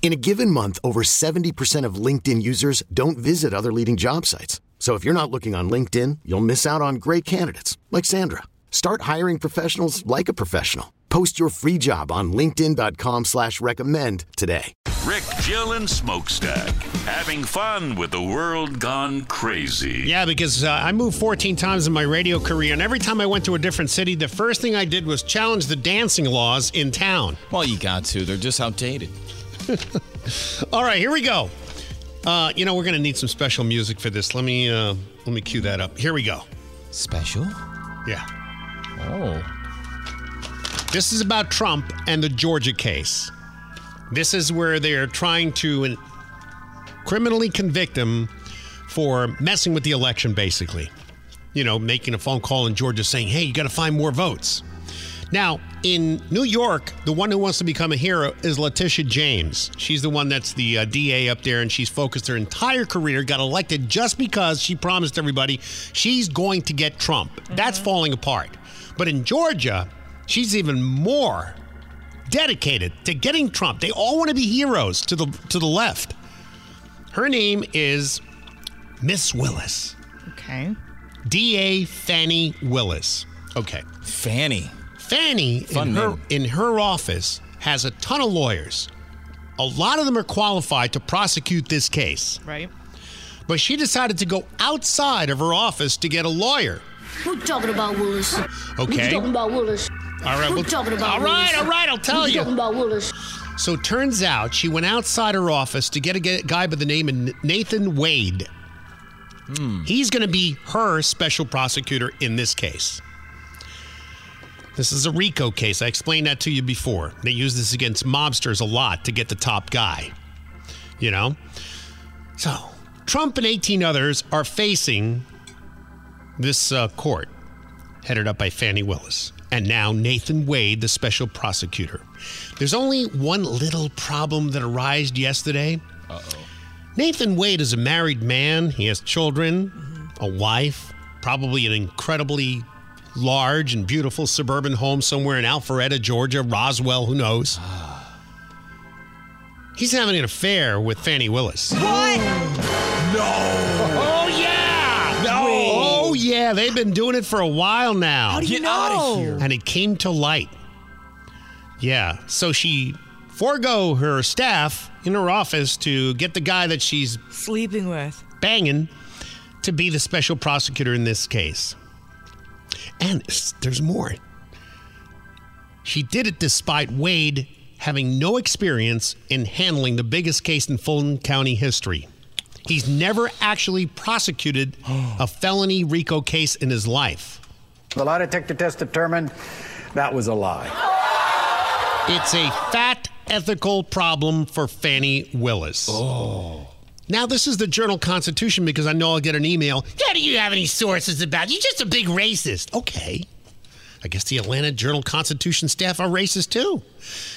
In a given month, over 70% of LinkedIn users don't visit other leading job sites. So if you're not looking on LinkedIn, you'll miss out on great candidates like Sandra. Start hiring professionals like a professional. Post your free job on LinkedIn.com slash recommend today. Rick, Jill, and Smokestack having fun with the world gone crazy. Yeah, because uh, I moved 14 times in my radio career, and every time I went to a different city, the first thing I did was challenge the dancing laws in town. Well, you got to. They're just outdated. All right, here we go. Uh, you know, we're gonna need some special music for this. Let me uh, let me cue that up. Here we go. Special? Yeah. Oh. This is about Trump and the Georgia case. This is where they're trying to criminally convict him for messing with the election, basically. You know, making a phone call in Georgia saying, hey, you got to find more votes. Now, in New York, the one who wants to become a hero is Letitia James. She's the one that's the uh, DA up there, and she's focused her entire career, got elected just because she promised everybody she's going to get Trump. That's falling apart. But in Georgia, she's even more dedicated to getting Trump. They all want to be heroes to the to the left. Her name is Miss Willis. Okay. DA Fani Willis. Okay. Fanny. Fannie Fun in her in her office has a ton of lawyers. A lot of them are qualified to prosecute this case. Right. But she decided to go outside of her office to get a lawyer. Who talking about Willis? Okay. Who talking about Willis? All right. Who well- talking about all right, Willis? all right, I'll tell Who you. talking about Willis? So it turns out she went outside her office to get a guy by the name of Nathan Wade. Hmm. He's going to be her special prosecutor in this case. This is a RICO case. I explained that to you before. They use this against mobsters a lot to get the top guy. You know? So, Trump and 18 others are facing this uh, court headed up by Fani Willis, and now Nathan Wade, the special prosecutor. There's only one little problem that arose yesterday. Nathan Wade is a married man. He has children, a wife, probably an incredibly large and beautiful suburban home somewhere in Alpharetta, Georgia, Roswell, who knows. He's having an affair with Fani Willis. What? No. Oh, yeah! No! Oh, yeah. They've been doing it for a while now. How do you Get know? outta here. and it came to light. Yeah, so she forego her staff in her office to get the guy that she's Sleeping with. banging to be the special prosecutor in this case. And there's more. She did it despite Wade having no experience in handling the biggest case in Fulton County history. He's never actually prosecuted a felony RICO case in his life. The lie detector test determined that was a lie. It's a fat ethical problem for Fani Willis. Oh. Now, this is the Journal Constitution because I know I'll get an email. Yeah, do you have any sources about You're just a big racist. Okay. I guess the Atlanta Journal Constitution staff are racist too.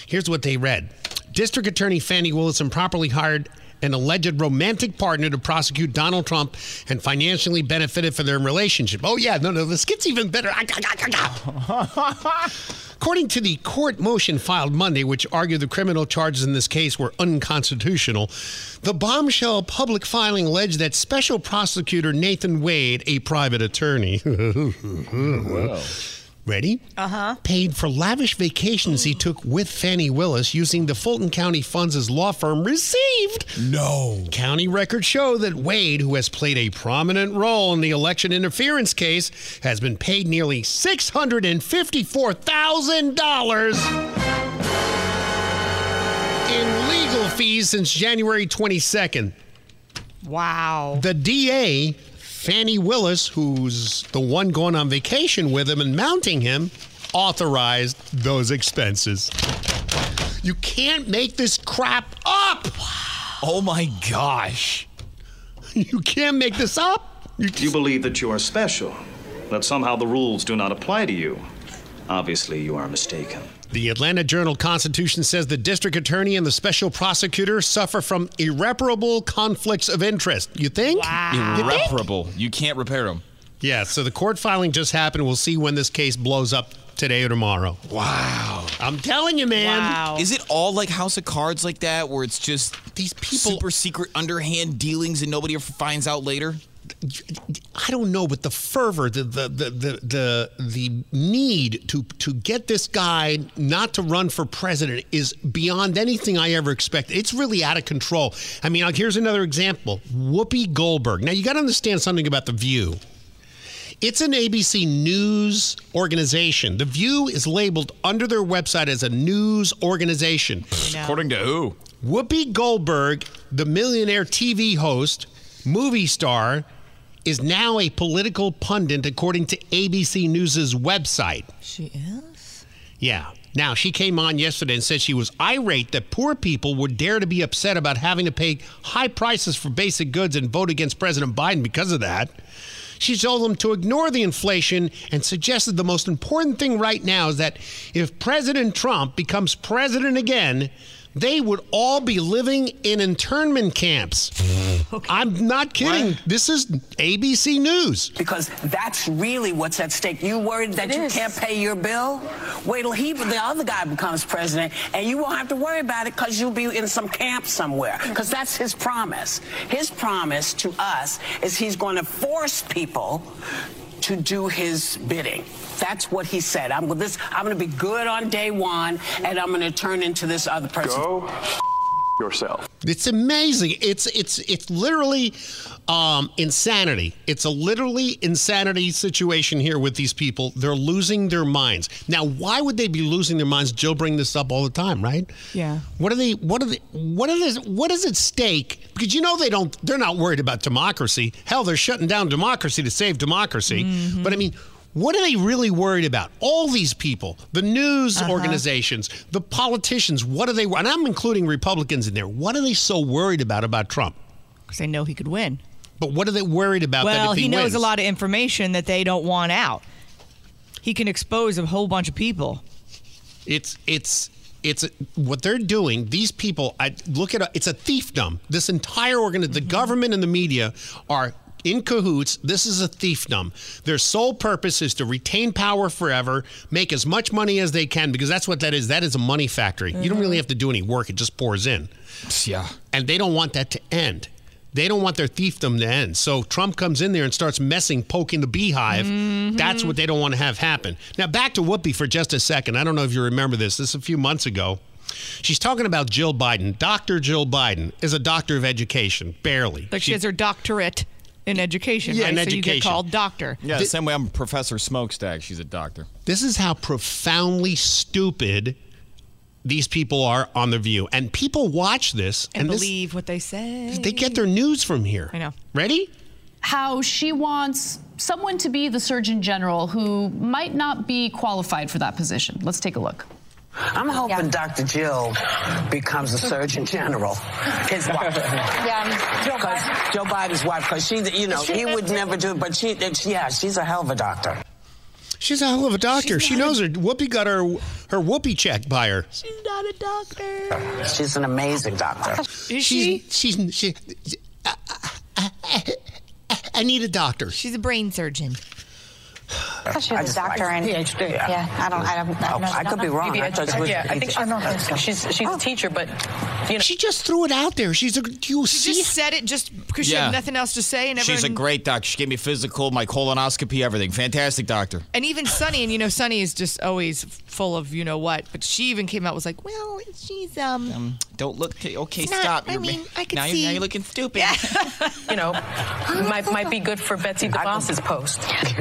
Here's what they read District Attorney Fani Willis improperly hired an alleged romantic partner to prosecute Donald Trump and financially benefited from their relationship. Oh, yeah, no, no, this gets even better. According to the court motion filed Monday, which argued the criminal charges in this case were unconstitutional, the bombshell public filing alleged that special prosecutor Nathan Wade, a private attorney, ready? Uh huh. Paid for lavish vacations he took with Fani Willis using the Fulton County funds his law firm received. No. County records show that Wade, who has played a prominent role in the election interference case, has been paid nearly $654,000 in legal fees since January 22nd. Wow. The DA, Fani Willis, who's the one going on vacation with him and mounting him, authorized those expenses. You can't make this crap up. Oh my gosh. You can't make this up. You You believe that you are special, that somehow the rules do not apply to you. Obviously, you are mistaken. The Atlanta Journal Constitution says the district attorney and the special prosecutor suffer from irreparable conflicts of interest. You think? Wow. Irreparable. You can't repair them. Yeah, so the court filing just happened. We'll see when this case blows up today or tomorrow. Wow. I'm telling you, man. Wow. Is it all like House of Cards like that, where it's just These people super secret underhand dealings and nobody ever finds out later? I don't know, but the fervor, the the the the the, the need to to get this guy not to run for president is beyond anything I ever expected. It's really out of control. I mean, like, here's another example: Whoopi Goldberg. Now you got to understand something about the View. It's an ABC news organization. The View is labeled under their website as a news organization. According to who? Whoopi Goldberg, the millionaire TV host, movie star, is now a political pundit according to ABC News' website. She is? Yeah. Now, she came on yesterday and said she was irate that poor people would dare to be upset about having to pay high prices for basic goods and vote against President Biden because of that. She told them to ignore the inflation and suggested the most important thing right now is that if President Trump becomes president again, they would all be living in internment camps. I'm not kidding. This is ABC News. because that's really what's at stake. You worried that you can't pay your bill? Wait till he, the other guy becomes president, and you won't have to worry about it because you'll be in some camp somewhere. Because that's his promise. His promise to us is he's going to force people to do his bidding. That's what he said. I'm this. I'm going to be good on day one, and I'm going to turn into this other person. Go yourself. It's amazing. It's it's it's literally um, insanity. It's a literally insanity situation here with these people. They're losing their minds. Now, why would they be losing their minds? Joe bring this up all the time, right? Yeah. What are they? What are they? What is? What is at stake? Because you know they don't. They're not worried about democracy. Hell, they're shutting down democracy to save democracy. But I mean. What are they really worried about? All these people, the news uh-huh. organizations, the politicians, what are they, and I'm including Republicans in there, what are they so worried about about Trump? Because they know he could win. But what are they worried about that Well, if he, he knows wins? a lot of information that they don't want out. He can expose a whole bunch of people. It's it's it's what they're doing. These people, I look at it's a thiefdom. This entire organ, the mm-hmm. government and the media are in cahoots. This is a thiefdom. Their sole purpose is to retain power forever, make as much money as they can, because that's what that is. That is a money factory. You don't really mm-hmm. have to do any work; it just pours in. Yeah. and they don't want that to end. They don't want their thiefdom to end. So Trump comes in there and starts messing, poking the beehive. Mm-hmm. That's what they don't want to have happen. Now, back to Whoopi for just a second. I don't know if you remember this. This is a few months ago. She's talking about Jill Biden. Dr. Jill Biden is a doctor of education, barely. Like she has her doctorate in education, Yeah, right? in so you get education. called doctor. Yeah, the same way I'm Professor Smokestack. She's a doctor. This is how profoundly stupid these people are on The View. And people watch this And, this- believe what they say. they get their news from here. I know. Ready? how she wants someone to be the Surgeon General who might not be qualified for that position. Let's take a look. I'm hoping Dr. Jill becomes a Surgeon General. His wife. Yeah, Joe Because Joe Biden's wife, because she, you know, he would never do it, but she, yeah, she's a hell of a doctor. She's a hell of a doctor. She knows her. Whoopi got her her Whoopi check by her. She's not a doctor. She's an amazing doctor. Is she? She's she's she. I, I need a doctor. She's a brain surgeon. She's a doctor and PhD. Yeah, I don't. I don't. I, don't, I could be wrong. I thought she was yeah, I think PhD. I don't think so. She's she's a teacher, but you know. She just threw it out there. She's a. You She see? just said it just because she had nothing else to say, and everyone. She's a great doctor. She gave me physical, my colonoscopy, everything. Fantastic doctor. And even Sunny, and you know, Sunny is just always full of you know what. But she even came out was like, well, she's um. Um, don't look. Okay, not- stop. I You're ma- mean, I could now, see- You're, now you're looking stupid. Yeah. you know, might might be good for Betsy DeVos's post.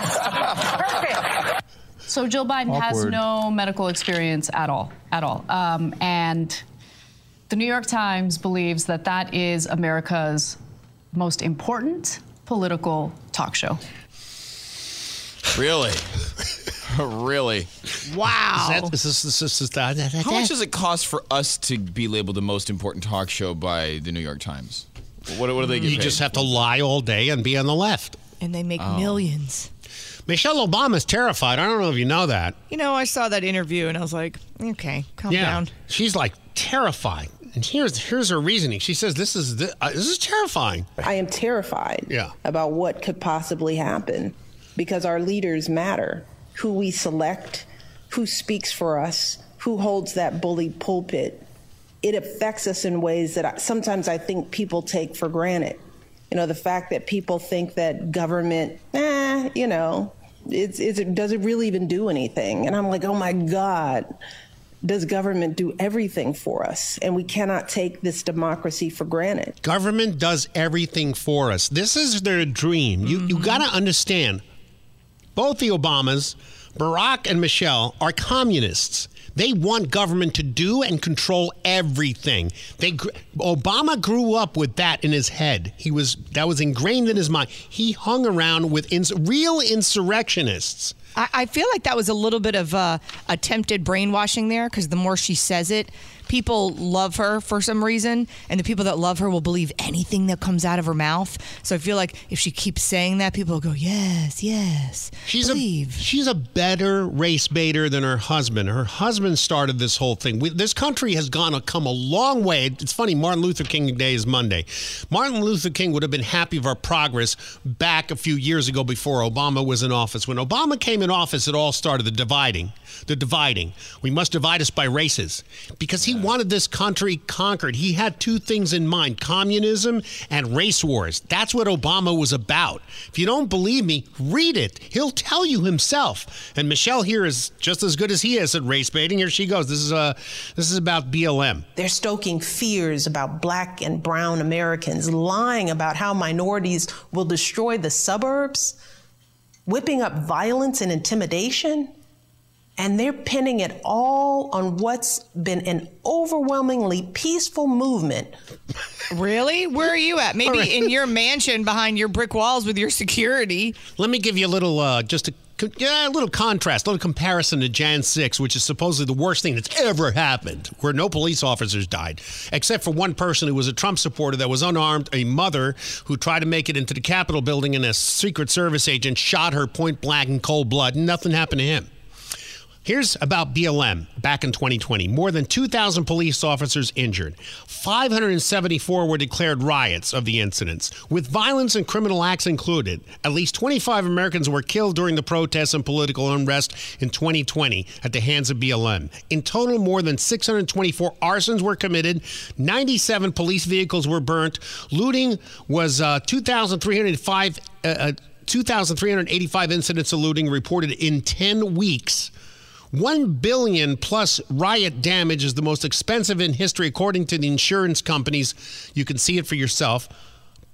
Yes. Perfect. So Jill Biden has no medical experience at all, at all. Um, and the New York Times believes that that is America's most important political talk show. Really? really? Wow. Is that, is this, is this, is that, that, How much does it cost for us to be labeled the most important talk show by the New York Times? What, what do they get You paid? just have to lie all day and be on the left. And they make Oh. millions. Michelle Obama's terrified. I don't know if you know that. You know, I saw that interview and I was like, okay, calm yeah, down. she's like terrified. And here's here's her reasoning. She says this is the, uh, this is terrifying. I am terrified Yeah. about what could possibly happen because our leaders matter. Who we select, who speaks for us, who holds that bully pulpit. It affects us in ways that I, sometimes I think people take for granted. You know, the fact that people think that government, eh, you know, it's, it's, does it really even do anything? And I'm like, oh my God, does government do everything for us? And we cannot take this democracy for granted. Government does everything for us. This is their dream. You you got to mm-hmm. understand. Both the Obamas, Barack and Michelle, are communists. They want government to do and control everything. They Obama grew up with that in his head. He was that was ingrained in his mind. He hung around with ins- real insurrectionists. I, I feel like that was a little bit of uh, attempted brainwashing there because the more she says it, people love her for some reason, and the people that love her will believe anything that comes out of her mouth. So I feel like if she keeps saying that, people will go, "Yes, yes." She's a she's a better race baiter than her husband. Her husband started this whole thing. We, this country has gone to come a long way. It's funny. Martin Luther King Day is Monday. Martin Luther King would have been happy of our progress back a few years ago before Obama was in office. When Obama came in office, it all started the dividing. The dividing. We must divide us by races because he wanted this country conquered. He had two things in mind: communism and race wars. That's what Obama was about. If you don't believe me, read it. He'll tell you himself. And Michelle here is just as good as he is at race baiting. Here she goes. This is uh, this is about BLM. They're stoking fears about black and brown Americans, lying about how minorities will destroy the suburbs, whipping up violence and intimidation. And they're pinning it all on what's been an overwhelmingly peaceful movement. Really? Where are you at? Maybe All right. in your mansion behind your brick walls with your security. Let me give you a little, uh, just a, yeah, a little contrast, a little comparison to Jan 6, which is supposedly the worst thing that's ever happened, where no police officers died, except for one person who was a Trump supporter that was unarmed, a mother who tried to make it into the Capitol building, and a Secret Service agent shot her point blank in cold blood. and Nothing happened to him. Here's about BLM back in 2020. More than 2,000 police officers injured. 574 were declared riots of the incidents, with violence and criminal acts included. At least 25 Americans were killed during the protests and political unrest in 2020 at the hands of BLM. In total, more than 624 arsons were committed. 97 police vehicles were burnt. Looting was uh, 2,305. Uh, uh, 2,385 incidents of looting reported in 10 weeks. 1 billion plus riot damage is the most expensive in history according to the insurance companies. You can see it for yourself.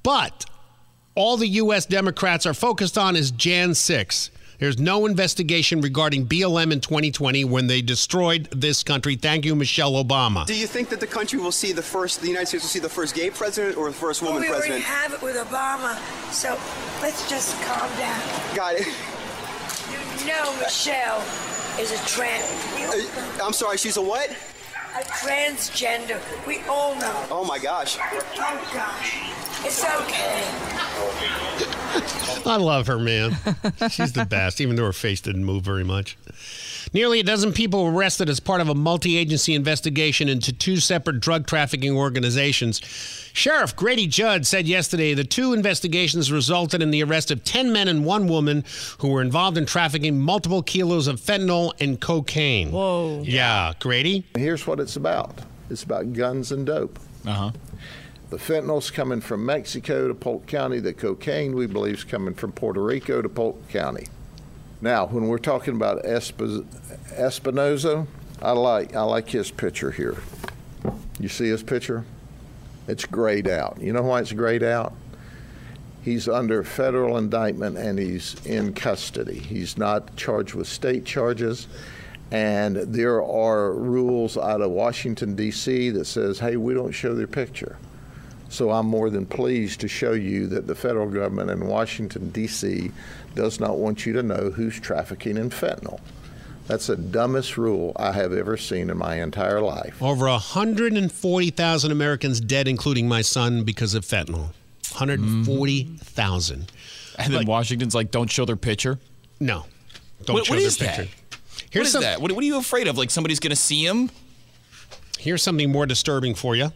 But all the US Democrats are focused on is Jan 6. There's no investigation regarding BLM in 2020 when they destroyed this country. Thank you, Michelle Obama. Do you think that the country will see the first, the United States will see the first gay president or the first woman president? we already president? have it with Obama, so let's just calm down. Got it. You know Michelle is a trans. You, I'm sorry, she's a what? a transgender. We all know. Oh my gosh. Oh gosh, it's okay. I love her, man. She's the best, even though her face didn't move very much. Nearly a dozen people were arrested as part of a multi agency investigation into two separate drug trafficking organizations. Sheriff Grady Judd said yesterday the two investigations resulted in the arrest of 10 men and one woman who were involved in trafficking multiple kilos of fentanyl and cocaine. Whoa. Yeah, Grady? Here's what it's about it's about guns and dope. Uh huh. The fentanyl's coming from Mexico to Polk County. The cocaine, we believe, is coming from Puerto Rico to Polk County. Now, when we're talking about Esp- Espinoza, I like I like his picture here. You see his picture? It's grayed out. You know why it's grayed out? He's under federal indictment and he's in custody. He's not charged with state charges. And there are rules out of Washington, D.C. that says, hey, we don't show their picture. So I'm more than pleased to show you that the federal government in Washington, D.C. does not want you to know who's trafficking in fentanyl. That's the dumbest rule I have ever seen in my entire life. Over 140,000 Americans dead, including my son, because of fentanyl. 140,000. And then Washington's like, don't show their picture. No, don't What- show what their is that? picture. what is that? What, what are you afraid of? Like somebody's going to see him? Here's something more disturbing for you.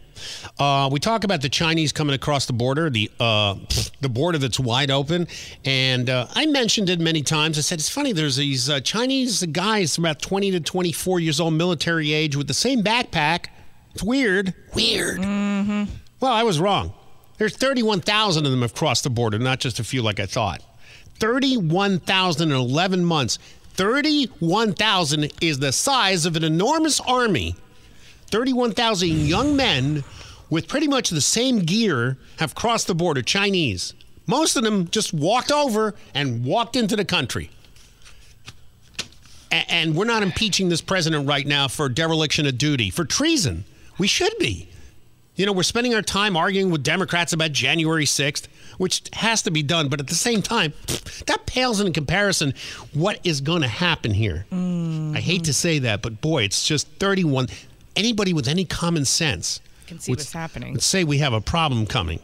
Uh, we talk about the Chinese coming across the border, the uh, the border that's wide open, and uh, I mentioned it many times. I said it's funny. There's these uh, Chinese guys, about 20 to 24 years old, military age, with the same backpack. It's weird. Weird. Mm-hmm. Well, I was wrong. There's 31,000 of them have crossed the border, not just a few like I thought. 31,000 in 11 months. 31,000 is the size of an enormous army. 31,000 young men with pretty much the same gear have crossed the border, Chinese. Most of them just walked over and walked into the country. A- And we're not impeaching this president right now for dereliction of duty, for treason. We should be. You know, we're spending our time arguing with Democrats about January 6th, which has to be done. But at the same time, that pales in comparison what is going to happen here. Mm. I hate to say that, but boy, it's just 31. Anybody with any common sense Can see would- what's happening. would say we have a problem coming.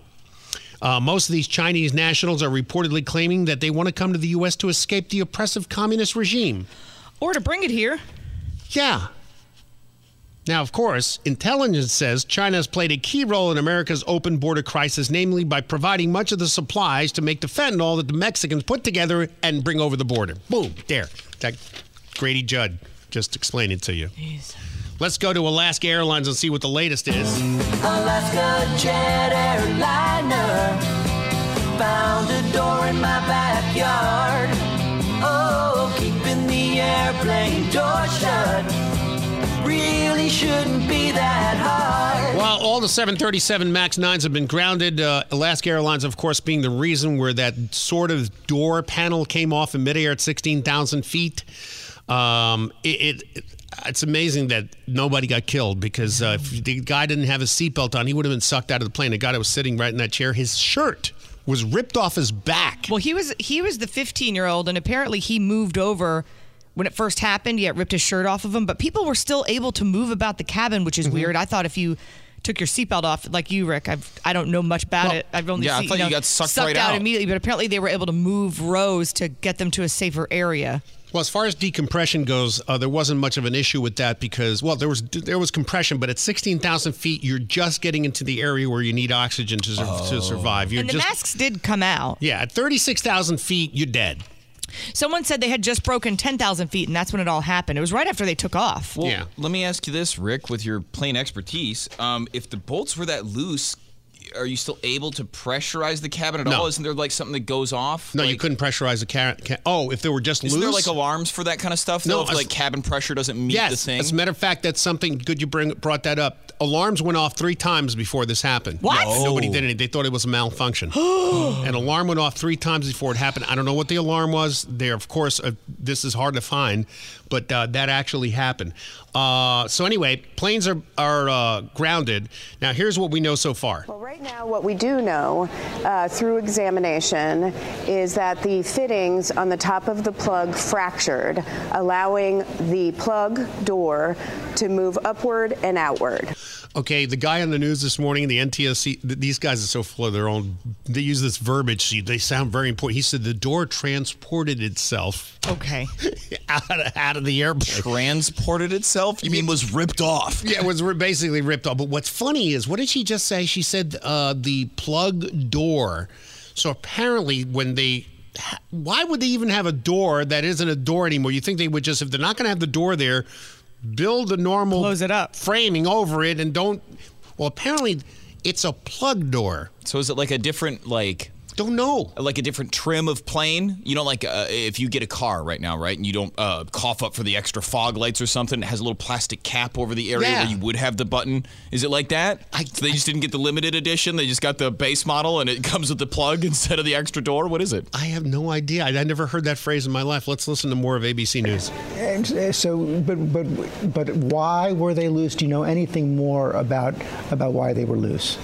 Uh, most of these Chinese nationals are reportedly claiming that they want to come to the U.S. to escape the oppressive communist regime. Or to bring it here. Yeah. Now, of course, intelligence says China has played a key role in America's open border crisis, namely by providing much of the supplies to make the fentanyl that the Mexicans put together and bring over the border. Boom, there. That Grady Judd just explained it to you. Let's go to Alaska Airlines and see what the latest is. Alaska jet airliner found a door in my backyard. Oh, keeping the airplane door shut really shouldn't be that hard. While all the 737 MAX 9s have been grounded, uh, Alaska Airlines, of course, being the reason where that sort of door panel came off in midair at 16,000 feet. Um, it, it, it's amazing that nobody got killed because uh, if the guy didn't have his seatbelt on, he would have been sucked out of the plane. The guy that was sitting right in that chair, his shirt was ripped off his back. Well, he was he was the 15 year old, and apparently he moved over when it first happened. He had ripped his shirt off of him, but people were still able to move about the cabin, which is Mm-hmm. weird. I thought if you took your seatbelt off, like you, Rick, I've I don't know much about Well, it. I've only yeah, I thought you know, got sucked right out. immediately, but apparently they were able to move rows to get them to a safer area. Well, as far as decompression goes, uh, there wasn't much of an issue with that because, well, there was there was compression, but at sixteen thousand feet, you're just getting into the area where you need oxygen to, sur- to survive. You're and the just masks did come out. yeah, at thirty six thousand feet, you're dead. Someone said they had just broken 10,000 feet, and that's when it all happened. It was right after they took off. Well, let me ask you this, Rick, with your plane expertise. Um, if the bolts were that loose, are you still able to pressurize the cabin at No. all? Isn't there like something that goes off? No, you couldn't pressurize the car. Ca- oh, if there were just Isn't loose. there like alarms for that kind of stuff? No, though, if like cabin pressure doesn't meet yes, the thing. as a matter of fact, that's something good. You bring brought that up. Alarms went off three times before this happened. What? And nobody did anything. They thought it was a malfunction. An alarm went off three times before it happened. I don't know what the alarm was. There, of course, uh, this is hard to find, but uh, that actually happened. Uh, so anyway, planes are are uh, grounded. Now, here's what we know so far. Well, right now, what we do know uh, through examination is that the fittings on the top of the plug fractured, allowing the plug door to move upward and outward. Okay, the guy on the news this morning, the NTSB, these guys are so full of their own. They use this verbiage. They sound very important. He said the door transported itself Okay. out of, out of the airplane. Transported itself? You mean was ripped off? Yeah, it was basically ripped off. But what's funny is, what did she just say? She said uh, the plug door. So apparently, when they, why would they even have a door that isn't a door anymore? You think they would just, if they're not going to have the door there, build a normal Close it up. framing over it and don't. Well, apparently, it's a plug door. So is it like a different like? Don't know. Like a different trim of plane. You know, like uh, if you get a car right now, right, and you don't uh, cough up for the extra fog lights or something, it has a little plastic cap over the area Yeah. where you would have the button. Is it like that? so they just didn't get the limited edition. They just got the base model, and it comes with the plug instead of the extra door. What is it? I have no idea. I, I never heard that phrase in my life. Let's listen to more of ABC News. And uh, so, but but but why were they loose? Do you know anything more about about why they were loose?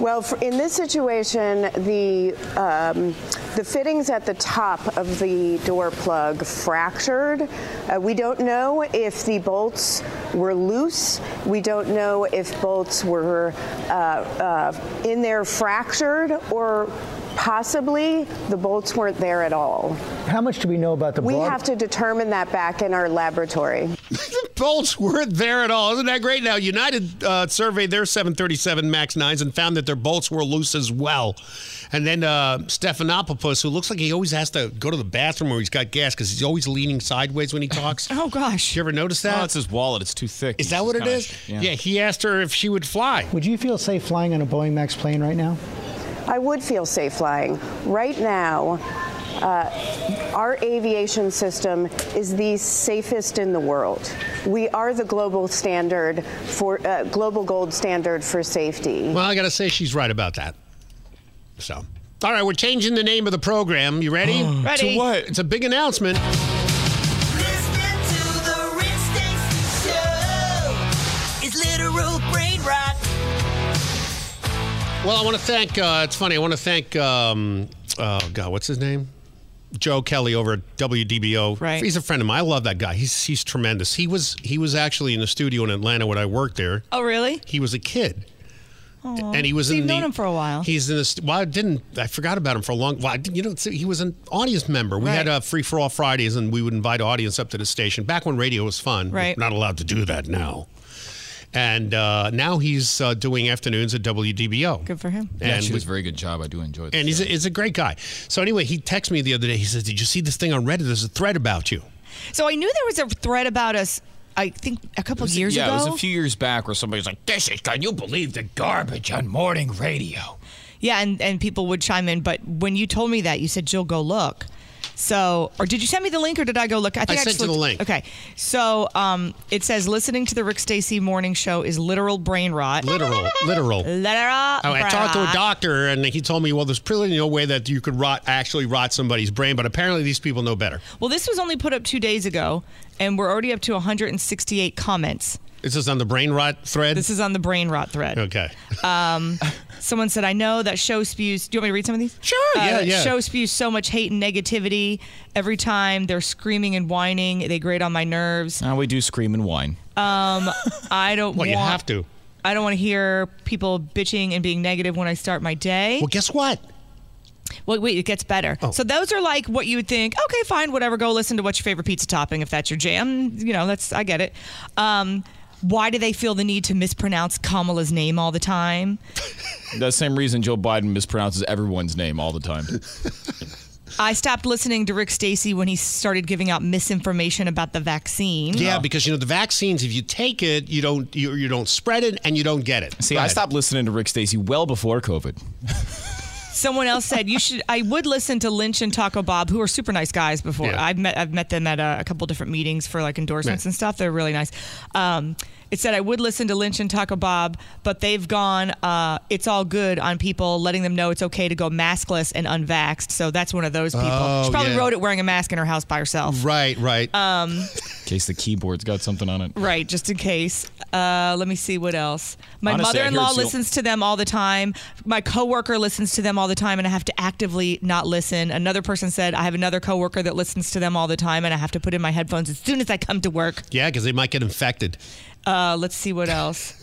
Well, in this situation, the um, the fittings at the top of the door plug fractured. Uh, we don't know if the bolts were loose. We don't know if bolts were uh, uh, in there fractured or possibly the bolts weren't there at all. How much do we know about the bolts? We broad- have to determine that back in our laboratory. the bolts weren't there at all. Isn't that great? Now, United uh, surveyed their 737 MAX 9s and found that their bolts were loose as well. And then uh, Stephanopoulos, who looks like he always has to go to the bathroom where he's got gas because he's always leaning sideways when he talks. oh, gosh. You ever notice that? Oh, it's his wallet. It's too thick. Is that what it is? Kinda- is? Yeah. he asked her if she would fly. Would you feel safe flying on a Boeing Max plane right now? I would feel safe flying. Right now, uh, our aviation system is the safest in the world. We are the global standard for uh, global gold standard for safety. Well, I got to say she's right about that. So, all right, we're changing the name of the program. You ready? Ready. To what? It's a big announcement. Well, I want to thank. Uh, it's funny. I want to thank. Um, oh God, what's his name? Joe Kelly over at WDBO. Right. He's a friend of mine. I love that guy. He's he's tremendous. He was he was actually in the studio in Atlanta when I worked there. Oh, really? He was a kid. Aw. And he was So in you've the, known him for a while. He's in this. Well, I didn't. I forgot about him for a long. Well, you know, he was an audience member. We had a free for all Fridays, and we would invite audience up to the station. Back when radio was fun. Right. We're not allowed to do that now. And uh, now he's uh, doing afternoons at WDBO. Good for him. Yeah, she does a very good job. I do enjoy this. and he's a, he's a great guy. So anyway, he texted me the other day. He says, "Did you see this thing on Reddit? There's a thread about you." So I knew there was a thread about us, I think a couple of years yeah, ago. it was a few years back where somebody was like, "This is can you believe the garbage on morning radio?" Yeah, and, and people would chime in. But when you told me that, you said, Jill, go look. So, or did you send me the link or did I go look? I think sent just you the link. Okay. So it it says listening to the Rick Stacy morning show is literal brain rot. Literal, literal. Literal. Oh, I talked to a doctor, and he told me, "Well, there's probably no way that you could rot actually rot somebody's brain, but apparently these people know better." Well, this was only put up two days ago, and we're already up to 168 comments. This Is on the brain rot thread? This is on the brain rot thread. okay. Um, someone said, I know that show spews. Do you want me to read some of these? Sure, yeah, uh, yeah. Show spews so much hate and negativity. Every time they're screaming and whining, they grate on my nerves. Now we do scream and whine. Um, I don't Well, want. you have to. I don't want to hear people bitching and being negative when I start my day. Well, guess what? Well, wait, it gets better. Oh. So those are like what you would think. Okay, fine, whatever. Go listen to what's your favorite pizza topping if that's your jam. You know, that's I get it. Um, why do they feel the need to mispronounce Kamala's name all the time? The same reason Joe Biden mispronounces everyone's name all the time. I stopped listening to Rick Stacy when he started giving out misinformation about the vaccine. Yeah, because you know the vaccines. If you take it, you don't you, you don't spread it and you don't get it. See, Go I ahead. stopped listening to Rick Stacy well before COVID. Someone else said you should. I would listen to Lynch and Taco Bob, who are super nice guys. Before Yeah. I've met, I've met them at a, a couple different meetings for like endorsements Right. and stuff. They're really nice. Um, it said I would listen to Lynch and Taco Bob, but they've gone. Uh, it's all good on people, letting them know it's okay to go maskless and unvaxxed. So that's one of those people. Oh, she probably yeah. wrote it wearing a mask in her house by herself. Right, right. Um, case the keyboard's got something on it. Right, just in case. Uh, let me see what else. My Honestly, mother-in-law listens to them all the time. My coworker listens to them all the time, and I have to actively not listen. Another person said I have another coworker that listens to them all the time, and I have to put in my headphones as soon as I come to work. Yeah, because they might get infected. Uh, let's see what else.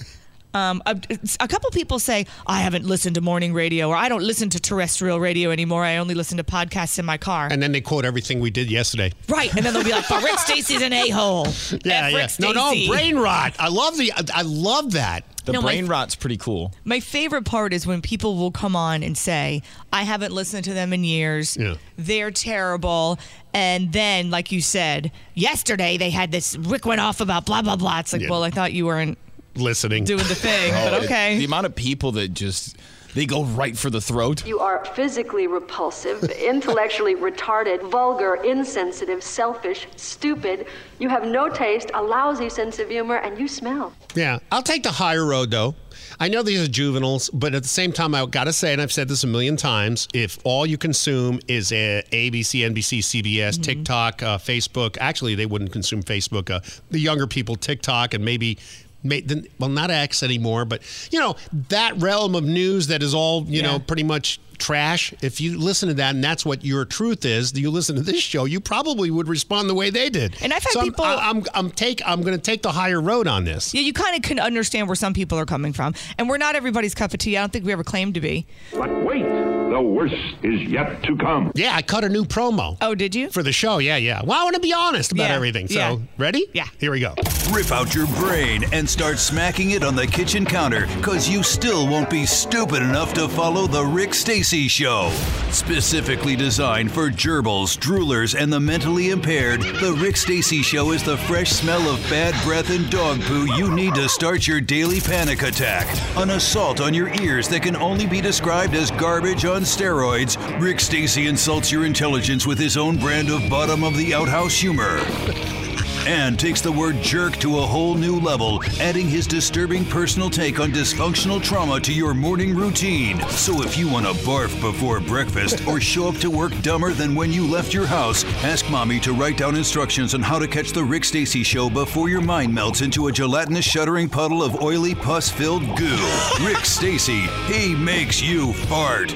Um, a, a couple people say I haven't listened to morning radio, or I don't listen to terrestrial radio anymore. I only listen to podcasts in my car. And then they quote everything we did yesterday. right, and then they'll be like, "But Rick Stacy's an a-hole." Yeah, F. yeah. Rick No, no, brain rot. I love the. I love that. The No, my- brain rot's pretty cool. My favorite part is when people will come on and say, I haven't listened to them in years. Yeah. They're terrible. And then, like you said, yesterday they had this Rick went off about blah, blah, blah. It's like, Yeah. well, I thought you weren't Listening. doing the thing, Oh, but it- okay. the amount of people that just they go right for the throat. You are physically repulsive, intellectually retarded, vulgar, insensitive, selfish, stupid. You have no taste, a lousy sense of humor, and you smell. Yeah, I'll take the higher road though. I know these are juveniles, but at the same time, I've got to say, and I've said this a million times: if all you consume is uh, ABC, NBC, CBS, TikTok, uh, Facebook, actually, they wouldn't consume Facebook. Uh, the younger people, TikTok, and maybe. May- the- Well, not X anymore, but you know that realm of news that is all you know pretty much trash. If you listen to that and that's what your truth is, you listen to this show, you probably would respond the way they did. And I've had so I'm- people- I, I'm, I'm take I'm going to take the higher road on this. Yeah, you kind of can understand where some people are coming from. And we're not everybody's cup of tea. I don't think we ever claimed to be. But wait, the worst is yet to come. Yeah, I cut a new promo. Oh, did you? For the show, yeah, yeah. Well, I want to be honest about Yeah, everything. So, yeah. ready? Yeah. Here we go. Rip out your brain and start smacking it on the kitchen counter because you still won't be stupid enough to follow The Rick Stacy Show. Specifically designed for gerbils, droolers, and the mentally impaired, The Rick Stacy Show is the fresh smell of bad breath and dog poo you need to start your daily panic attack. An assault on your ears that can only be described as garbage on steroids. Rick Stacy insults your intelligence with his own brand of bottom of the outhouse humor and takes the word jerk to a whole new level, adding his disturbing personal take on dysfunctional trauma to your morning routine. So if you want to barf before breakfast or show up to work dumber than when you left your house, ask mommy to write down instructions on how to catch the Rick Stacy show before your mind melts into a gelatinous shuddering puddle of oily pus-filled goo. Rick Stacy, he makes you fart.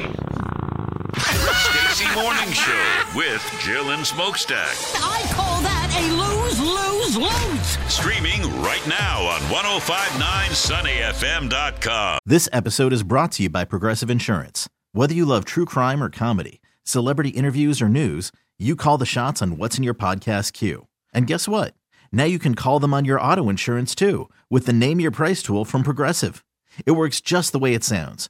Stacy Morning Show with Jill and Smokestack. I call that a lose, lose, lose. Streaming right now on 1059sunnyfm.com. This episode is brought to you by Progressive Insurance. Whether you love true crime or comedy, celebrity interviews or news, you call the shots on what's in your podcast queue. And guess what? Now you can call them on your auto insurance too with the Name Your Price tool from Progressive. It works just the way it sounds.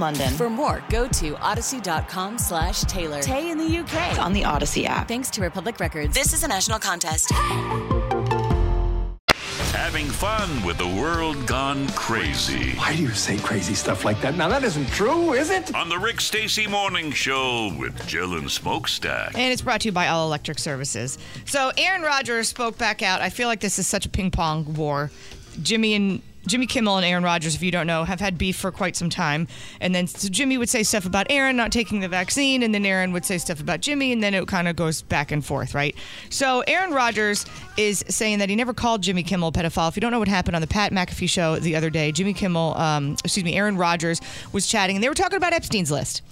London. For more, go to audacy.com slash Taylor. Tay in the UK. It's on the Audacy app. Thanks to Republic Records. This is a national contest. Having fun with the world gone crazy. Why do you say crazy stuff like that? Now, that isn't true, is it? On the Rick Stacy Morning Show with Jill and Smokestack. And it's brought to you by All Electric Services. So Aaron Rodgers spoke back out. I feel like this is such a ping pong war. Jimmy and Jimmy Kimmel and Aaron Rodgers, if you don't know, have had beef for quite some time. And then so Jimmy would say stuff about Aaron not taking the vaccine, and then Aaron would say stuff about Jimmy, and then it kind of goes back and forth, right? So Aaron Rodgers is saying that he never called Jimmy Kimmel a pedophile. If you don't know what happened on the Pat McAfee show the other day, Jimmy Kimmel, um, excuse me, Aaron Rodgers was chatting, and they were talking about Epstein's list.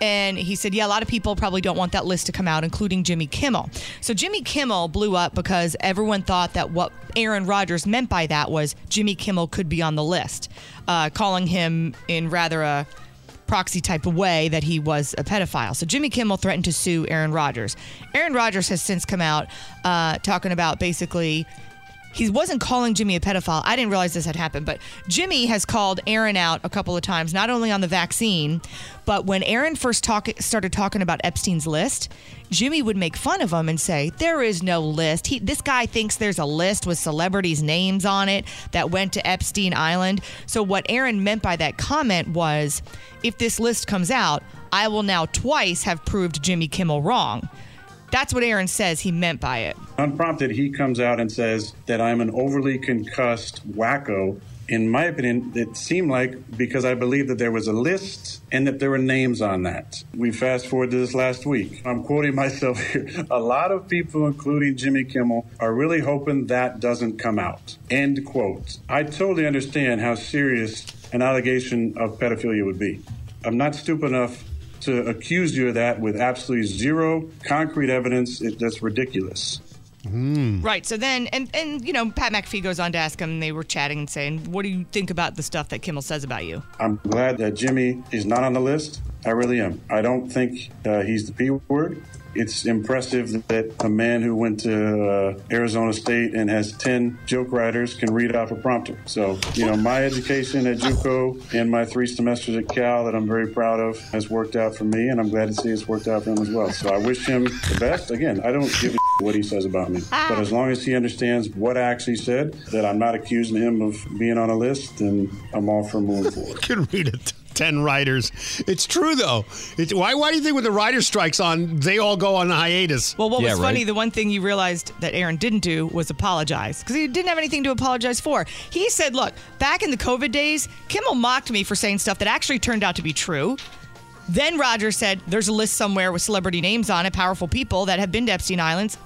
And he said, yeah, a lot of people probably don't want that list to come out, including Jimmy Kimmel. So Jimmy Kimmel blew up because everyone thought that what Aaron Rodgers meant by that was Jimmy Kimmel could be on the list, uh, calling him in rather a proxy type of way that he was a pedophile. So Jimmy Kimmel threatened to sue Aaron Rodgers. Aaron Rodgers has since come out uh, talking about basically he wasn't calling Jimmy a pedophile. I didn't realize this had happened, but Jimmy has called Aaron out a couple of times, not only on the vaccine, but when Aaron first talk, started talking about Epstein's list, Jimmy would make fun of him and say, There is no list. He, this guy thinks there's a list with celebrities' names on it that went to Epstein Island. So, what Aaron meant by that comment was, If this list comes out, I will now twice have proved Jimmy Kimmel wrong. That's what Aaron says he meant by it. Unprompted, he comes out and says that I'm an overly concussed wacko. In my opinion, it seemed like because I believe that there was a list and that there were names on that. We fast forward to this last week. I'm quoting myself here. A lot of people, including Jimmy Kimmel, are really hoping that doesn't come out. End quote. I totally understand how serious an allegation of pedophilia would be. I'm not stupid enough to accuse you of that with absolutely zero concrete evidence. It, that's ridiculous. Right. So then, and and you know, Pat McAfee goes on to ask him. And they were chatting and saying, "What do you think about the stuff that Kimmel says about you?" I'm glad that Jimmy is not on the list. I really am. I don't think uh, he's the P word. It's impressive that a man who went to uh, Arizona State and has 10 joke writers can read off a prompter. So, you know, my education at JUCO and my three semesters at Cal that I'm very proud of has worked out for me, and I'm glad to see it's worked out for him as well. So I wish him the best. Again, I don't give a what he says about me. But as long as he understands what I actually said, that I'm not accusing him of being on a list, then I'm all for moving forward. can read it. Ten writers. It's true though. It's, why? Why do you think when the writer strikes on, they all go on a hiatus? Well, what was funny, the one thing you realized that Aaron didn't do was apologize because he didn't have anything to apologize for. He said, Look, back in the COVID days, Kimmel mocked me for saying stuff that actually turned out to be true. Then Rodgers said, There's a list somewhere with celebrity names on it, powerful people that have been to Epstein Islands.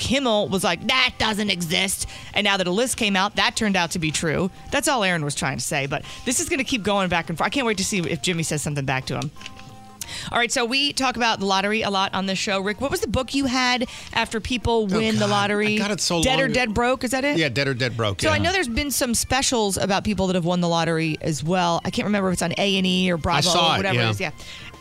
Kimmel was like, That doesn't exist. And now that a list came out, that turned out to be true. That's all Aaron was trying to say. But this is going to keep going back and forth. I can't wait to see if Jimmy says something back to him. All right, so we talk about the lottery a lot on this show. Rick, what was the book you had after people oh, win the Oh, God, lottery? I got it so Dead long or. Dead Broke, is that it? Yeah, dead or dead broke. So yeah. I know there's been some specials about people that have won the lottery as well. I can't remember if it's on A and E or Bravo or it, whatever yeah. it is. Yeah,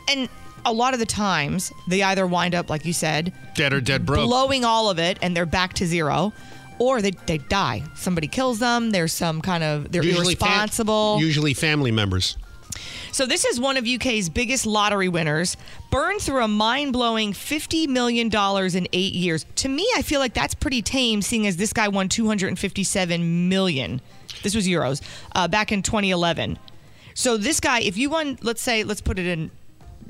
and a lot of the times they either wind up like you said, dead or dead broke. blowing all of it, and they're back to zero. Or they, they die. Somebody kills them. There's some kind of they're Usually fam- irresponsible. usually family members. So this is one of UK's biggest lottery winners. Burned through a mind-blowing $50 million in eight years. To me, I feel like that's pretty tame, seeing as this guy won 257 million. This was euros uh, back in 2011. So this guy, if you won, let's say, let's put it in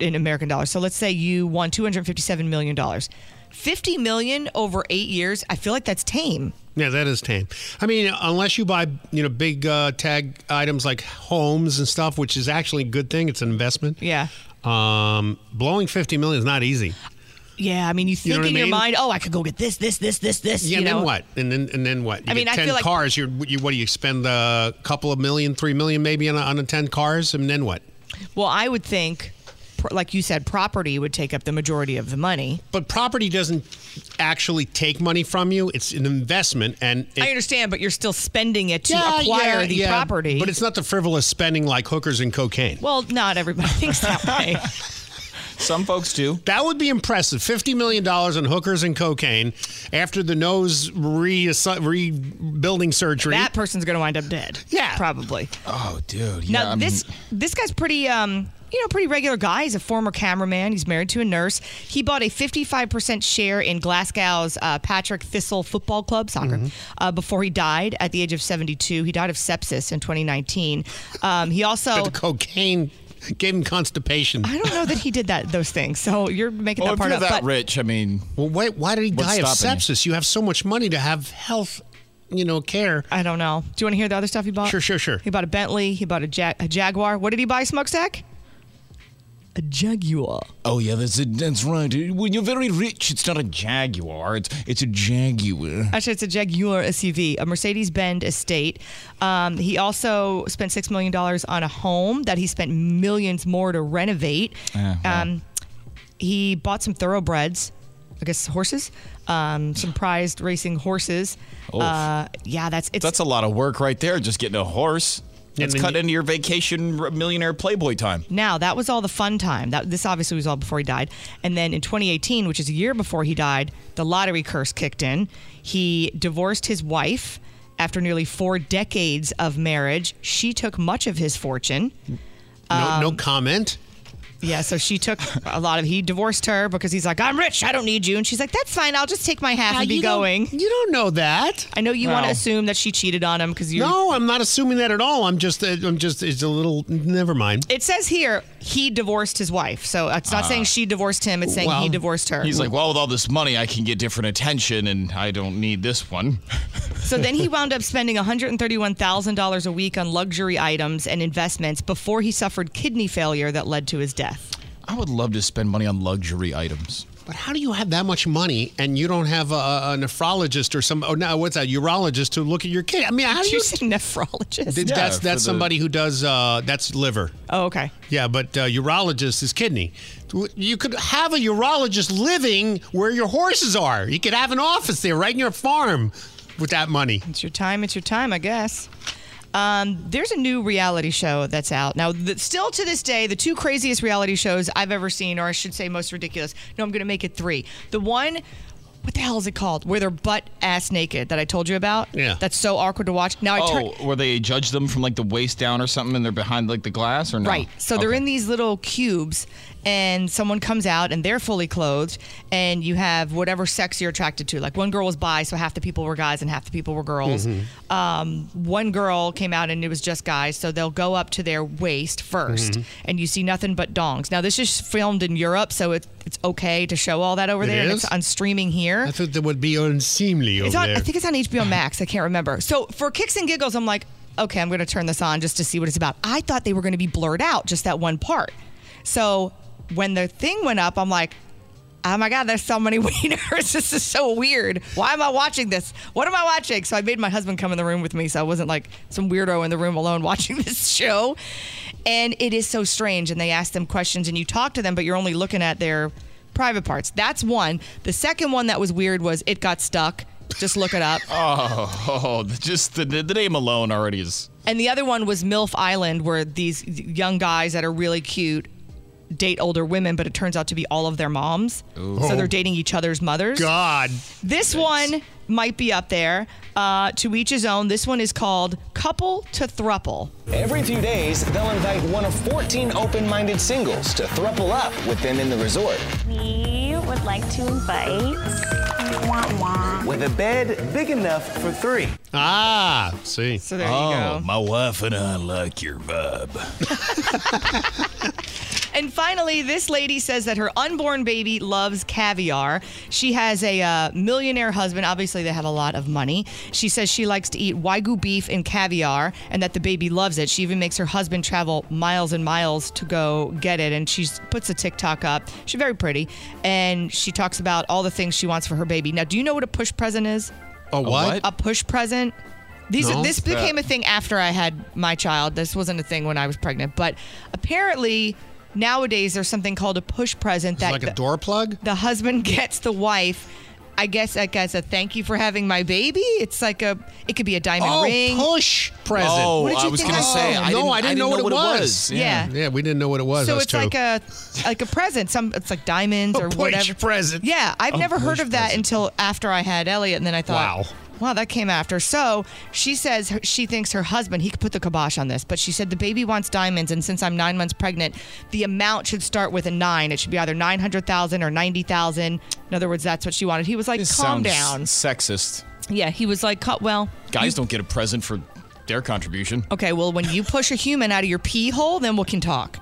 in American dollars. So let's say you won 257 million dollars. 50 million over eight years. I feel like that's tame. Yeah, that is tame. I mean, unless you buy, you know, big uh, tag items like homes and stuff, which is actually a good thing. It's an investment. Yeah. Um, blowing fifty million is not easy. Yeah, I mean, you You think know in I your mind, oh, I could go get this, this, this, this, this. Yeah, you and know? then what? And then and then what? You I mean, get I ten feel like- cars. You're, you what do you spend a couple of million, three million, maybe on a, on a ten cars, and then what? Well, I would think, like you said, property would take up the majority of the money. But property doesn't actually take money from you. It's an investment, and it, I understand, but you're still spending it to Yeah, acquire yeah, the yeah. property. But it's not the frivolous spending like hookers and cocaine. well, not everybody thinks that way. Some folks do. That would be impressive. Fifty million dollars on hookers and cocaine after the nose re- rebuilding surgery. That person's going to wind up dead. Yeah, probably. Oh, dude. Now this this guy's pretty um you know pretty regular guy. He's a former cameraman. He's married to a nurse. He bought a 55% share in Glasgow's uh, Patrick Thistle Football Club soccer Mm-hmm. uh, before he died at the age of 72. He died of sepsis in 2019. Um, he also the cocaine gave him constipation. I don't know that he did that those things. So you're making Well, that if part you're up. that but rich, I mean, well, wait, why did he die of stopping you? sepsis? You have so much money to have health you know, care. I don't know. Do you want to hear the other stuff he bought? Sure, sure, sure. He bought a Bentley. He bought a, Jag- a Jaguar. What did he buy, Smokestack? A Jaguar. Oh yeah, that's it. That's right. When you're very rich, it's not a Jaguar. It's it's a Jaguar. Actually, it's a Jaguar SUV, a Mercedes Benz estate. Um, he also spent $6 million on a home that he spent millions more to renovate. Uh-huh. Um, he bought some thoroughbreds, I guess horses, um, some prized racing horses. Uh, yeah, that's it's That's a lot of work right there. Just getting a horse. That's then cut you- into your vacation millionaire playboy time. Now that was all the fun time. That this obviously was all before he died. And then in 2018, which is a year before he died, the lottery curse kicked in. He divorced his wife after nearly four decades of marriage. She took much of his fortune. No, no um, comment. Yeah, so she took a lot of. He divorced her because he's like, "I'm rich, I don't need you," and she's like, "That's fine, I'll just take my half Now, and be you don't- going." You don't know that. I know you want to Well- assume that she cheated on him because you. No, I'm not assuming that at all. I'm just, uh, I'm just, it's a little. Never mind. It says here he divorced his wife, so it's not Ah. saying she divorced him. It's saying he divorced her. He's like, well, with all this money, I can get different attention, and I don't need this one. So then he wound up spending $131,000 a week on luxury items and investments before he suffered kidney failure that led to his death. I would love to spend money on luxury items. But how do you have that much money and you don't have a, a nephrologist or some? Oh, no, what's that? Urologist to look at your kid? I mean, how do Did you? you say nephrologist? Th- Yeah, that's for that's the- somebody who does uh, that's liver. Oh, okay. Yeah, but uh, urologist is kidney. You could have a urologist living where your horses are. You could have an office there, right in your farm, with that money. It's your time. It's your time, I guess. Um, there's a new reality show that's out now. The, still to this day, the two craziest reality shows I've ever seen, or I should say, most ridiculous. No, I'm going to make it three. The one, what the hell is it called? Where they're butt ass naked that I told you about. Yeah. That's so awkward to watch. Now I turn. Oh, where they judge them from like the waist down or something, and they're behind like the glass, or no? Right. So they're in these little cubes, and someone comes out and they're fully clothed, and you have whatever sex you're attracted to. Like one girl was bi, so half the people were guys and half the people were girls. Mhm. Um, one girl came out and it was just guys, so they'll go up to their waist 1st Mhm. and you see nothing but dongs. Now this is filmed in Europe, so it, it's okay to show all that over It there, and is? it's on streaming here. I thought that would be unseemly It's over on, there. I think it's on HBO Max. I can't remember. So for kicks and giggles, I'm like, okay, I'm going to turn this on just to see what it's about. I thought they were going to be blurred out, just that one part. So when the thing went up, I'm like, oh my God, there's so many wieners. this is so weird. Why am I watching this? What am I watching? So I made my husband come in the room with me so I wasn't like some weirdo in the room alone watching this show. And it is so strange. And they ask them questions and you talk to them, but you're only looking at their private parts. That's one. The second one that was weird was it got stuck. Just look it up. Oh, oh, just the, the name alone already is. And the other one was MILF Island, where these young guys that are really cute date older women, but it turns out to be all of their moms. Ooh. So they're dating each other's mothers. God. This one might be up there. Uh, to each his own. This one is called Couple to Thruple. Every few days, they'll invite one of 14 open minded singles to thruple up with them in the resort. We would like to invite. With a bed big enough for three. Ah, see. So there you oh, go. my wife and I like your vibe. And finally, this lady says that her unborn baby loves caviar. She has a uh, millionaire husband. Obviously, they have a lot of money. She says she likes to eat wagyu beef and caviar, and that the baby loves it. She even makes her husband travel miles and miles to go get it. And she puts a TikTok up. She's very pretty, and she talks about all the things she wants for her baby. Now, do you know what a push present is? A what? A push present. These No. this became a thing after I had my child. This wasn't a thing when I was pregnant, but apparently nowadays there's something called a push present It's that like a the, door plug? the husband gets the wife. I guess like as a thank you for having my baby. It's like a it could be a diamond Oh, ring. push present. Oh, What did you I was think gonna I- say. Oh, I no, didn't, I didn't know, what, it was. Yeah. yeah, we didn't know what it was. so it's two. like a like a present. Some it's like diamonds A or push whatever. present. Yeah, I've A never heard of that until after I had Elliot, and then I thought, Wow. Wow, that came after. So she says she thinks her husband he could put the kibosh on this, but she said the baby wants diamonds, and since I'm nine months pregnant, the amount should start with a nine. It should be either nine hundred thousand or ninety thousand. In other words, that's what she wanted. He was like, This calm down. Sexist. Yeah, he was like, "Cut- well, Guys don't get a present for their contribution. okay, well, when you push a human out of your pee hole, then we can talk.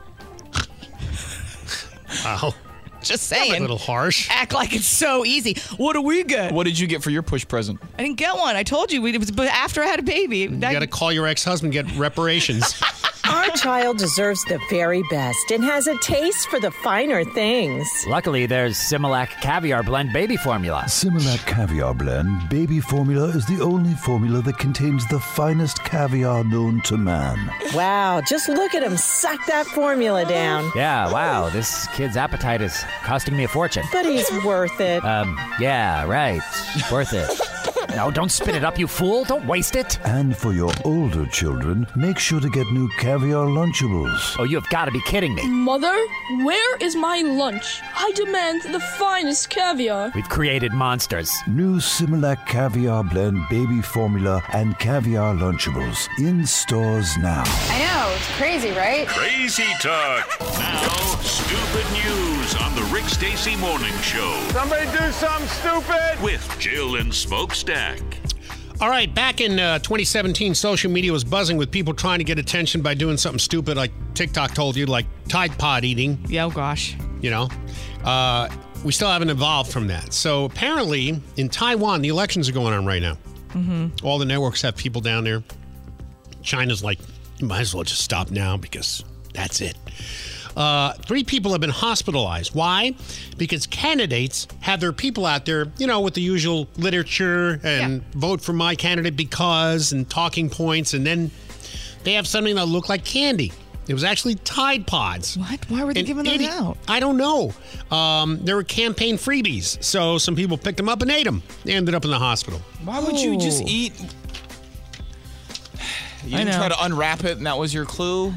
Wow. Just saying. A little harsh. Act like it's so easy. What do we get? What did you get for your push present? I didn't get one. I told you it was but after I had a baby. You got to call your ex-husband, get reparations. Our child deserves the very best and has a taste for the finer things. Luckily, there's Similac Caviar Blend Baby Formula. Similac Caviar Blend Baby Formula is the only formula that contains the finest caviar known to man. Wow, just look at him suck that formula down. Yeah, wow, this kid's appetite is costing me a fortune. But he's worth it. Um, yeah, right. Worth it. No, don't spit it up, you fool. Don't waste it. And for your older children, make sure to get new caviar Lunchables. Oh, you have got to be kidding me. Mother, where is my lunch? I demand the finest caviar. We've created monsters. New Similac Caviar Blend Baby Formula and Caviar Lunchables in stores now. I know, it's crazy, right? Crazy talk. Now, stupid news on the Rick Stacy Morning Show. Somebody do something stupid. With Jill and Smokestack. All right, back in uh, 2017, social media was buzzing with people trying to get attention by doing something stupid like TikTok told you, like Tide Pod eating. Yeah, oh gosh. You know, uh, we still haven't evolved from that. So apparently, in Taiwan, the elections are going on right now. Mm-hmm. All the networks have people down there. China's like, you might as well just stop now because that's it. Uh, three people have been hospitalized. Why? Because candidates have their people out there, you know, with the usual literature and vote for my candidate because and talking points, and then they have something that looked like candy. It was actually Tide Pods. What? Why were they And giving those idi- out? I don't know. Um, there were campaign freebies, so some people picked them up and ate them. They ended up in the hospital. Why would you just Oh. eat? You didn't try to unwrap it, and that was your clue.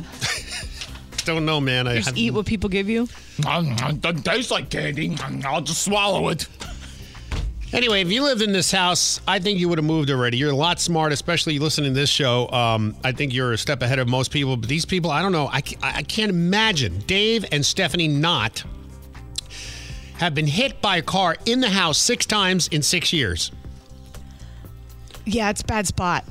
Don't know, man. I You just eat what people give you. Um, um, Doesn't taste like candy. Um, I'll just swallow it. Anyway, if you lived in this house, I think you would have moved already. You're a lot smart, especially listening to this show. Um, I think you're a step ahead of most people. But these people, I don't know. I, ca- I can't imagine. Dave and Stephanie Knott have been hit by a car in the house six times in six years. Yeah, it's a bad spot.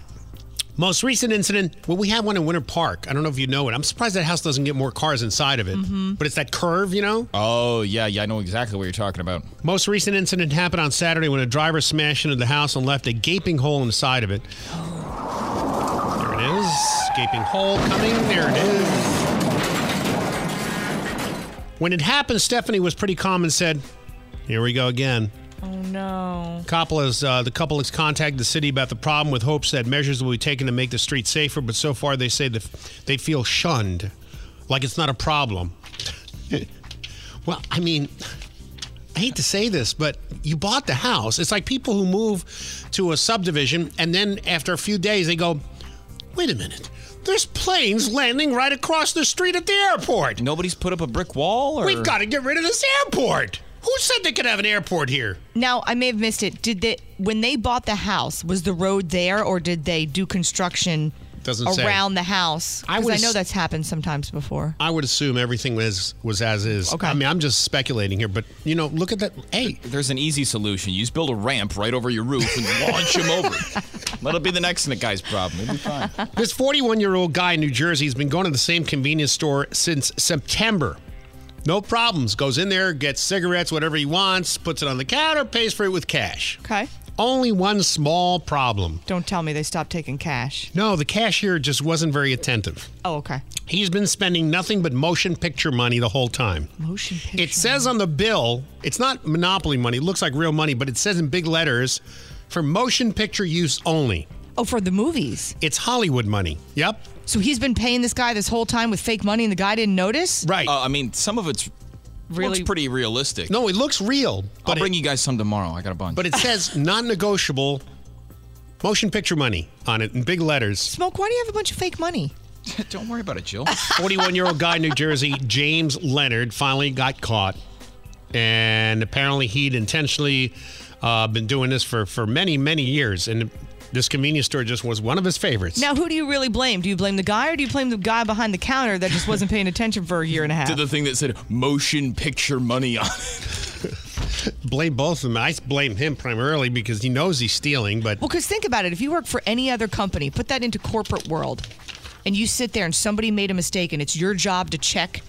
Most recent incident, well, we had one in Winter Park. I don't know if you know it. I'm surprised that house doesn't get more cars inside of it. Mhm. But it's that curve, you know? Oh, yeah, yeah, I know exactly what you're talking about. Most recent incident happened on Saturday when a driver smashed into the house and left a gaping hole in the side of it. There it is. Gaping hole coming. There it is. When it happened, Stephanie was pretty calm and said, Here we go again. Oh no. Couple has, uh, the couple has contacted the city about the problem with hopes that measures will be taken to make the street safer, but so far they say that they feel shunned, like it's not a problem. well, I mean, I hate to say this, but you bought the house. It's like people who move to a subdivision and then after a few days they go, wait a minute, there's planes landing right across the street at the airport. Nobody's put up a brick wall, or We've got to get rid of this airport. Who said they could have an airport here? Now I may have missed it. Did they when they bought the house? Was the road there, or did they do construction Doesn't say. around the house? I Because would I, know ass- that's happened sometimes before. I would assume everything was was as is. Okay. I mean, I'm just speculating here, but you know, look at that. Hey, There's an easy solution. You just build a ramp right over your roof and launch him over. That'll be the next guy's problem. It'll be fine. This 41 year old guy in New Jersey has been going to the same convenience store since September. No problems. Goes in there, gets cigarettes, whatever he wants, puts it on the counter, pays for it with cash. Okay. Only one small problem. Don't tell me they stopped taking cash. No, the cashier just wasn't very attentive. Oh, okay. He's been spending nothing but motion picture money the whole time. Motion picture. It says on the bill, it's not monopoly money. It looks like real money, but it says in big letters for motion picture use only. Oh, for the movies. It's Hollywood money. Yep. So he's been paying this guy this whole time with fake money, and the guy didn't notice. Right. Uh, I mean, some of it's Really- looks pretty realistic. No, it looks real, But I'll but bring it, you guys some tomorrow. I got a bunch. but it says non-negotiable motion picture money on it in big letters. Smoke. Why do you have a bunch of fake money? Don't worry about it, Jill. 41-year-old guy in New Jersey, James Leonard, finally got caught, and apparently he'd intentionally uh, been doing this for for many many years, and this convenience store just was one of his favorites. Now, who do you really blame? Do you blame the guy, or do you blame the guy behind the counter that just wasn't paying attention for a year and a half? to the thing that said motion picture money on it. blame both of them. I blame him primarily because he knows he's stealing, but Well, because think about it. If you work for any other company, put that into corporate world, and you sit there and somebody made a mistake, and it's your job to check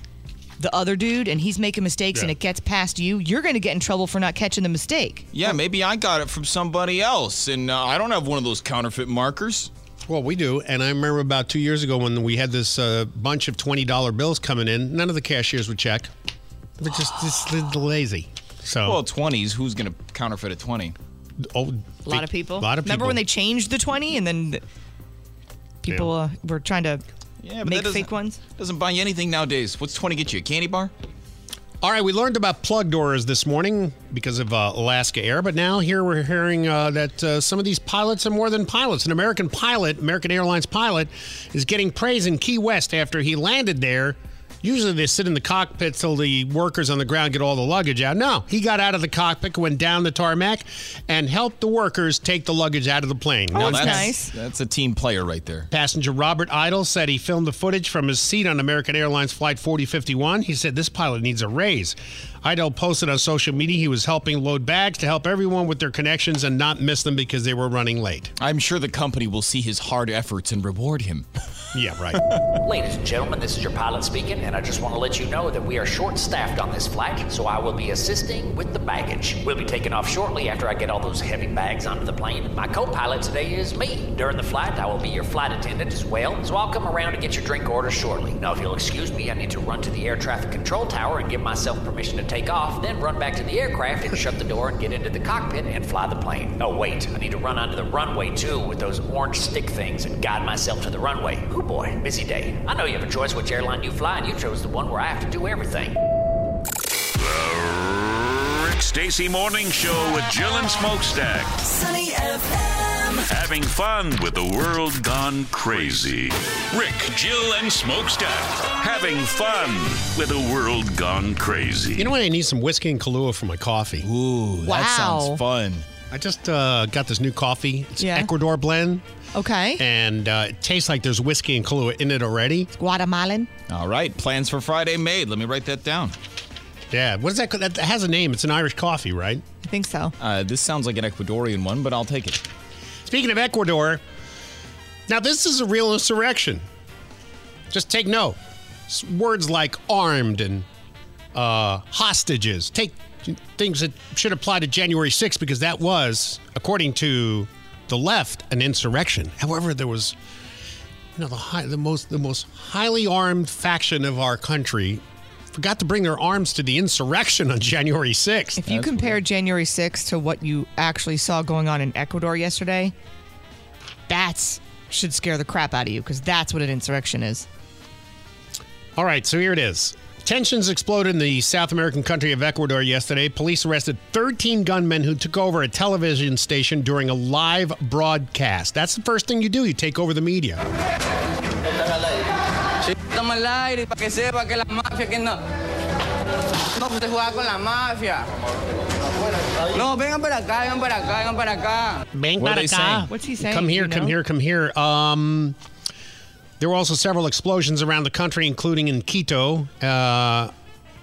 the other dude and he's making mistakes and it gets past you, you're going to get in trouble for not catching the mistake. Yeah, maybe I got it from somebody else, and uh, I don't have one of those counterfeit markers. Well, we do, and I remember about two years ago when we had this uh, bunch of twenty dollar bills coming in. None of the cashiers would check. They're just, just lazy. So Well, twenties. Who's gonna counterfeit a twenty? Oh, A lot of people. A lot of people. Remember when they changed the 20 and then the- people uh, were trying to Yeah, but make that fake ones? Doesn't buy you anything nowadays. What's twenty get you? A candy bar? All right, we learned about plug doors this morning because of uh, Alaska Air, but now here we're hearing uh, that uh, some of these pilots are more than pilots. An American pilot, American Airlines pilot, is getting praise in Key West after he landed there. Usually they sit in the cockpit till the workers on the ground get all the luggage out. No, he got out of the cockpit, went down the tarmac, and helped the workers take the luggage out of the plane. Now, Now, that's, That's a team player right there. Passenger Robert Idle said he filmed the footage from his seat on American Airlines Flight 4051. He said this pilot needs a raise. Idle posted on social media he was helping load bags to help everyone with their connections and not miss them because they were running late. I'm sure the company will see his hard efforts and reward him. Yeah, right. Ladies and gentlemen, this is your pilot speaking, and I just want to let you know that we are short staffed on this flight, so I will be assisting with the baggage. We'll be taking off shortly after I get all those heavy bags onto the plane. My co pilot today is me. During the flight, I will be your flight attendant as well, so I'll come around to get your drink order shortly. Now, if you'll excuse me, I need to run to the air traffic control tower and give myself permission to take off, then run back to the aircraft and shut the door and get into the cockpit and fly the plane. Oh, wait, I need to run onto the runway too with those orange stick things and guide myself to the runway. Oh boy, busy day. I know you have a choice which airline you fly, and you chose the one where I have to do everything. The Rick Stacy Morning Show with Jill and Smokestack. Sunny FM. Having fun with the world gone crazy. Rick, Jill, and Smokestack. Having fun with the world gone crazy. You know what? I need some whiskey and Kahlua for my coffee. Ooh, that sounds fun. I just uh, got this new coffee. It's Yeah. Ecuador blend. Okay. And uh, it tastes like there's whiskey and Kahlua in it already. Guatemalan. All right, plans for Friday made. Let me write that down. Yeah, what is that? That has a name. It's an Irish coffee, right? I think so. Uh, this sounds like an Ecuadorian one, but I'll take it. Speaking of Ecuador, now this is a real insurrection. Just take note. S- Words like armed and uh, hostages. Take things that should apply to January 6th because that was, according to the left, an insurrection. However, there was, you know, the high, the most the most highly armed faction of our country forgot to bring their arms to the insurrection on January 6th. If you compare January 6th to what you actually saw going on in Ecuador yesterday, that's should scare the crap out of you because that's what an insurrection is. All right, so here it is. Tensions exploded in the South American country of Ecuador yesterday. Police arrested 13 gunmen who took over a television station during a live broadcast. That's the first thing you do. You take over the media. Estamos al aire para que sepa que la mafia que no. No, juega con la mafia. No, vengan para acá, vengan para acá, vengan para acá. Bang What are para they acá. saying? What's he saying? Come here, Do you come here, come here. Um, there were also several explosions around the country, including in Quito. Uh,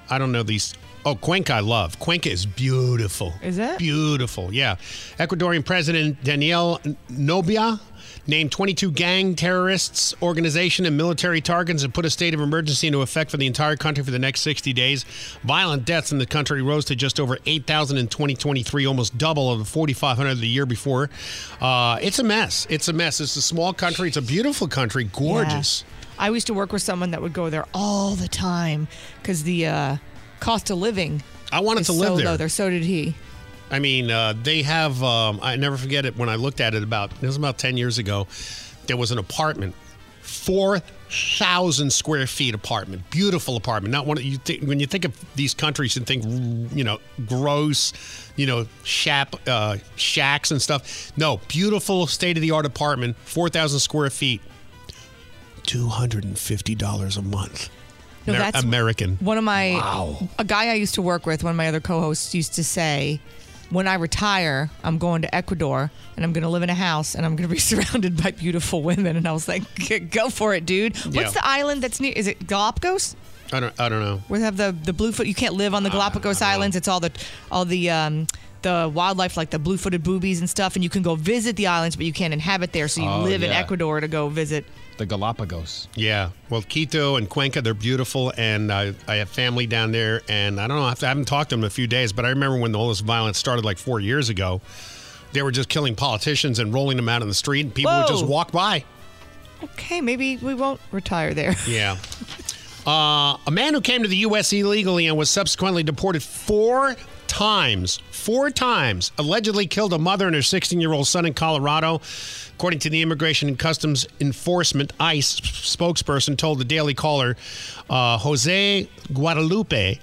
I don't know these. Oh, Cuenca, I love. Cuenca is beautiful. Is it? Beautiful, yeah. Ecuadorian President Daniel Noboa named 22 gang terrorists, organization, and military targets and put a state of emergency into effect for the entire country for the next 60 days. Violent deaths in the country rose to just over 8,000 in 2023, almost double of the 4,500 the year before. Uh, it's a mess. It's a mess. It's a small country. It's a beautiful country. Gorgeous. Yeah. I used to work with someone that would go there all the time because the uh, cost of living. I wanted to live so there. Low there. So did he. I mean, uh, they have. Um, I never forget it when I looked at it about. It was about ten years ago. There was an apartment, four thousand square feet apartment, beautiful apartment. Not one. of- You think when you think of these countries and think, you know, gross, you know, shap, uh, shacks and stuff. No, beautiful state of the art apartment, four thousand square feet, two hundred and fifty dollars a month. No, Amer- that's- American. One of my a guy I used to work with, one of my other co-hosts used to say, "When I retire, I'm going to Ecuador and I'm going to live in a house and I'm going to be surrounded by beautiful women." And I was like, "Go for it, dude." What's Yeah. the island that's near? Is it Galapagos? I don't. I don't know. Where they have the the bluefoot? You can't live on the Galapagos Islands. It's all the all the um, the wildlife like the blue-footed boobies and stuff, and you can go visit the islands, but you can't inhabit there. So you Oh, live in. Ecuador to go visit The Galapagos. Yeah. Well, Quito and Cuenca, they're beautiful, and I, I have family down there, and I don't know, I haven't talked to them in a few days, but I remember when all this violence started like four years ago, they were just killing politicians and rolling them out in the street, and people would just walk by. Okay, maybe we won't retire there. Yeah. Uh, a man who came to the U.S. illegally and was subsequently deported four times, four times, allegedly killed a mother and her 16 year old son in Colorado. According to the Immigration and Customs Enforcement ICE spokesperson, told the Daily Caller, uh, Jose Guadalupe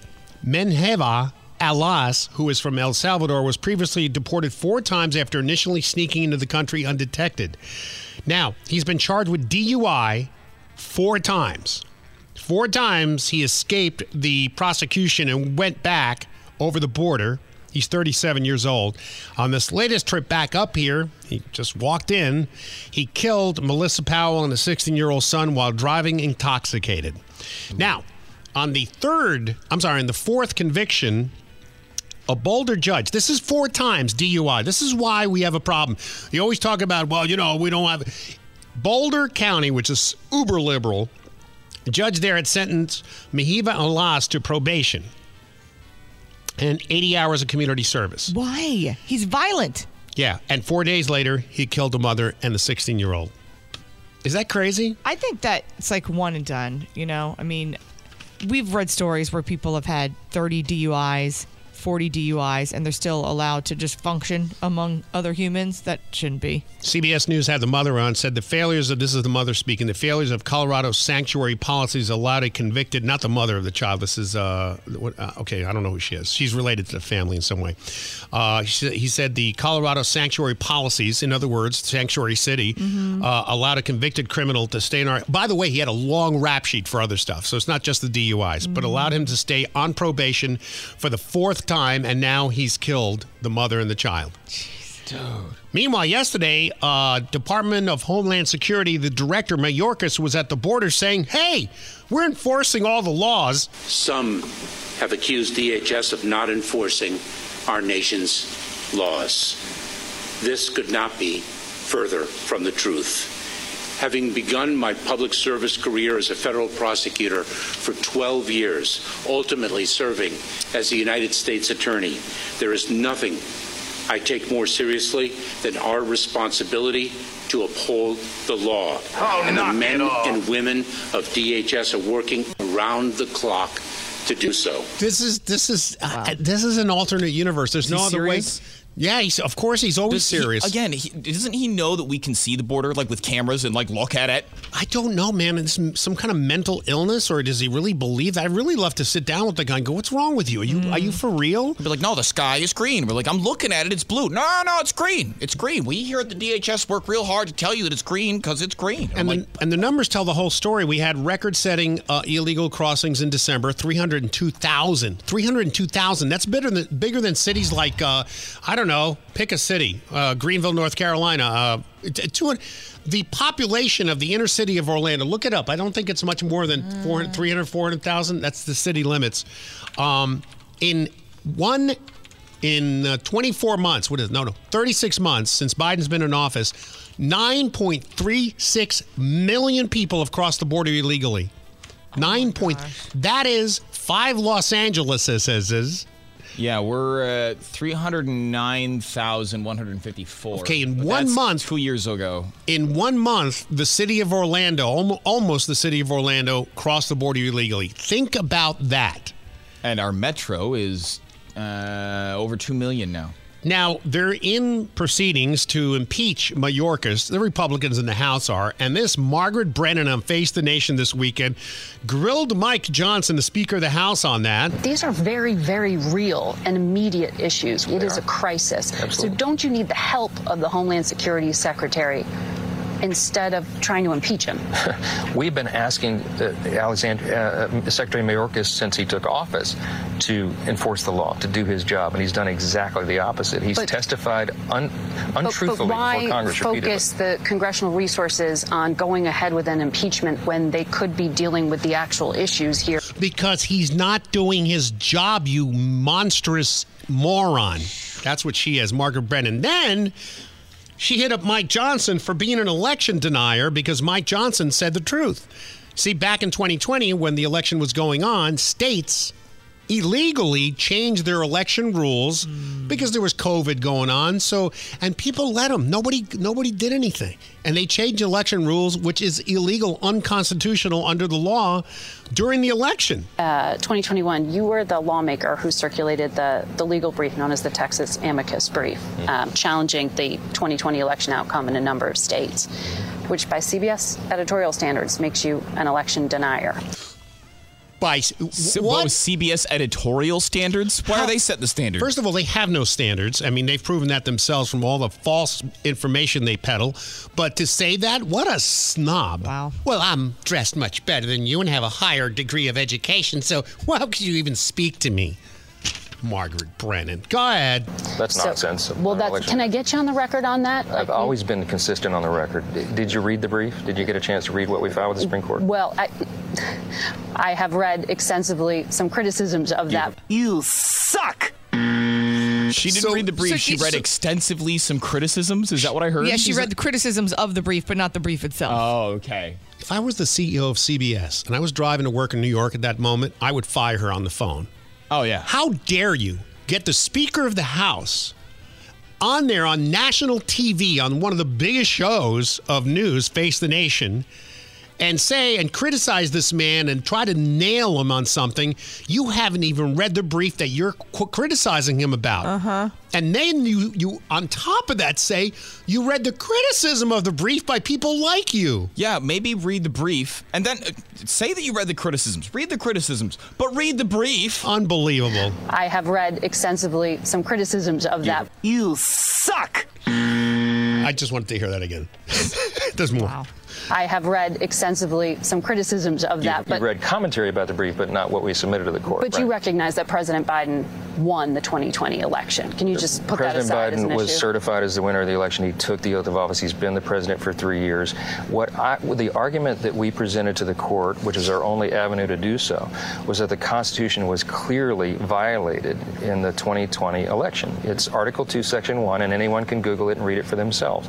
Menjivar Alas, who is from El Salvador, was previously deported four times after initially sneaking into the country undetected. Now, he's been charged with DUI four times. Four times he escaped the prosecution and went back over the border. He's 37 years old. On this latest trip back up here, he just walked in. He killed Melissa Powell and a 16 year old son while driving intoxicated. Now, on the third, I'm sorry, in the fourth conviction, a Boulder judge. This is four times DUI. This is why we have a problem. You always talk about, well, you know, we don't have. Boulder County, which is uber liberal, the judge there had sentenced Mehiva Alas to probation and 80 hours of community service. Why? He's violent. Yeah, and four days later, he killed the mother and the 16 year old. Is that crazy? I think that it's like one and done. You know, I mean, we've read stories where people have had 30 DUIs, 40 DUIs, and they're still allowed to just function among other humans. That shouldn't be. CBS News had the mother on, said the failures of, this is the mother speaking, the failures of Colorado's sanctuary policies allowed a convicted, not the mother of the child, this is, uh, what, uh, okay, I don't know who she is. She's related to the family in some way. Uh, he, said- he said the Colorado sanctuary policies, in other words, sanctuary city, uh, allowed a convicted criminal to stay in our, by the way, he had a long rap sheet for other stuff, so it's not just the DUIs, but allowed him to stay on probation for the fourth time, and now he's killed the mother and the child. Meanwhile, yesterday, uh, Department of Homeland Security, the director, Mayorkas, was at the border saying, hey, we're enforcing all the laws. Some have accused DHS of not enforcing our nation's laws. This could not be further from the truth. Having begun my public service career as a federal prosecutor for 12 years, ultimately serving as the United States Attorney, there is nothing I take more seriously than our responsibility to uphold the law. Oh, and the men and women of DHS are working around the clock to do so. This is this is uh, this is an alternate universe. There's no other serious? way. Yeah, he's, of course he's always Does he- serious. again, he, doesn't he know that we can see the border like with cameras and like look at it? I don't know, man. It's some, some kind of mental illness, or does he really believe that? I'd really love to sit down with the guy and go, "What's wrong with you? Are you are you for real?" Be like, no, the sky is green. We're like, I'm looking at it, it's blue. No, no, it's green. It's green. We here at the DHS work real hard to tell you that it's green because it's green. And the, and the numbers tell the whole story. We had record-setting uh, illegal crossings in December, 302,000. 302,000. That's bigger than bigger than cities like uh, I don't know, pick a city, uh, Greenville, North Carolina. Uh, t- 200 the population of the inner city of Orlando, look it up. I don't think it's much more than 400, 300, 400,000. That's the city limits. Um, in one in uh, 24 months, what is it? No, no, 36 months since Biden's been in office, 9.36 million people have crossed the border illegally. Nine point. That is five Los Angeleses. Yeah, we're at 309,154. Okay, in But one month- Two years ago. In one month, the city of Orlando, almost the city of Orlando, crossed the border illegally. Think about that. And our metro is uh, over 2 million now. Now, they're in proceedings to impeach Mayorkas. The Republicans in the House are. And this Margaret Brennan on Face the Nation this weekend grilled Mike Johnson, the Speaker of the House, on that. These are very, very real and immediate issues. It is a crisis. So don't you need the help of the Homeland Security Secretary instead of trying to impeach him? We've been asking uh, Alexander, uh, Secretary Mayorkas since he took office to enforce the law, to do his job, and he's done exactly the opposite. He's But- testified un, But, untruthfully but why before Congress repeatedly. focus the congressional resources on going ahead with an impeachment when they could be dealing with the actual issues here? Because he's not doing his job, you monstrous moron. That's what she is, Margaret Brennan. Then She hit up Mike Johnson for being an election denier because Mike Johnson said the truth. See, back in 2020, when the election was going on, states illegally changed their election rules because there was COVID going on. So, and people let them. Nobody, nobody did anything, and they changed election rules, which is illegal, unconstitutional under the law during the election. Uh, 2021, you were the lawmaker who circulated the, the legal brief known as the Texas Amicus Brief, um, challenging the 2020 election outcome in a number of states, which by CBS editorial standards makes you an election denier. By So, what was CBS editorial standards? Why are they set the standard? First of all, they have no standards. I mean, they've proven that themselves from all the false information they peddle. But to say that, what a snob. Wow. Well, I'm dressed much better than you and have a higher degree of education, so how could you even speak to me? Margaret Brennan. Go ahead. That's So- nonsense. Well, that, can I get you on the record on that? I've always been consistent on the record. D- Did you read the brief? Did you get a chance to read what we filed with the Supreme Court? Well, I, I have read extensively some criticisms of that. You suck. She didn't read the brief. so she she- read so- extensively some criticisms. Is that what I heard? Yeah, she She's read the criticisms of the brief, but not the brief itself. Oh, okay. If I was the CEO of CBS and I was driving to work in New York at that moment, I would fire her on the phone. Oh, yeah. How dare you get the Speaker of the House on there on national TV on one of the biggest shows of news, Face the Nation, and say and criticize this man and try to nail him on something you haven't even read the brief that you're qu- criticizing him about. Uh-huh. And then you you on top of that say you read the criticism of the brief by people like you. Yeah, maybe read the brief and then uh, say that you read the criticisms. Read the criticisms, but read the brief. Unbelievable. I have read extensively some criticisms of that. You suck. I just wanted to hear that again. There's more. I have read extensively some criticisms of that, you but read commentary about the brief, but not what we submitted to the court. but you recognize that President Biden won the 2020 election. Can you just put President that aside as Biden an was issue? certified as the winner of the election. He took the oath of office. He's been the president for three years. What I, the argument that we presented to the court, which is our only avenue to do so, was that the Constitution was clearly violated in the 2020 election. It's Article 2, Section 1, and anyone can Google it and read it for themselves.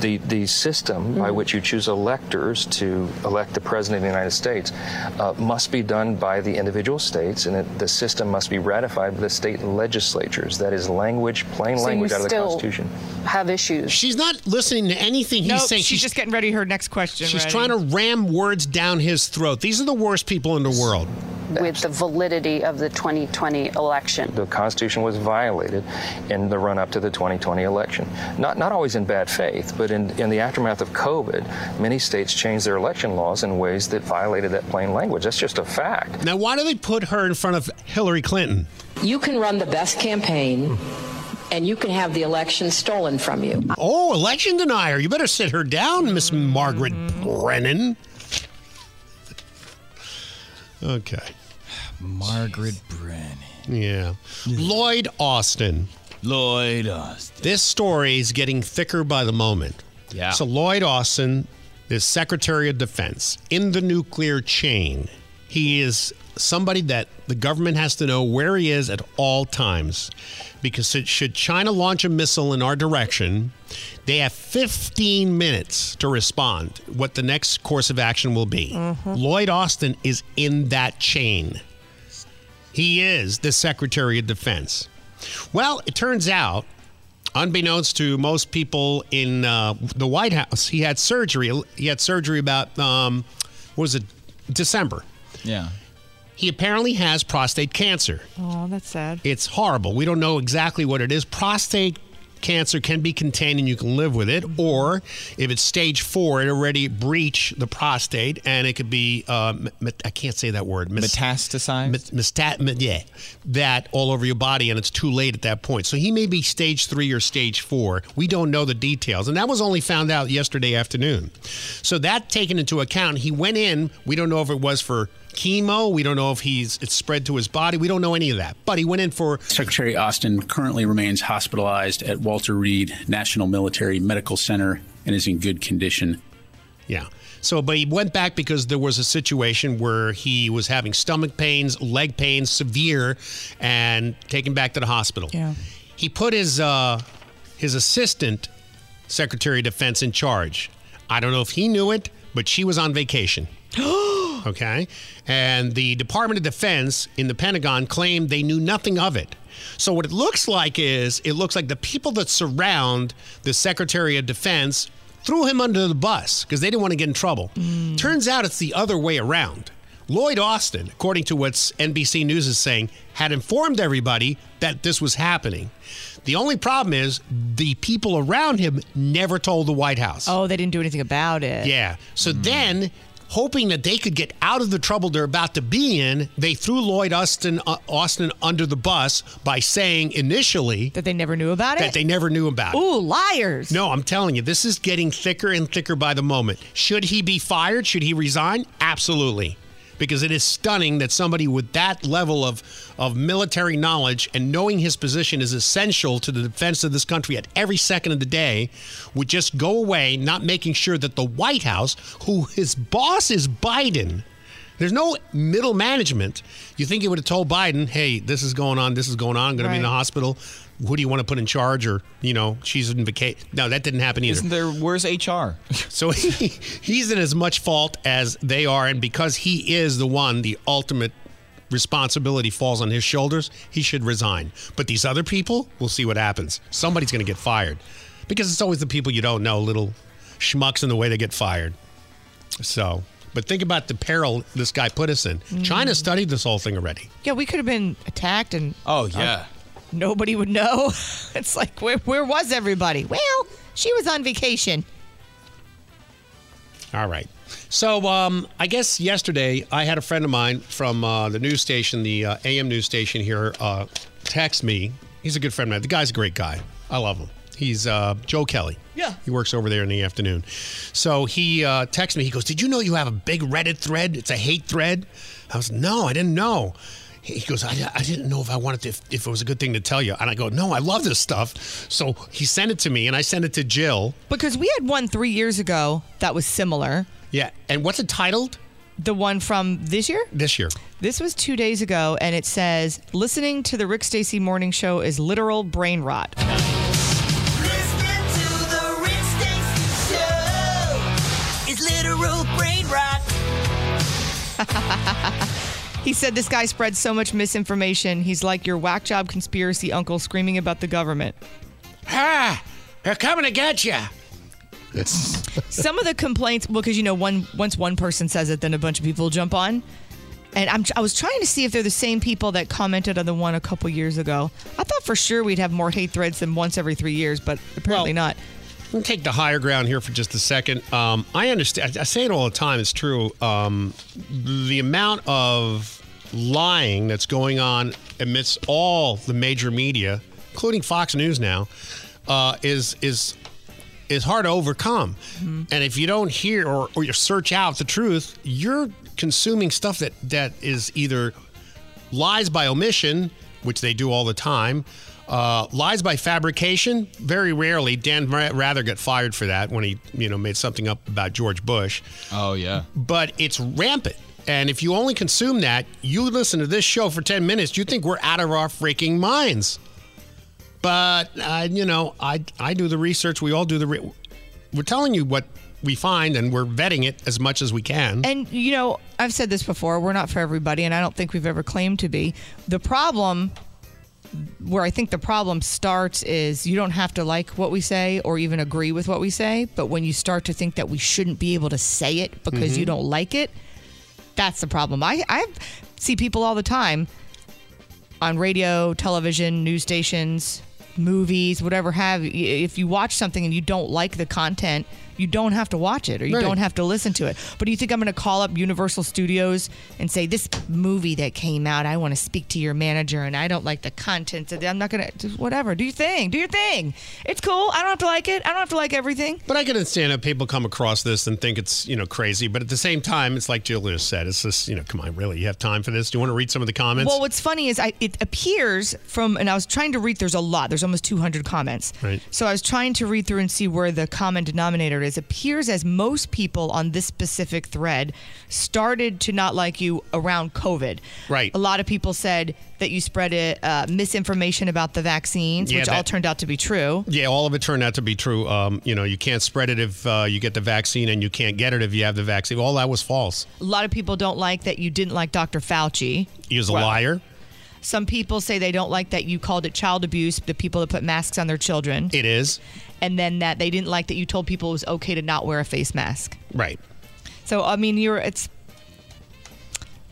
The the system by mm-hmm. which you choose electors to elect the president of the United States uh, must be done by the individual states, and it, the system must be ratified by the state legislatures. That is language, plain So language out of the Constitution. have issues. She's not listening to anything he's Nope, saying. she's, just getting ready her next question. She's ready. trying to ram words down his throat. These are the worst people in the world. with the validity of the 2020 election. The Constitution was violated in the run up to the 2020 election. Not, not always in bad faith, but in, in the aftermath of COVID, many states changed their election laws in ways that violated that plain language. That's just a fact. Now, why do they put her in front of Hillary Clinton? You can run the best campaign and you can have the election stolen from you. Oh, election denier. You better sit her down, Miss Margaret Brennan. Okay. Margaret Brennan. Yeah. Lloyd Austin. Lloyd Austin. This story is getting thicker by the moment. Yeah. So Lloyd Austin is Secretary of Defense in the nuclear chain. He is somebody that the government has to know where he is at all times. Because should China launch a missile in our direction, they have 15 minutes to respond what the next course of action will be. Mm-hmm. Lloyd Austin is in that chain. He is the Secretary of Defense. Well, it turns out, unbeknownst to most people in uh, the White House, he had surgery. He had surgery about, um, what was it, December. Yeah. He apparently has prostate cancer. Oh, that's sad. It's horrible. We don't know exactly what it is. Prostate cancer can be contained and you can live with it, or if it's stage four, it already breached the prostate and it could be, uh, met- I can't say that word, Mis- Metastasized? met- mestat- met- yeah, that all over your body and it's too late at that point. So he may be stage three or stage four. We don't know the details. And that was only found out yesterday afternoon. So that taken into account, he went in. We don't know if it was for chemo. We don't know if he's it's spread to his body. We don't know any of that. But he went in for Secretary Austin currently remains hospitalized at Walter Reed National Military Medical Center and is in good condition. Yeah. So, but he went back because there was a situation where he was having stomach pains, leg pains, severe, and taken back to the hospital. Yeah. He put his uh, his assistant Secretary of Defense in charge. I don't know if he knew it, but she was on vacation. okay. And the Department of Defense in the Pentagon claimed they knew nothing of it. So, what it looks like is it looks like the people that surround the Secretary of Defense threw him under the bus because they didn't want to get in trouble. Mm. Turns out it's the other way around. Lloyd Austin, according to what NBC News is saying, had informed everybody that this was happening. The only problem is the people around him never told the White House. Oh, they didn't do anything about it. Yeah. So mm. then, hoping that they could get out of the trouble they're about to be in, they threw Lloyd Austin uh, Austin under the bus by saying initially that they never knew about it. that they never knew about it. Ooh, liars! No, I'm telling you, this is getting thicker and thicker by the moment. Should he be fired? Should he resign? Absolutely. Because it is stunning that somebody with that level of, of military knowledge and knowing his position is essential to the defense of this country at every second of the day would just go away, not making sure that the White House, who his boss is Biden, there's no middle management. You think he would have told Biden, hey, this is going on, this is going on, I'm going to be in the hospital. Who do you want to put in charge? Or, you know, she's in vacation. No, that didn't happen either. Isn't there? Where's HR? So he, he's in as much fault as they are, and because he is the one, the ultimate responsibility falls on his shoulders. He should resign. But these other people, we'll see what happens. Somebody's going to get fired because it's always the people you don't know, little schmucks in the way they get fired. So, but think about the peril this guy put us in. Mm. China studied this whole thing already. Yeah, we could have been attacked and Oh yeah. Nobody would know. It's like where where was everybody? Well, she was on vacation. All right. So um, I guess yesterday I had a friend of mine from uh, the news station, the uh, AM news station here, uh, text me. He's a good friend of mine. The guy's a great guy. I love him. He's uh, Joe Kelly. Yeah. He works over there in the afternoon. So he uh, texted me. He goes, "Did you know you have a big Reddit thread? It's a hate thread." I was, "No, I didn't know." He he goes, I, I didn't know if I wanted to, if, if it was a good thing to tell you. And I go, no, I love this stuff. So he sent it to me and I sent it to Jill. Because we had one three years ago that was similar. Yeah. And what's it titled? The one from this year? This year. This was two days ago, and it says, listening to the Rick Stacy morning show is literal brain rot. It's literal brain rot. He said this guy spreads so much misinformation. He's like your whack job conspiracy uncle screaming about the government. Ah, they're coming to get you. Some of the complaints, well, because you know, one once one person says it, then a bunch of people jump on. And I'm, I was trying to see if they're the same people that commented on the one a couple years ago. I thought for sure we'd have more hate threads than once every three years, but apparently not. Let me take the higher ground here for just a second. Um, I understand. I, I say it all the time. It's true. Um, the amount of lying that's going on amidst all the major media, including Fox News now, uh, is is is hard to overcome. And if you don't hear or, or you search out the truth, you're consuming stuff that that is either lies by omission, which they do all the time. Uh, lies by fabrication, very rarely. Dan Rather got fired for that when he, you know, made something up about George Bush. Oh yeah. But it's rampant. And if you only consume that, you listen to this show for 10 minutes, you think we're out of our freaking minds. But, uh, you know, I, I do the research. We all do the. Re- we're telling you what we find and we're vetting it as much as we can. And you know, I've said this before, we're not for everybody, and I don't think we've ever claimed to be. The problem where I think the problem starts is you don't have to like what we say or even agree with what we say, but when you start to think that we shouldn't be able to say it because Mm-hmm. you don't like it, that's the problem. I, I see people all the time on radio, television, news stations, movies, whatever have. If you watch something and you don't like the content, you don't have to watch it or you Right. don't have to listen to it. But do you think I'm going to call up Universal Studios and say, This movie that came out, I want to speak to your manager and I don't like the content. So I'm not going to, whatever. Do your thing. Do your thing. It's cool. I don't have to like it. I don't have to like everything. But I can understand that people come across this and think it's, you know, crazy. But at the same time, it's like Julia said, it's just, you know, come on, really? You have time for this? Do you want to read some of the comments? Well, what's funny is I, it appears from, and I was trying to read, there's a lot, there's almost 200 comments. Right. So I was trying to read through and see where the common denominator is. Appears as most people on this specific thread started to not like you around COVID. Right. A lot of people said that you spread uh, misinformation about the vaccines, Yeah, which all turned out to be true. Yeah, all of it turned out to be true. Um, you know, you can't spread it if uh, you get the vaccine, and you can't get it if you have the vaccine. All that was false. A lot of people don't like that you didn't like Dr. Fauci. He was a Well, liar. Some people say they don't like that you called it child abuse, the people that put masks on their children. It is. And then that they didn't like that you told people it was okay to not wear a face mask. Right. So I mean, you're it's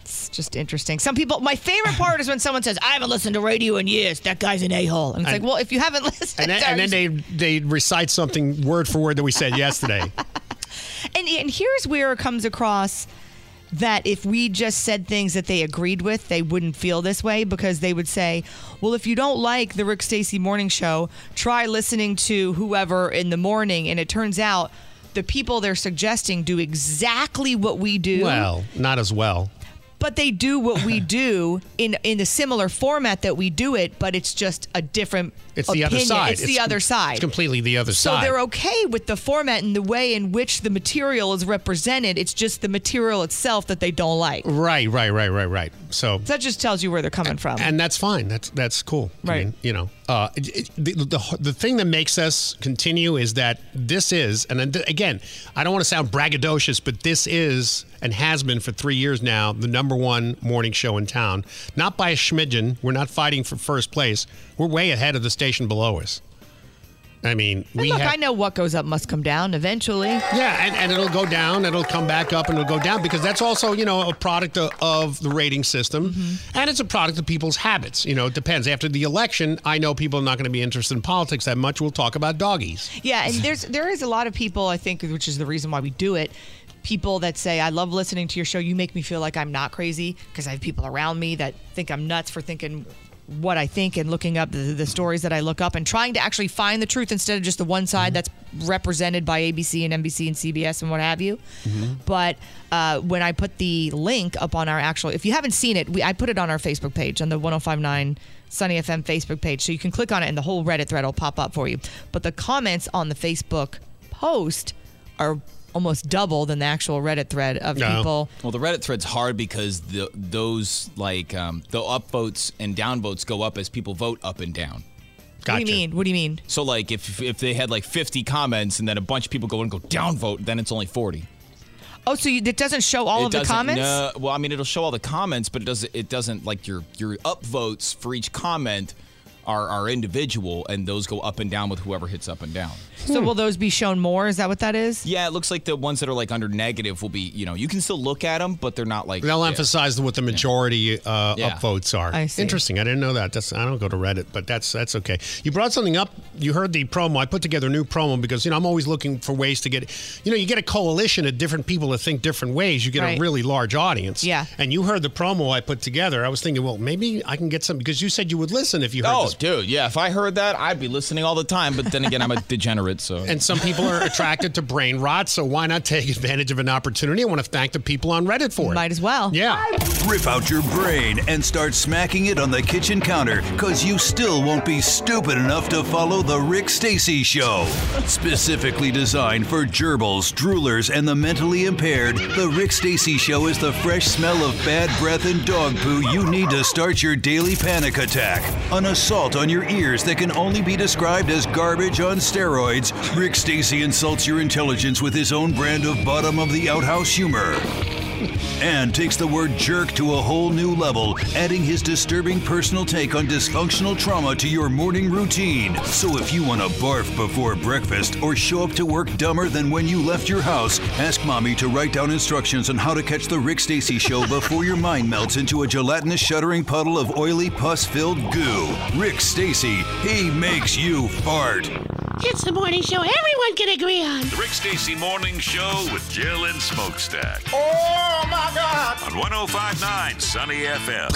it's just interesting. Some people, my favorite part is when someone says, "I haven't listened to radio in years." That guy's an a hole, and it's And- like, well, if you haven't listened, And then, and then they they recite something word for word that we said yesterday. And, and here's where it comes across that if we just said things that they agreed with, they wouldn't feel this way because they would say, well, if you don't like the Rick Stacy morning show, try listening to whoever in the morning. And it turns out the people they're suggesting do exactly what we do. well, not as well. But they do what we do in in a similar format that we do it, but it's just a different It's the other side. It's, the other side. It's completely the other So side. So they're okay with the format and the way in which the material is represented. It's just the material itself that they don't like. Right, right, right, right, right. So that just tells you where they're coming from. and that's fine. That's that's cool. I Right. mean, you know, uh, it, the, the the thing that makes us continue is that this is, and then again, I don't want to sound braggadocious, but this is and has been for three years now the number one morning show in town. Not by a schmidgen. We're not fighting for first place. We're way ahead of the station below us. I mean, And we look, have. I know what goes up must come down eventually. Yeah, and, and it'll go down, it'll come back up, and it'll go down because that's also, you know, a product of, of the rating system, Mm-hmm. and it's a product of people's habits. You know, it depends. After the election, I know people are not going to be interested in politics that much. We'll talk about doggies. Yeah, and there's there is a lot of people I think, which is the reason why we do it. People that say, "I love listening to your show. You make me feel like I'm not crazy," because I have people around me that think I'm nuts for thinking what I think and looking up the, the stories that I look up and trying to actually find the truth instead of just the one side that's represented by ABC and NBC and CBS and what have you. But uh, when I put the link up on our actual, if you haven't seen it, we, I put it on our Facebook page on the 1059 Sunny FM Facebook page. So you can click on it and the whole Reddit thread will pop up for you. But the comments on the Facebook post are almost double than the actual Reddit thread of people. Well, the Reddit thread's hard because the, those like um, the upvotes and downvotes go up as people vote up and down. What do you mean? What do you mean? So like if if they had like 50 comments and then a bunch of people go and go downvote, then it's only 40. Oh, so you, it doesn't show all It of the comments? No, well, I mean, it'll show all the comments, but it doesn't. It doesn't like your your upvotes for each comment are are individual, and those go up and down with whoever hits up and down. So will those be shown more? Is that what that is? Yeah, it looks like the ones that are like under negative will be. You know, you can still look at them, but they're not like. They'll yeah. emphasize what the majority uh, Yeah. upvotes are. I see. Interesting. I didn't know that. That's I don't go to Reddit, but that's that's okay. You brought something up. You heard the promo. I put together a new promo because you know I'm always looking for ways to get. You know, you get a coalition of different people that think different ways. You get Right. a really large audience. Yeah. And you heard the promo I put together. I was thinking, well, maybe I can get some because you said you would listen if you heard Oh, this. Oh, dude, yeah. If I heard that, I'd be listening all the time. But then again, I'm a degenerate, so. And some people are attracted to brain rot, so why not take advantage of an opportunity? I want to thank the people on Reddit for it. Might as well. Yeah. Rip out your brain and start smacking it on the kitchen counter because you still won't be stupid enough to follow The Rick Stacy Show. Specifically designed for gerbils, droolers, and the mentally impaired, The Rick Stacy Show is the fresh smell of bad breath and dog poo you need to start your daily panic attack. An assault on your ears that can only be described as garbage on steroids, Rick Stacy insults your intelligence with his own brand of bottom of the outhouse humor and takes the word jerk to a whole new level, adding his disturbing personal take on dysfunctional trauma to your morning routine. So if you want to barf before breakfast or show up to work dumber than when you left your house, ask mommy to write down instructions on how to catch the Rick Stacy show before your mind melts into a gelatinous shuddering puddle of oily pus-filled goo. Rick Stacy, he makes you fart. It's the morning show everyone can agree on. The Rick Stacy Morning Show with Jill and Smokestack Oh my God! on 1059 Sunny FM.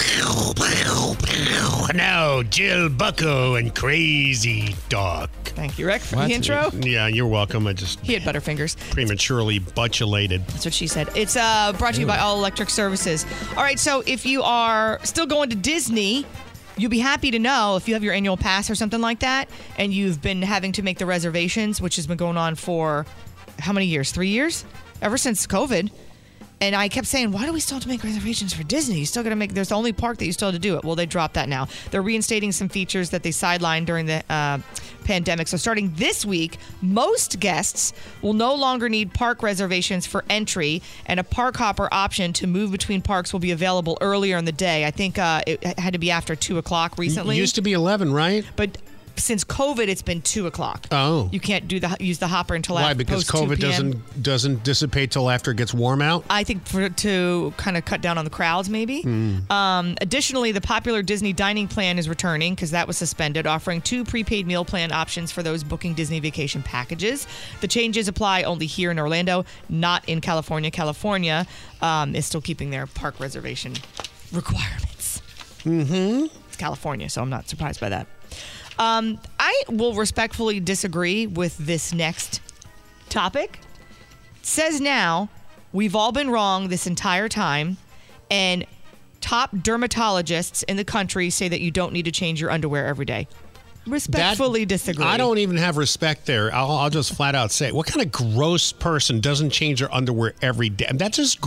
Now, Jill Bucko and Crazy Dog. Thank you, Rick, for the intro. Yeah, you're welcome. I just He had butterfingers. prematurely butulated. That's what she said. It's uh, brought to you by All Electric Services. All right, so if you are still going to Disney, you'll be happy to know if you have your annual pass or something like that, and you've been having to make the reservations, which has been going on for how many years? Three years? Ever since COVID. And I kept saying, why do we still have to make reservations for Disney? You still got to make, there's the only park that you still have to do it. Well, they dropped that now. They're reinstating some features that they sidelined during the uh, pandemic. So starting this week, most guests will no longer need park reservations for entry, and a park hopper option to move between parks will be available earlier in the day. I think uh, it had to be after 2 o'clock recently. It used to be 11, right? But since COVID, it's been 2 o'clock. Oh. You can't do the use the hopper until Why? after Because post 2 COVID doesn't doesn't dissipate till after it gets warm out. I think for to kind of cut down on the crowds, maybe. Hmm. Um, additionally, the popular Disney dining plan is returning because that was suspended, offering two prepaid meal plan options for those booking Disney vacation packages. The changes apply only here in Orlando, not in California. California um, is still keeping their park reservation requirements. Mm-hmm. It's California, so I'm not surprised by that. Um, I will respectfully disagree with this next topic. Says now, we've all been wrong this entire time, and top dermatologists in the country say that you don't need to change your underwear every day. Respectfully disagree. I don't even have respect there. I'll, I'll just flat out say, what kind of gross person doesn't change their underwear every day? That's just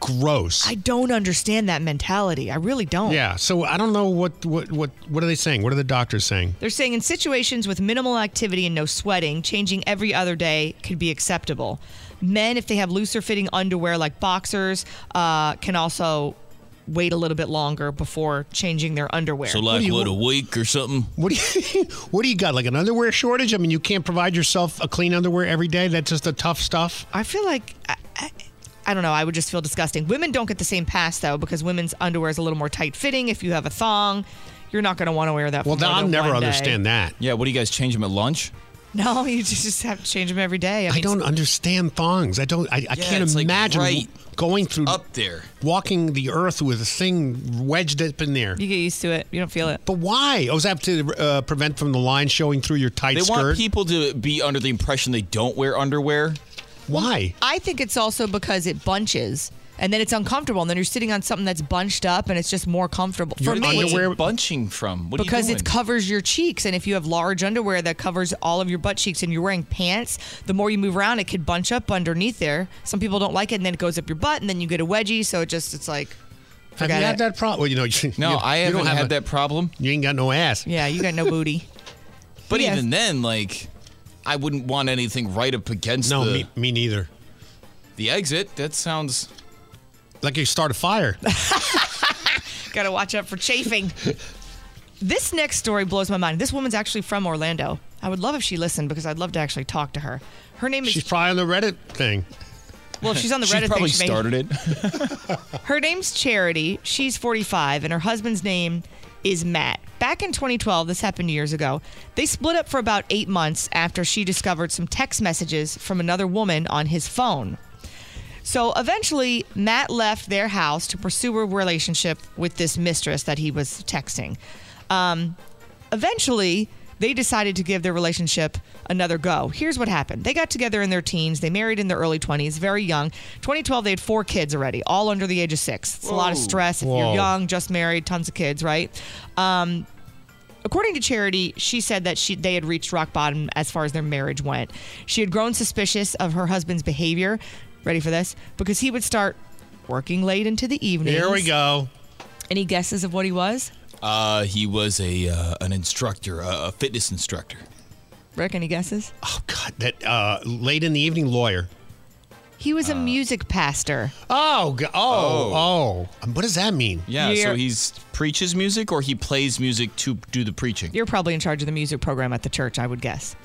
gross. I don't understand that mentality. I really don't. yeah. So I don't know what what what what are they saying? What are the doctors saying? They're saying in situations with minimal activity and no sweating, changing every other day could be acceptable. Men, if they have looser fitting underwear like boxers, uh, can also wait a little bit longer before changing their underwear. So like what, a week or something? What do you what do you got? Like an underwear shortage? I mean, you can't provide yourself a clean underwear every day. That's just the tough stuff. I feel like I, I, I don't know. I would just feel disgusting. Women don't get the same pass though because women's underwear is a little more tight fitting. If you have a thong, you're not going to want to wear that. Well, I'll never understand that. Yeah, what do you guys change them at lunch? No, you just have to change them every day. I, I don't understand thongs. I don't. I, I can't it's like imagine right going through up there, walking the earth with a thing wedged up in there. You get used to it. You don't feel it. But why? Oh, is that to uh, prevent from the line showing through your tight They skirt? want people to be under the impression they don't wear underwear. Why? I think it's also because it bunches. And then it's uncomfortable, and then you're sitting on something that's bunched up, and it's just more comfortable. For me, What's it bunching from? What are you because doing? it covers your cheeks, and if you have large underwear that covers all of your butt cheeks, and you're wearing pants, the more you move around, it could bunch up underneath there. Some people don't like it, and then it goes up your butt, and then you get a wedgie. So it just it's like, Have forget you had that problem? Well, you know, you, No, you- I haven't don't have had a- that problem. You ain't got no ass. Yeah, you got no booty. But Yes. even then, like, I wouldn't want anything right up against No, the me, me neither. the exit. That sounds like you start a fire. Got to watch out for chafing. this next story blows my mind. This woman's actually from Orlando. I would love if she listened because I'd love to actually talk to her. Her name is She's probably on the Reddit thing. Well, if she's on the She Reddit probably thing, she may- started it. Her name's Charity. She's 45, and her husband's name is Matt. Back in 2012, this happened years ago, they split up for about eight months after she discovered some text messages from another woman on his phone. So eventually, Matt left their house to pursue a relationship with this mistress that he was texting. Um, eventually, they decided to give their relationship another go. Here's what happened they got together in their teens, they married in their early 20s, very young. 2012, they had four kids already, all under the age of six. It's a lot of stress if Whoa. you're young, just married, tons of kids, right? Um, According to Charity, she said that she they had reached rock bottom as far as their marriage went. She had grown suspicious of her husband's behavior. Ready for this? Because he would start working late into the evening. Here we go. Any guesses of what he was? Uh, he was a uh, an instructor, a, a fitness instructor. Rick, any guesses? Oh God, that uh, late in the evening lawyer. He was a music pastor. Oh, go- oh, oh, Um, What does that mean? Yeah, so You're- he's preaches music or he plays music to do the preaching. You're probably in charge of the music program at the church, I would guess.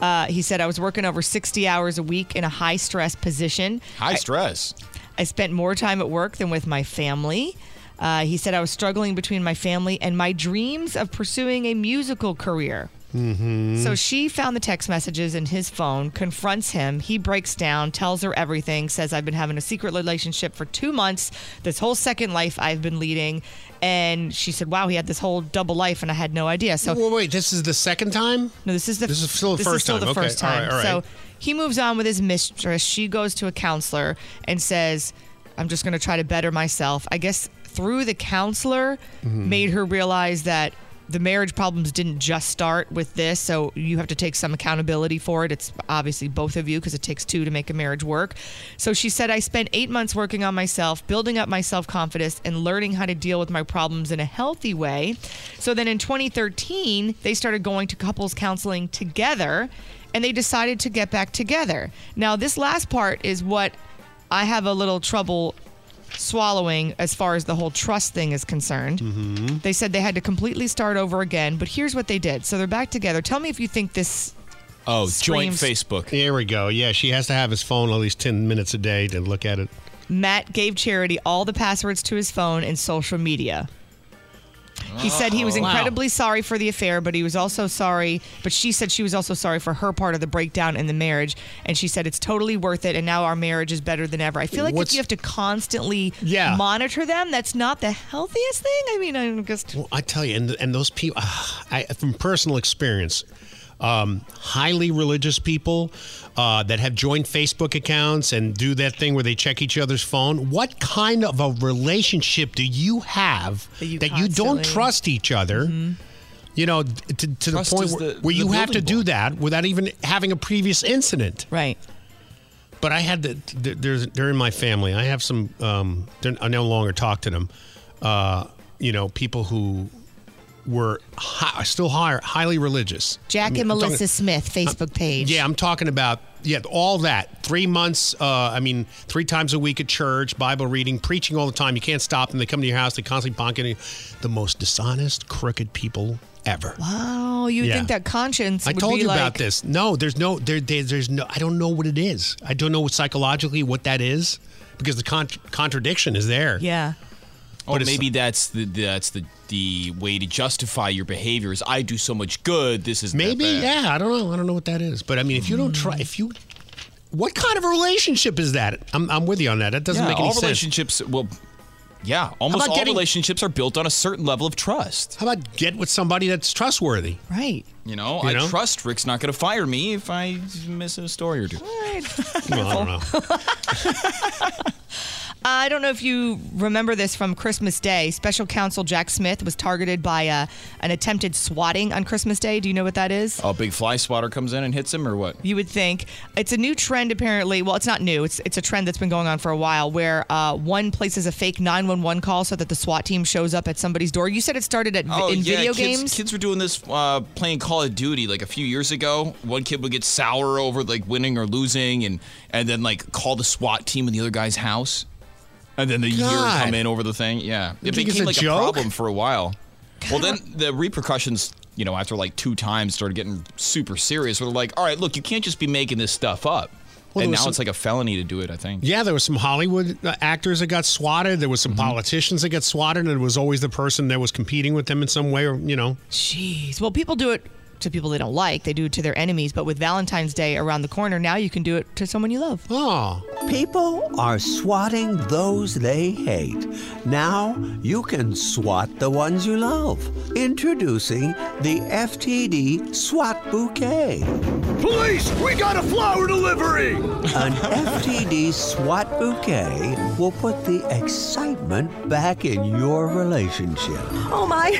Uh, he said, I was working over 60 hours a week in a high stress position. High I- stress. I spent more time at work than with my family. Uh, he said I was struggling between my family and my dreams of pursuing a musical career. Mm-hmm. So she found the text messages in his phone, confronts him. He breaks down, tells her everything, says, I've been having a secret relationship for two months, this whole second life I've been leading. And she said, Wow, he had this whole double life, and I had no idea. So, wait, wait, this is the second time? No, this is the This is still the first is still time. the Okay, first time. right, all right. So he moves on with his mistress. She goes to a counselor and says, "I'm just going to try to better myself." I guess through the counselor Mhm. made her realize that the marriage problems didn't just start with this, so you have to take some accountability for it. It's obviously both of you because it takes two to make a marriage work. So she said, I spent eight months working on myself, building up my self confidence, and learning how to deal with my problems in a healthy way. So then in 2013, they started going to couples counseling together and they decided to get back together. Now, this last part is what I have a little trouble swallowing as far as the whole trust thing is concerned. Mm-hmm. They said they had to completely start over again, but here's what they did. So they're back together. Tell me if you think this. Oh, joint Facebook. Here we go. Yeah, she has to have his phone at least 10 minutes a day to look at it. Matt gave Charity all the passwords to his phone and social media. He said he was Oh. Wow. incredibly sorry for the affair, but he was also sorry. But she said she was also sorry for her part of the breakdown in the marriage, and she said it's totally worth it. And now our marriage is better than ever. I feel like What's- if you have to constantly Yeah. monitor them, that's not the healthiest thing. I mean, I'm just Well, I tell you, and and those people, I, from personal experience, um, highly religious people uh, that have joined Facebook accounts and do that thing where they check each other's phone. What kind of a relationship do you have That you that you don't trust each other? You know, to, to the point where, the- where the you have to building do that without even having a previous incident. Right. But I had the, th- there's they're in my family. I have some. Um, I no longer talk to them. Uh, you know, people who were hi, still higher, highly religious. Jack and I'm talking- Melissa Smith Facebook page. Yeah, I'm talking about yeah, all that. Three months. Uh, I mean, three times a week at church, Bible reading, preaching all the time. You can't stop them. They come to your house. They constantly bonking. you. The most dishonest, crooked people ever. Wow, you Yeah. think that conscience I told you like, about this. No, there's no there, there. There's no. I don't know what it is. I don't know psychologically what that is because the con- contradiction is there. Yeah. Oh, But maybe that's the that's the the way to justify your behavior is I do so much good. This is Maybe, yeah. I don't know. I don't know what that is. But I mean, if you don't try, if you, what kind of a relationship is that? I'm, I'm with you on that. That doesn't yeah, make any all sense. relationships. Well, yeah, almost about all getting- relationships are built on a certain level of trust. How about get with somebody that's trustworthy? Right. You know, You I know? trust Rick's not going to fire me if I miss a story or two. Well, I don't know. I don't know if you remember this from Christmas Day. Special counsel Jack Smith was targeted by uh, an attempted swatting on Christmas Day. Do you know what that is? A big fly swatter comes in and hits him, or what? You would think it's a new trend. Apparently, well, it's not new. It's it's a trend that's been going on for a while, where uh, one places a fake 911 call so that the SWAT team shows up at somebody's door. You said it started at Oh, in yeah, video kids, games. Kids were doing this uh, playing Call of Duty like a few years ago. One kid would get sour over like winning or losing, and and then like call the SWAT team in the other guy's house, and then the year come in over the thing. Yeah, it think became a like joke? a problem for a while. Well, then the repercussions, you know, after like two times, started getting super serious. Where they're like, all right, look, you can't just be making this stuff up. Well, and now some- it's like a felony to do it. I think. Yeah, there was some Hollywood uh, actors that got swatted. There was some politicians that got swatted, and it was always the person that was competing with them in some way, or you know. Jeez. Well, people do it to people they don't like. They do it to their enemies. But with Valentine's Day around the corner, now you can do it to someone you love. Oh. People are swatting those they hate. Now you can swat the ones you love. Introducing the FTD SWAT Bouquet. Police, we got a flower delivery! An FTD SWAT bouquet will put the excitement back in your relationship. Oh my!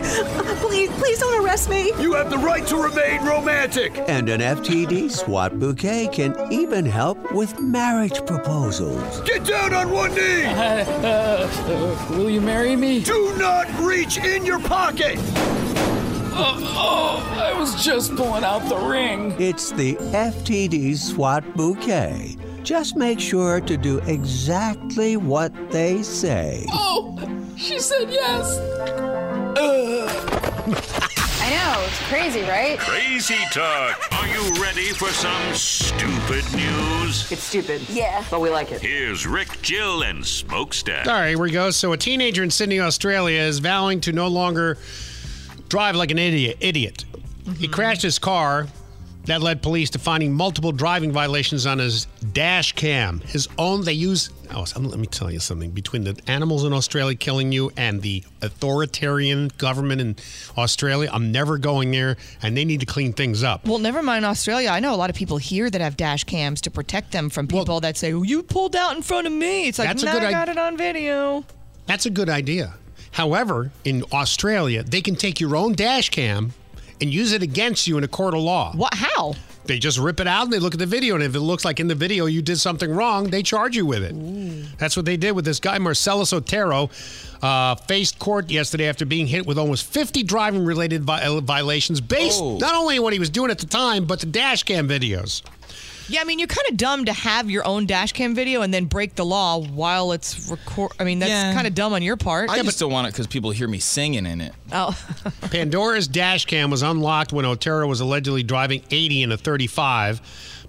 Please, please don't arrest me! You have the right to remain romantic! And an FTD SWAT bouquet can even help with marriage proposals. Get down on one knee! will you marry me? Do not reach in your pocket! Oh, oh, I was just pulling out the ring. It's the FTD SWAT bouquet. Just make sure to do exactly what they say. Oh, she said yes. I know, it's crazy, right? Crazy talk. Are you ready for some stupid news? It's stupid. Yeah. But we like it. Here's Rick, Jill, and Smokestack. All right, here we go. So, a teenager in Sydney, Australia, is vowing to no longer drive like an idiot. Idiot. He crashed his car. That led police to finding multiple driving violations on his dash cam. His own. They use. Oh, let me tell you something. Between the animals in Australia killing you and the authoritarian government in Australia, I'm never going there, and they need to clean things up. Well, never mind Australia. I know a lot of people here that have dash cams to protect them from people that say, "Oh, "You pulled out in front of me." It's like, That's a "No, good I id- got it on video." That's a good idea. However, in Australia, they can take your own dash cam and use it against you in a court of law. What? How? They just rip it out and they look at the video, and if it looks like in the video you did something wrong, they charge you with it. That's what they did with this guy, Marcellus Otero. Uh, faced court yesterday after being hit with almost 50 driving related vi- violations based Oh. not only on what he was doing at the time, but the dash cam videos. Yeah, I mean, you're kind of dumb to have your own dash cam video and then break the law while it's record. I mean, that's Yeah. kind of dumb on your part. I just don't want it because people hear me singing in it. Oh. Pandora's dash cam was unlocked when Otero was allegedly driving 80 in a 35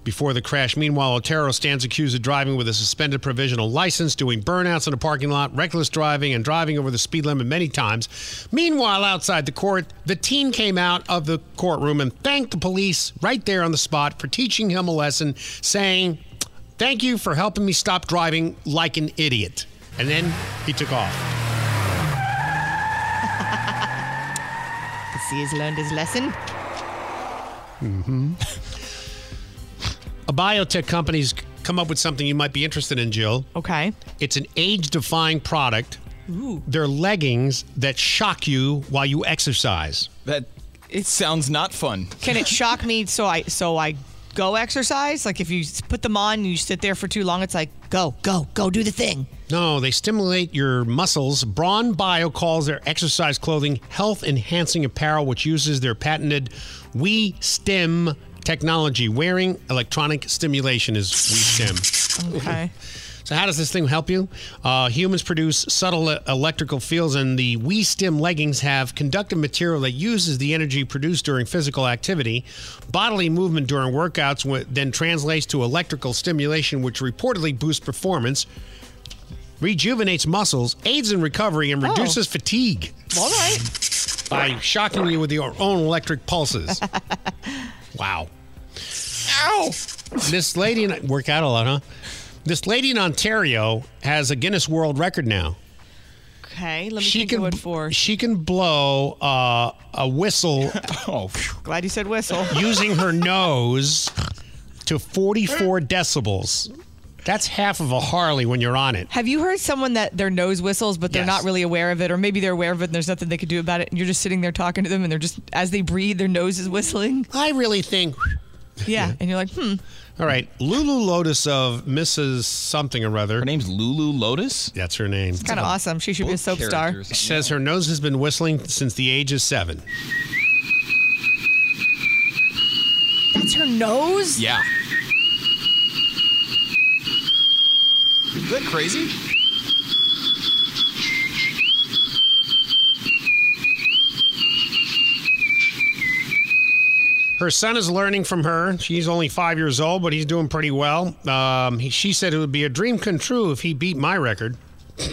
before the crash. Meanwhile, Otero stands accused of driving with a suspended provisional license, doing burnouts in a parking lot, reckless driving, and driving over the speed limit many times. Meanwhile, outside the court, the teen came out of the courtroom and thanked the police right there on the spot for teaching him a lesson, saying, Thank you for helping me stop driving like an idiot. And then he took off. See, he's learned his lesson. hmm A biotech company's come up with something you might be interested in, Jill. Okay. It's an age-defying product. Ooh. They're leggings that shock you while you exercise. That it sounds not fun. Can it shock me so I so I go exercise? Like if you put them on and you sit there for too long, it's like go go go do the thing. No, they stimulate your muscles. Braun Bio calls their exercise clothing health enhancing apparel, which uses their patented We Stim technology. Wearing electronic stimulation is We Stim. Okay. So, how does this thing help you? Uh, humans produce subtle electrical fields, and the We Stim leggings have conductive material that uses the energy produced during physical activity. Bodily movement during workouts then translates to electrical stimulation, which reportedly boosts performance, rejuvenates muscles, aids in recovery, and Oh. reduces fatigue All right. by shocking you with your own electric pulses. wow. Ow! This lady in work out a lot, huh? This lady in Ontario has a Guinness World Record now. Okay. Let me She think can of what for. she can blow uh, a whistle. oh, glad you said whistle. using her nose to 44 decibels. That's half of a Harley when you're on it. Have you heard someone that their nose whistles, but they're Yes. not really aware of it, or maybe they're aware of it and there's nothing they can do about it, and you're just sitting there talking to them, and they're just as they breathe, their nose is whistling. I really think. Yeah, and you're like, hmm. All right, Lulu Lotus of Mrs. Something or other. Her name's Lulu Lotus. That's her name. It's kind of awesome. She should be a soap star. She says her nose has been whistling since the age of seven. That's her nose. Yeah. That crazy? Her son is learning from her. She's only five years old, but he's doing pretty well. Um, he, she said it would be a dream come true if he beat my record.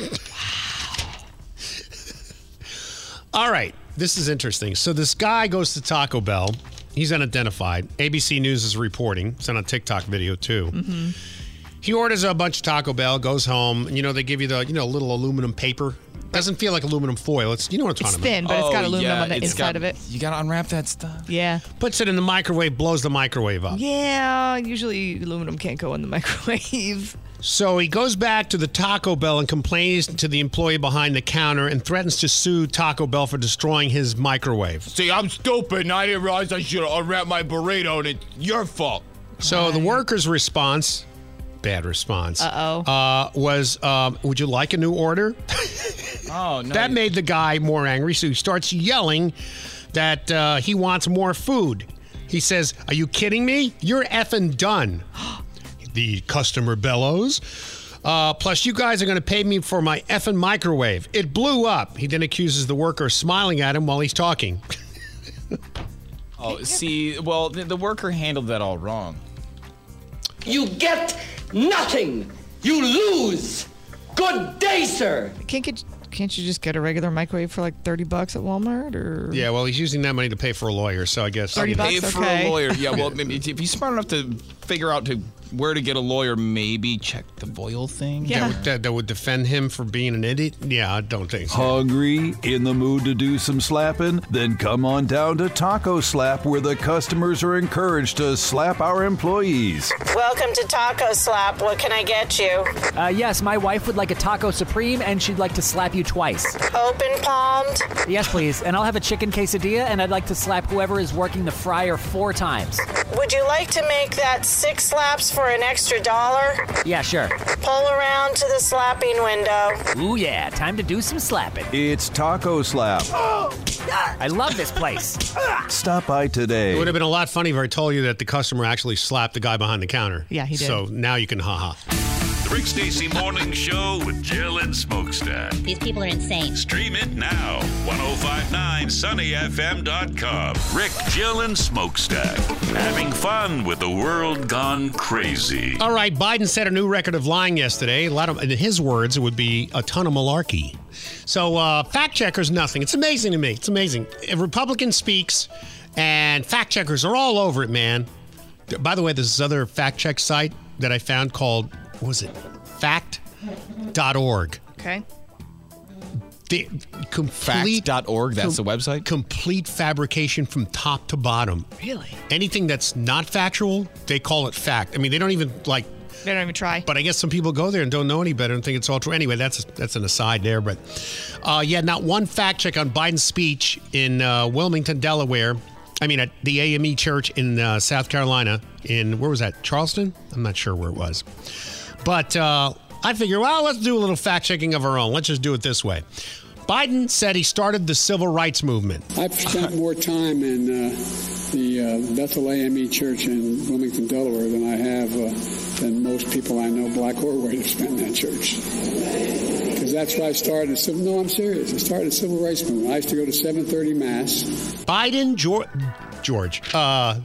All right, this is interesting. So this guy goes to Taco Bell. He's unidentified. ABC News is reporting. It's on a TikTok video too. Mm-hmm. He orders a bunch of Taco Bell, goes home, and you know they give you the you know little aluminum paper. Doesn't feel like aluminum foil. It's you know what I'm It's talking thin, about. but it's got Oh, aluminum yeah, on the it's inside got- of it. You gotta unwrap that stuff. Yeah. Puts it in the microwave, blows the microwave up. Yeah. Usually aluminum can't go in the microwave. So he goes back to the Taco Bell and complains to the employee behind the counter and threatens to sue Taco Bell for destroying his microwave. See, I'm stupid and I didn't realize I should unwrap my burrito and it's your fault. So the worker's response, bad response, Uh-oh. uh, was, um, "Would you like a new order?" Oh, no. that made the guy more angry, so he starts yelling that uh, he wants more food. He says, "Are you kidding me? You're effing done." the customer bellows. Uh, plus, you guys are going to pay me for my effing microwave. It blew up. He then accuses the worker of smiling at him while he's talking. Oh, see, well, the, the worker handled that all wrong. You get nothing. You lose. Good day, sir. Can't get. Can't you just get a regular microwave for like thirty bucks at Walmart or? Yeah, well, he's using that money to pay for a lawyer, so I guess 30 Pay bucks, for a lawyer. Yeah, well, if you're smart enough to figure out to where to get a lawyer, maybe check the foil thing. That, would, that, that would defend him for being an idiot. Yeah, I don't think so. Hungry? In the mood to do some slapping? Then come on down to Taco Slap, where the customers are encouraged to slap our employees. Welcome to Taco Slap. What can I get you? Uh, yes, my wife would like a taco supreme, and she'd like to slap you twice. Open palmed. Yes, please. And I'll have a chicken quesadilla, and I'd like to slap whoever is working the fryer four times. Would you like to make that six slaps for an extra dollar? Yeah, sure. Pull around to the slapping window. Ooh, yeah. Time to do some slapping. It's Taco Slap. I love this place. Stop by today. It would have been a lot funnier if I told you that the customer actually slapped the guy behind the counter. Yeah, he did. So now you can haha. The Rick Stacy Morning Show with Jill and Smokestack. These people are insane. Stream it now. 1059sunnyfm.com. Rick, Jill, and Smokestack. Having fun with the world gone crazy. All right, Biden set a new record of lying yesterday. A lot of, in his words, it would be a ton of malarkey. So, uh, fact checkers, nothing. It's amazing to me. It's amazing. A Republican speaks, and fact checkers are all over it, man. By the way, there's this other fact check site that I found called, what was it? Fact.org. Okay. The complete Fact.org, that's the website? Complete fabrication from top to bottom. Really? Anything that's not factual, they call it fact. I mean, they don't even like They don't even try. but I guess some people go there and don't know any better and think it's all true. Anyway, that's that's an aside there. But uh, yeah, not one fact check on Biden's speech in uh, Wilmington, Delaware. I mean, at the AME Church in uh, South Carolina. In where was that? Charleston? I'm not sure where it was. But uh, I figure, well, let's do a little fact checking of our own. Let's just do it this way. Biden said he started the civil rights movement. I've spent more time in uh, the uh, Bethel AME Church in Wilmington, Delaware, than I have uh, than most people I know, black or white, have spent in that church. Because that's why I started. a Civil, no, I'm serious. I started a civil rights movement. I used to go to 7:30 mass. Biden, George, George, uh,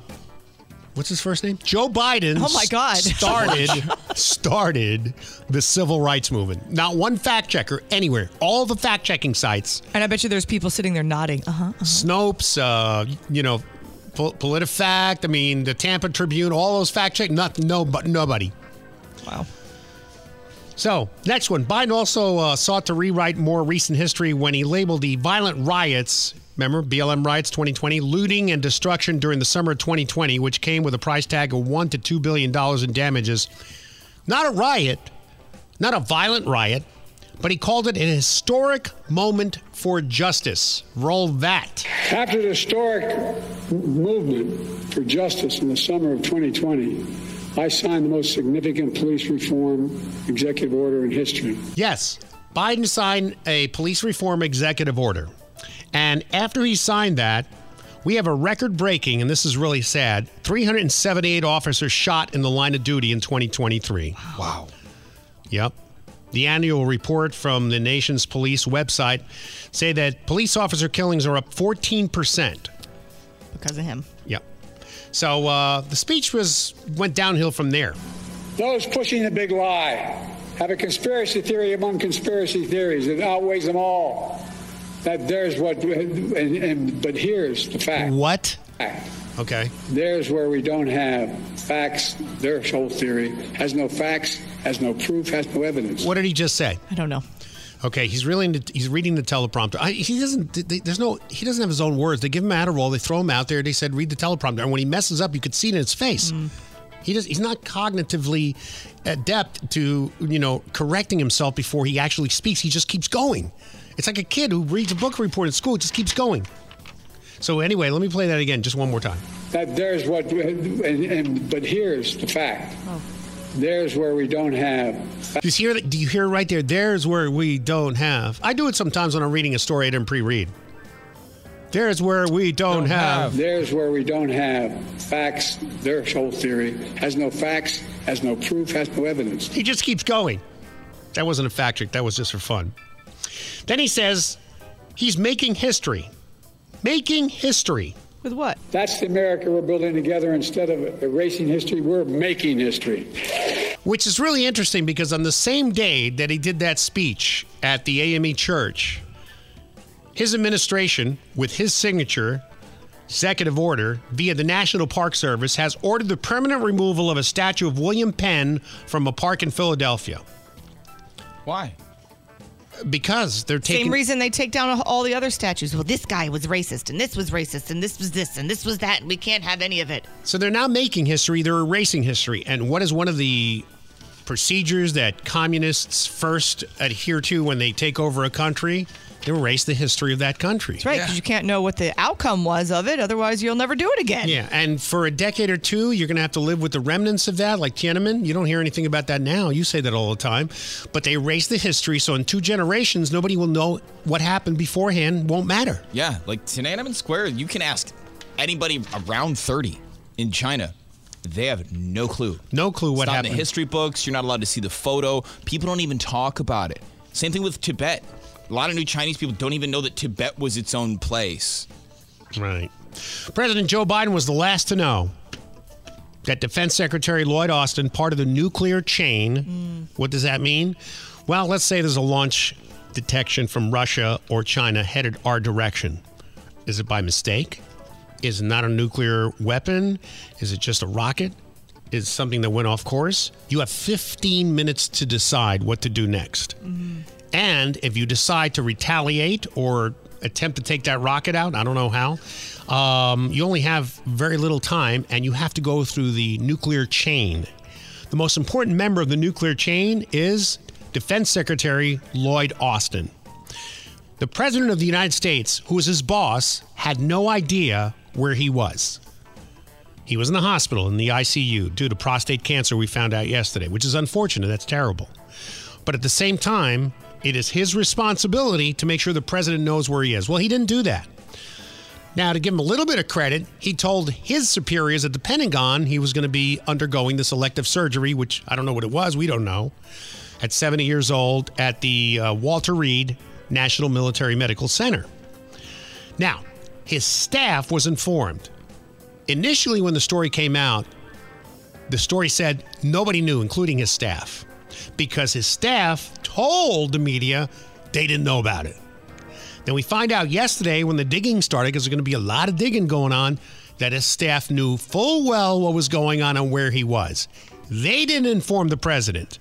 what's his first name? Joe Biden. Oh, my God. Started started the civil rights movement. Not one fact checker anywhere. All the fact checking sites. And I bet you there's people sitting there nodding. Uh huh. Snopes, uh, you know, Pol- PolitiFact. I mean, the Tampa Tribune. All those fact check. Nothing. No, but nobody. Wow. So, next one. Biden also uh, sought to rewrite more recent history when he labeled the violent riots, remember, BLM riots 2020, looting and destruction during the summer of 2020, which came with a price tag of one to $2 billion in damages. Not a riot, not a violent riot, but he called it an historic moment for justice. Roll that. After the historic movement for justice in the summer of 2020, I signed the most significant police reform executive order in history. Yes, Biden signed a police reform executive order. And after he signed that, we have a record breaking, and this is really sad 378 officers shot in the line of duty in 2023. Wow. Yep. The annual report from the nation's police website say that police officer killings are up 14%. Because of him. Yep. So uh, the speech was went downhill from there. Those pushing the big lie have a conspiracy theory among conspiracy theories that outweighs them all. That there's what, and, and, but here's the fact. What? Okay. There's where we don't have facts. Their whole theory has no facts, has no proof, has no evidence. What did he just say? I don't know. Okay, he's really into, he's reading the teleprompter. I, he doesn't. they- There's no. He doesn't have his own words. They give him Adderall. They throw him out there. They said read the teleprompter, and when he messes up, you could see it in his face. Mm. He does. He's not cognitively adept to you know correcting himself before he actually speaks. He just keeps going. It's like a kid who reads a book report at school. It just keeps going. So anyway, let me play that again, just one more time. That there's what, and, and but here's the fact. There's where we don't have. Do you hear that? Do you hear right there? There's where we don't have. I do it sometimes when I'm reading a story I didn't pre-read. There's where we don't, have. There's where we don't have facts. Their whole theory has no facts, has no proof, has no evidence. He just keeps going. That wasn't a fact check. That was just for fun. Then he says he's making history. Making history. With what? That's the America we're building together. Instead of erasing history, we're making history. Which is really interesting because on the same day that he did that speech at the AME church, his administration, with his signature, executive order via the National Park Service, has ordered the permanent removal of a statue of William Penn from a park in Philadelphia. Why? Because they're taking. Same reason they take down all the other statues. Well, this guy was racist, and this was racist, and this was this, and this was that, and we can't have any of it. So they're now making history, they're erasing history. And what is one of the procedures that communists first adhere to when they take over a country, erase the history of that country. That's right, because you can't know what the outcome was of it. Otherwise, you'll never do it again. Yeah, and for a decade or two, you're going to have to live with the remnants of that, like Tiananmen. You don't hear anything about that now. You say that all the time. But they erase the history, so in two generations, nobody will know what happened beforehand, won't matter. Yeah, like Tiananmen Square, you can ask anybody around 30 in China. They have no clue. No clue what it's not happened. in the history books. You're not allowed to see the photo. People don't even talk about it. Same thing with Tibet. A lot of new Chinese people don't even know that Tibet was its own place. Right. President Joe Biden was the last to know that Defense Secretary Lloyd Austin, part of the nuclear chain, mm. what does that mean? Well, let's say there's a launch detection from Russia or China headed our direction. Is it by mistake? Is it not a nuclear weapon? Is it just a rocket? Is something that went off course? You have 15 minutes to decide what to do next. Mm-hmm. And if you decide to retaliate or attempt to take that rocket out, I don't know how, um, you only have very little time and you have to go through the nuclear chain. The most important member of the nuclear chain is Defense Secretary Lloyd Austin. The President of the United States, who was his boss, had no idea where he was. He was in the hospital in the ICU due to prostate cancer, we found out yesterday, which is unfortunate. That's terrible. But at the same time, it is his responsibility to make sure the president knows where he is. Well, he didn't do that. Now, to give him a little bit of credit, he told his superiors at the Pentagon he was going to be undergoing this elective surgery, which I don't know what it was. We don't know. At 70 years old at the uh, Walter Reed National Military Medical Center. Now, his staff was informed. Initially, when the story came out, the story said nobody knew, including his staff, because his staff told the media they didn't know about it. Then we find out yesterday when the digging started, because there's going to be a lot of digging going on, that his staff knew full well what was going on and where he was. They didn't inform the president.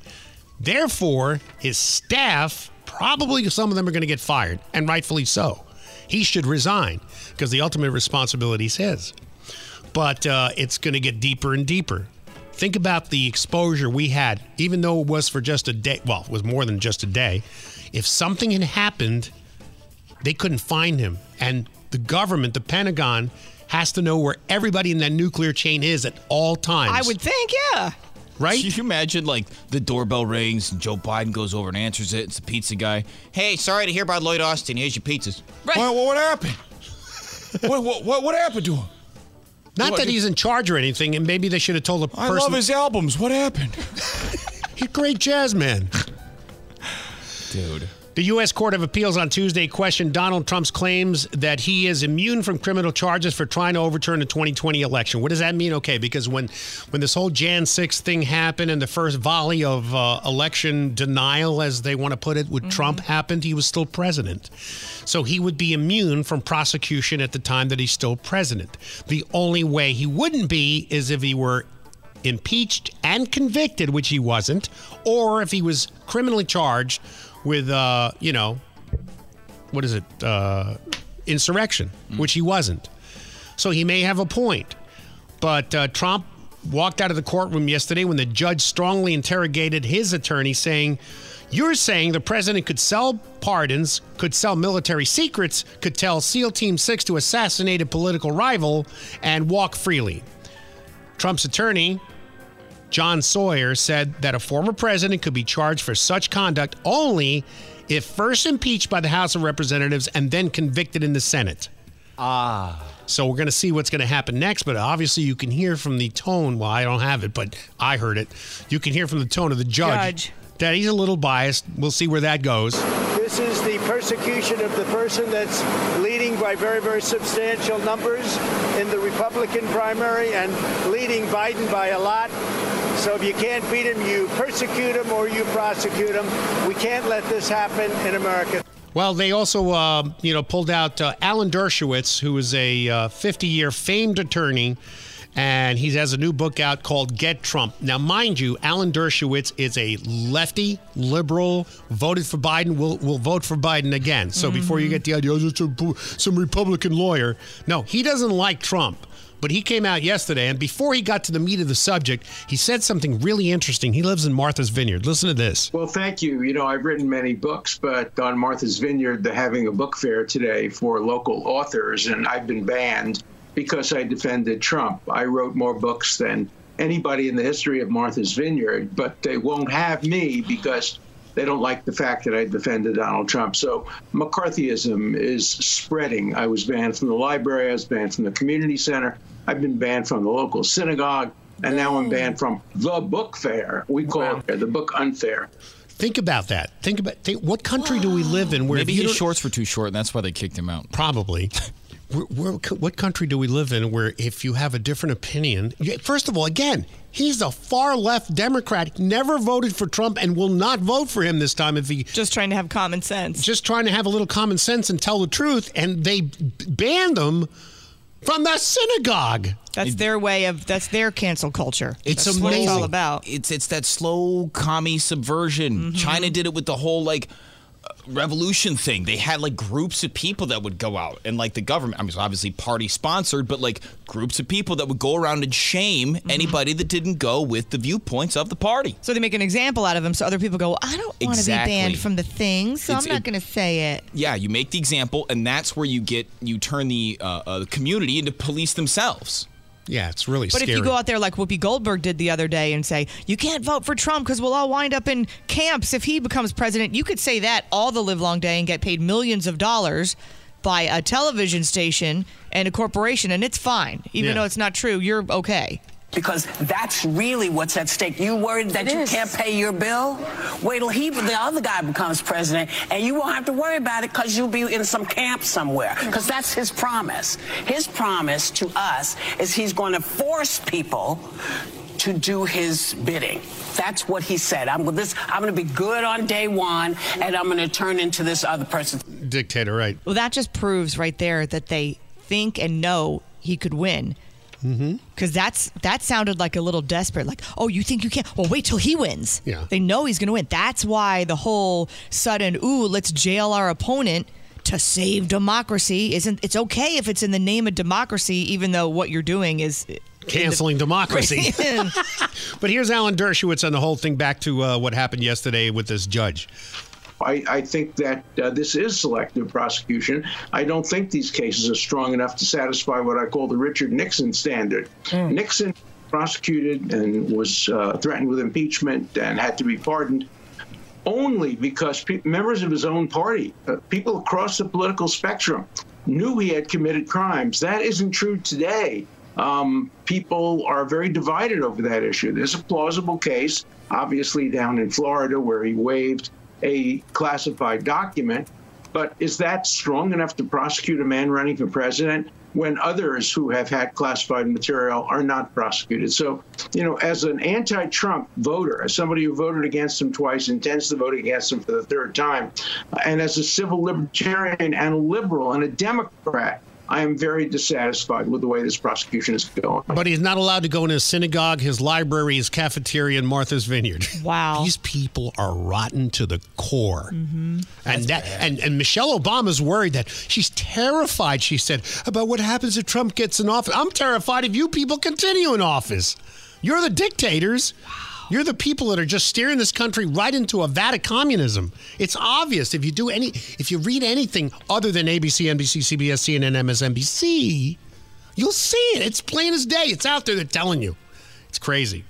Therefore, his staff, probably some of them are going to get fired, and rightfully so. He should resign because the ultimate responsibility is his. But uh, it's going to get deeper and deeper. Think about the exposure we had, even though it was for just a day. Well, it was more than just a day. If something had happened, they couldn't find him. And the government, the Pentagon, has to know where everybody in that nuclear chain is at all times. I would think, yeah. Right? Can you imagine, like, the doorbell rings and Joe Biden goes over and answers it? It's the pizza guy. Hey, sorry to hear about Lloyd Austin. Here's your pizzas. Right. What, what, what happened? what, what, what, what happened to him? Not that he's in charge or anything, and maybe they should have told the I person. love his albums. What happened? He's a great jazz man. Dude. The U.S. Court of Appeals on Tuesday questioned Donald Trump's claims that he is immune from criminal charges for trying to overturn the 2020 election. What does that mean? Okay, because when when this whole Jan 6 thing happened and the first volley of uh, election denial, as they want to put it, with Trump happened, he was still president. So he would be immune from prosecution at the time that he's still president. The only way he wouldn't be is if he were impeached and convicted, which he wasn't, or if he was criminally charged with, uh, you know, what is it, uh, insurrection, which he wasn't. So he may have a point. But uh, Trump walked out of the courtroom yesterday when the judge strongly interrogated his attorney, saying, You're saying the president could sell pardons, could sell military secrets, could tell SEAL Team 6 to assassinate a political rival and walk freely. Trump's attorney, John Sawyer, said that a former president could be charged for such conduct only if first impeached by the House of Representatives and then convicted in the Senate. Ah. So we're going to see what's going to happen next, but obviously you can hear from the tone. Well, I don't have it, but I heard it. You can hear from the tone of the judge, Judge. that he's a little biased. We'll see where that goes. This is the persecution of the person that's leading by very, very substantial numbers in the Republican primary and leading Biden by a lot. So if you can't beat him, you persecute him or you prosecute him. We can't let this happen in America. Well, they also, uh, you know, pulled out uh, Alan Dershowitz, who is a 50-year famed attorney, and he has a new book out called Get Trump. Now, mind you, Alan Dershowitz is a lefty, liberal, voted for Biden, will will vote for Biden again. So before you get the idea, oh, it's some Republican lawyer, no, he doesn't like Trump. But he came out yesterday, and before he got to the meat of the subject, he said something really interesting. He lives in Martha's Vineyard. Listen to this. Well, thank you. You know, I've written many books, but on Martha's Vineyard, they're having a book fair today for local authors, and I've been banned because I defended Trump. I wrote more books than anybody in the history of Martha's Vineyard, but they won't have me because they don't like the fact that I defended Donald Trump. So McCarthyism is spreading. I was banned from the library, I was banned from the community center, I've been banned from the local synagogue, and now I'm banned from the book fair. We call it the book unfair. Think about that. Think about think, what country do we live in where Maybe his shorts were too short, and that's why they kicked him out. Probably. Where, where, what country do we live in where if you have a different opinion, first of all, again, he's a far left Democrat, never voted for Trump and will not vote for him this time if he just trying to have common sense, just trying to have a little common sense and tell the truth, and they b- banned him from the synagogue. That's their way of. That's their cancel culture. It's that's what it's all amazing. about. It's it's that slow commie subversion. Mm-hmm. China did it with the whole like revolution thing. They had like groups of people that would go out and like the government. I mean, it's obviously party sponsored, but like groups of people that would go around and shame Mm-hmm. anybody that didn't go with the viewpoints of the party. So they make an example out of them, so other people go, "I don't want to Exactly. be banned from the thing, so It's- I'm not it- going to say it." Yeah, you make the example, and that's where you get you turn the uh, uh, community into police themselves. Yeah, it's really But if you go out there like Whoopi Goldberg did the other day and say, you can't vote for Trump because we'll all wind up in camps if he becomes president, you could say that all the live long day and get paid millions of dollars by a television station and a corporation, and it's fine. Even Yeah. though it's not true, you're okay. Because that's really what's at stake. You worried that It you is. can't pay your bill? Wait till he, the other guy becomes president, and you won't have to worry about it because you'll be in some camp somewhere. Because that's his promise. His promise to us is he's going to force people to do his bidding. That's what he said. I'm with this. I'm going to be good on day one, and I'm going to turn into this other person. Dictator, right? Well, that just proves right there that they think and know he could win. Mm-hmm. Because that's that sounded like a little desperate. Like, oh, you think you can't? Well, wait till he wins. Yeah. They know he's going to win. That's why the whole sudden, ooh, let's jail our opponent to save democracy isn't. It's okay if it's in the name of democracy, even though what you're doing is Canceling democracy. but here's Alan Dershowitz on the whole thing back to uh, what happened yesterday with this judge. I, I think that uh, this is selective prosecution. I don't think these cases are strong enough to satisfy what I call the Richard Nixon standard. Nixon prosecuted and was uh, threatened with impeachment and had to be pardoned only because pe- members of his own party, uh, people across the political spectrum, knew he had committed crimes. That isn't true today. Um, people are very divided over that issue. There's a plausible case, obviously down in Florida, where he waived a classified document. But is that strong enough to prosecute a man running for president when others who have had classified material are not prosecuted? So, you know, as an anti Trump voter, as somebody who voted against him twice, intends to vote against him for the third time, and as a civil libertarian and a liberal and a Democrat, I am very dissatisfied with the way this prosecution is going. But he's not allowed to go in his synagogue, his library, his cafeteria, and Martha's Vineyard. Wow. These people are rotten to the core. Mm-hmm. And that and, and Michelle Obama's worried that she's terrified, she said, about what happens if Trump gets in office. I'm terrified if you people continue in office. You're the dictators. You're the people that are just steering this country right into a vat of communism. It's obvious if you do any if you read anything other than ABC, NBC, CBS, CNN, MSNBC, you'll see it. It's plain as day. It's out there. They're telling you. It's crazy.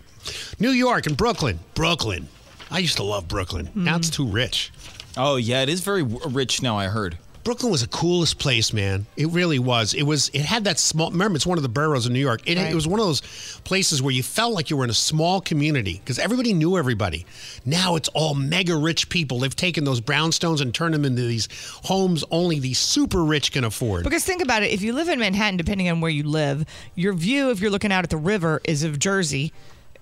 New York and Brooklyn. Brooklyn. I used to love Brooklyn. Now it's hmm. too rich. Oh yeah, it is very rich now. I heard. Brooklyn was the coolest place, man. It really was. It was. It had that small. Remember, it's one of the boroughs of New York. It, it was one of those places where you felt like you were in a small community because everybody knew everybody. Now it's all mega rich people. They've taken those brownstones and turned them into these homes only the super rich can afford. Because think about it, if you live in Manhattan, depending on where you live, your view, if you're looking out at the river, is of Jersey.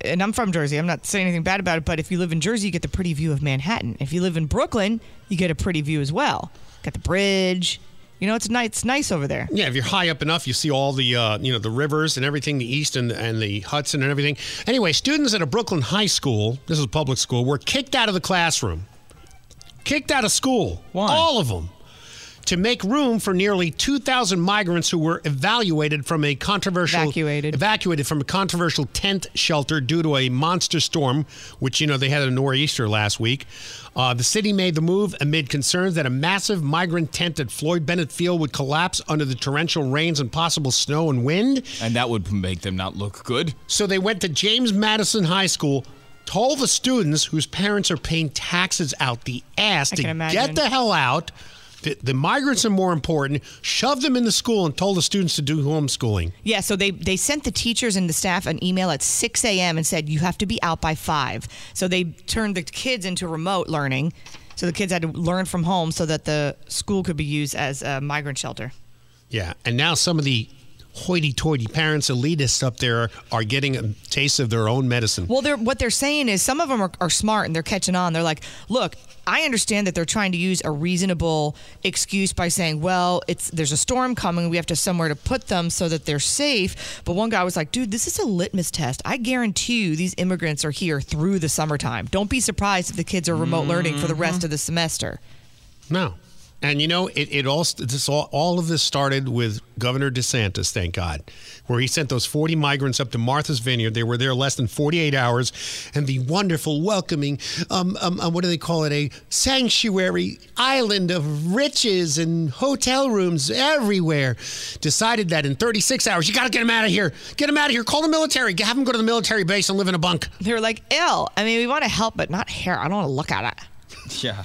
And I'm from Jersey. I'm not saying anything bad about it, but if you live in Jersey, you get the pretty view of Manhattan. If you live in Brooklyn, you get a pretty view as well. Got the bridge. You know, it's nice. It's nice over there. Yeah, if you're high up enough, you see all the uh, you know the rivers and everything, the east and, and the Hudson and everything. Anyway, students at a Brooklyn high school, this is a public school, were kicked out of the classroom, kicked out of school. Why? All of them. To make room for nearly 2,000 migrants who were evaluated from a controversial Evacuated. evacuated from a controversial tent shelter due to a monster storm, which you know they had a nor'easter last week. Uh, the city made the move amid concerns that a massive migrant tent at Floyd Bennett Field would collapse under the torrential rains and possible snow and wind. And that would make them not look good. So they went to James Madison High School, told the students whose parents are paying taxes out the ass I to get the hell out. The, the migrants are more important. Shoved them in the school and told the students to do homeschooling. Yeah, so they, they sent the teachers and the staff an email at 6 a.m. and said, you have to be out by 5. So they turned the kids into remote learning. So the kids had to learn from home so that the school could be used as a migrant shelter. Yeah, and now some of the hoity-toity parents, elitists up there, are getting a taste of their own medicine. Well, they're, what they're saying is some of them are, are smart and they're catching on. They're like, look, I understand that they're trying to use a reasonable excuse by saying, well, it's there's a storm coming. We have to somewhere to put them so that they're safe. But one guy was like, dude, this is a litmus test. I guarantee you these immigrants are here through the summertime. Don't be surprised if the kids are remote learning for the rest mm-hmm. of the semester. No. And you know, it, it all this all, all of this started with Governor DeSantis, thank God, where he sent those 40 migrants up to Martha's Vineyard. They were there less than 48 hours, and the wonderful, welcoming, um, um, um, what do they call it, a sanctuary island of riches and hotel rooms everywhere, decided that in 36 hours, you got to get them out of here. Get them out of here. Call the military. Have them go to the military base and live in a bunk. They were like, ill. I mean, we want to help, but not here. I don't want to look at it. Yeah.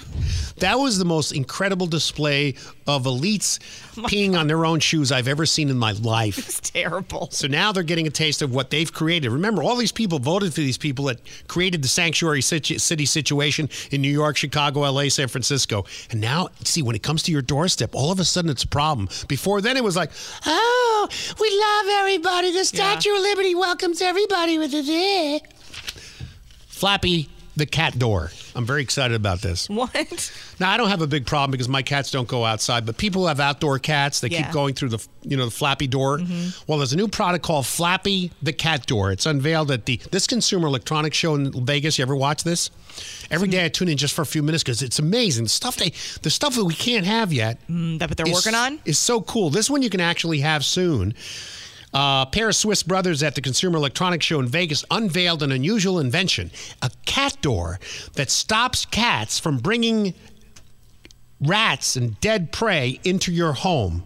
That was the most incredible display of elites oh peeing on their own shoes I've ever seen in my life. It's terrible. So now they're getting a taste of what they've created. Remember, all these people voted for these people that created the sanctuary situ- city situation in New York, Chicago, LA, San Francisco. And now, see, when it comes to your doorstep, all of a sudden it's a problem. Before then, it was like, oh, we love everybody. The Statue of Liberty welcomes everybody with a eh. Flappie the cat door. I'm very excited about this. What? Now I don't have a big problem because my cats don't go outside, but people who have outdoor cats, they Yeah. keep going through the you know the Flappie door. Well, there's a new product called Flappie the cat door. It's unveiled at the this Consumer Electronics Show in Vegas. You ever watch this? Every day I tune in just for a few minutes because it's amazing. The stuff they the stuff that we can't have yet. Mm, that what they're is- working on? is so cool. This one you can actually have soon. Uh, a pair of Swiss brothers at the Consumer Electronics Show in Vegas unveiled an unusual invention a cat door that stops cats from bringing rats and dead prey into your home.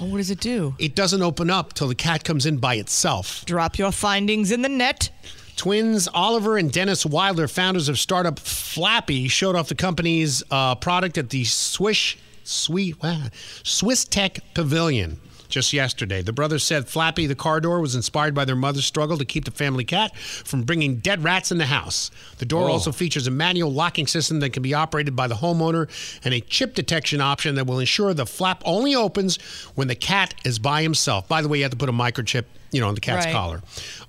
Well, what does it do? It doesn't open up till the cat comes in by itself. Drop your findings in the net. Twins Oliver and Dennis Wilder, founders of startup Flappie, showed off the company's uh, product at the Swish Sweet wow, Swiss Tech Pavilion just yesterday. The brothers said Flappie the car door was inspired by their mother's struggle to keep the family cat from bringing dead rats in the house. The door Oh. also features a manual locking system that can be operated by the homeowner and a chip detection option that will ensure the flap only opens when the cat is by himself. By the way, you have to put a microchip, you know, on the cat's Right. collar.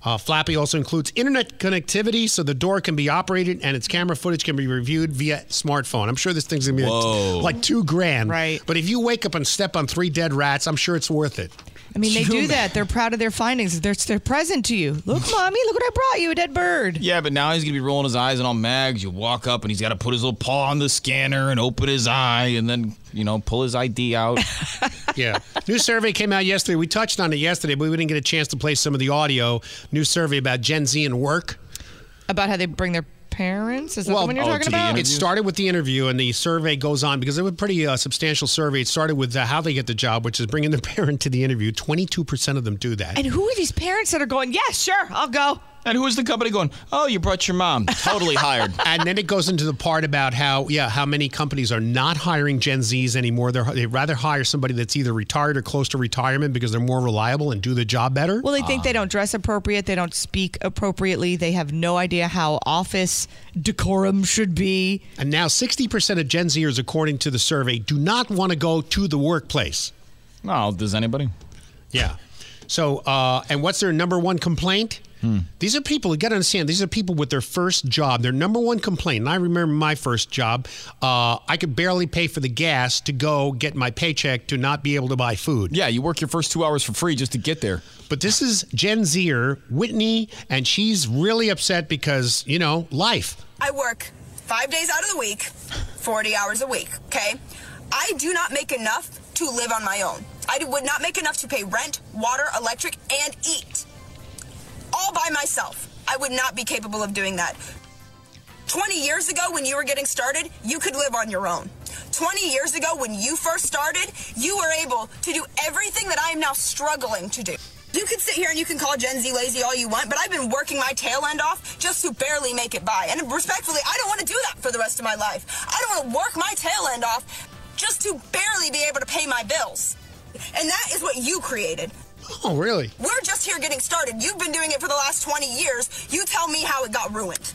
Uh, Flappie also includes internet connectivity, so the door can be operated and its camera footage can be reviewed via smartphone. I'm sure this thing's gonna be like, like two grand. Right. But if you wake up and step on three dead rats, I'm sure it's worth it. I mean, they do that. They're proud of their findings. They're, they're present to you. Look, mommy, look what I brought you a dead bird. Yeah, but now he's gonna be rolling his eyes and all mags. You walk up and he's got to put his little paw on the scanner and open his eye and then you know pull his ID out. Yeah. New survey came out yesterday. We touched on it yesterday, but we didn't get a chance to play some of the audio. New survey about Gen Z and work. About how they bring their parents? Is that the one you're oh, talking about? interview? It started with the interview, and the survey goes on because it was a pretty uh, substantial survey. It started with uh, how they get the job, which is bringing their parent to the interview. Twenty-two percent of them do that. And who are these parents that are going, yeah, sure, I'll go? And who is the company going? Oh, you brought your mom. Totally hired. and then it goes into the part about how yeah how many companies are not hiring Gen Zs anymore. They're, they'd rather hire somebody that's either retired or close to retirement because they're more reliable and do the job better. Well, they think they don't dress appropriate. They don't speak appropriately. They have no idea how office decorum should be. And now 60% of Gen Zers, according to the survey, do not want to go to the workplace. Oh, does anybody? Yeah. So, uh, and what's their number one complaint? These are people, you got to understand, these are people with their first job. Their number one complaint, and I remember my first job, uh, I could barely pay for the gas to go get my paycheck to not be able to buy food. Yeah, you work your first two hours for free just to get there. But this is Gen Zer, Whitney, and she's really upset because, you know, life. I work five days out of the week, 40 hours a week, okay? I do not make enough to live on my own. I would not make enough to pay rent, water, electric, and eat. All by myself. I would not be capable of doing that. 20 years ago, when you were getting started, you could live on your own. 20 years ago, when you first started, you were able to do everything that I am now struggling to do. You can sit here and you can call Gen Z lazy all you want, but I've been working my tail end off just to barely make it by. And respectfully, I don't want to do that for the rest of my life. I don't want to work my tail end off just to barely be able to pay my bills. And that is what you created. Oh, really? We're just here getting started. You've been doing it for the last 20 years. You tell me how it got ruined.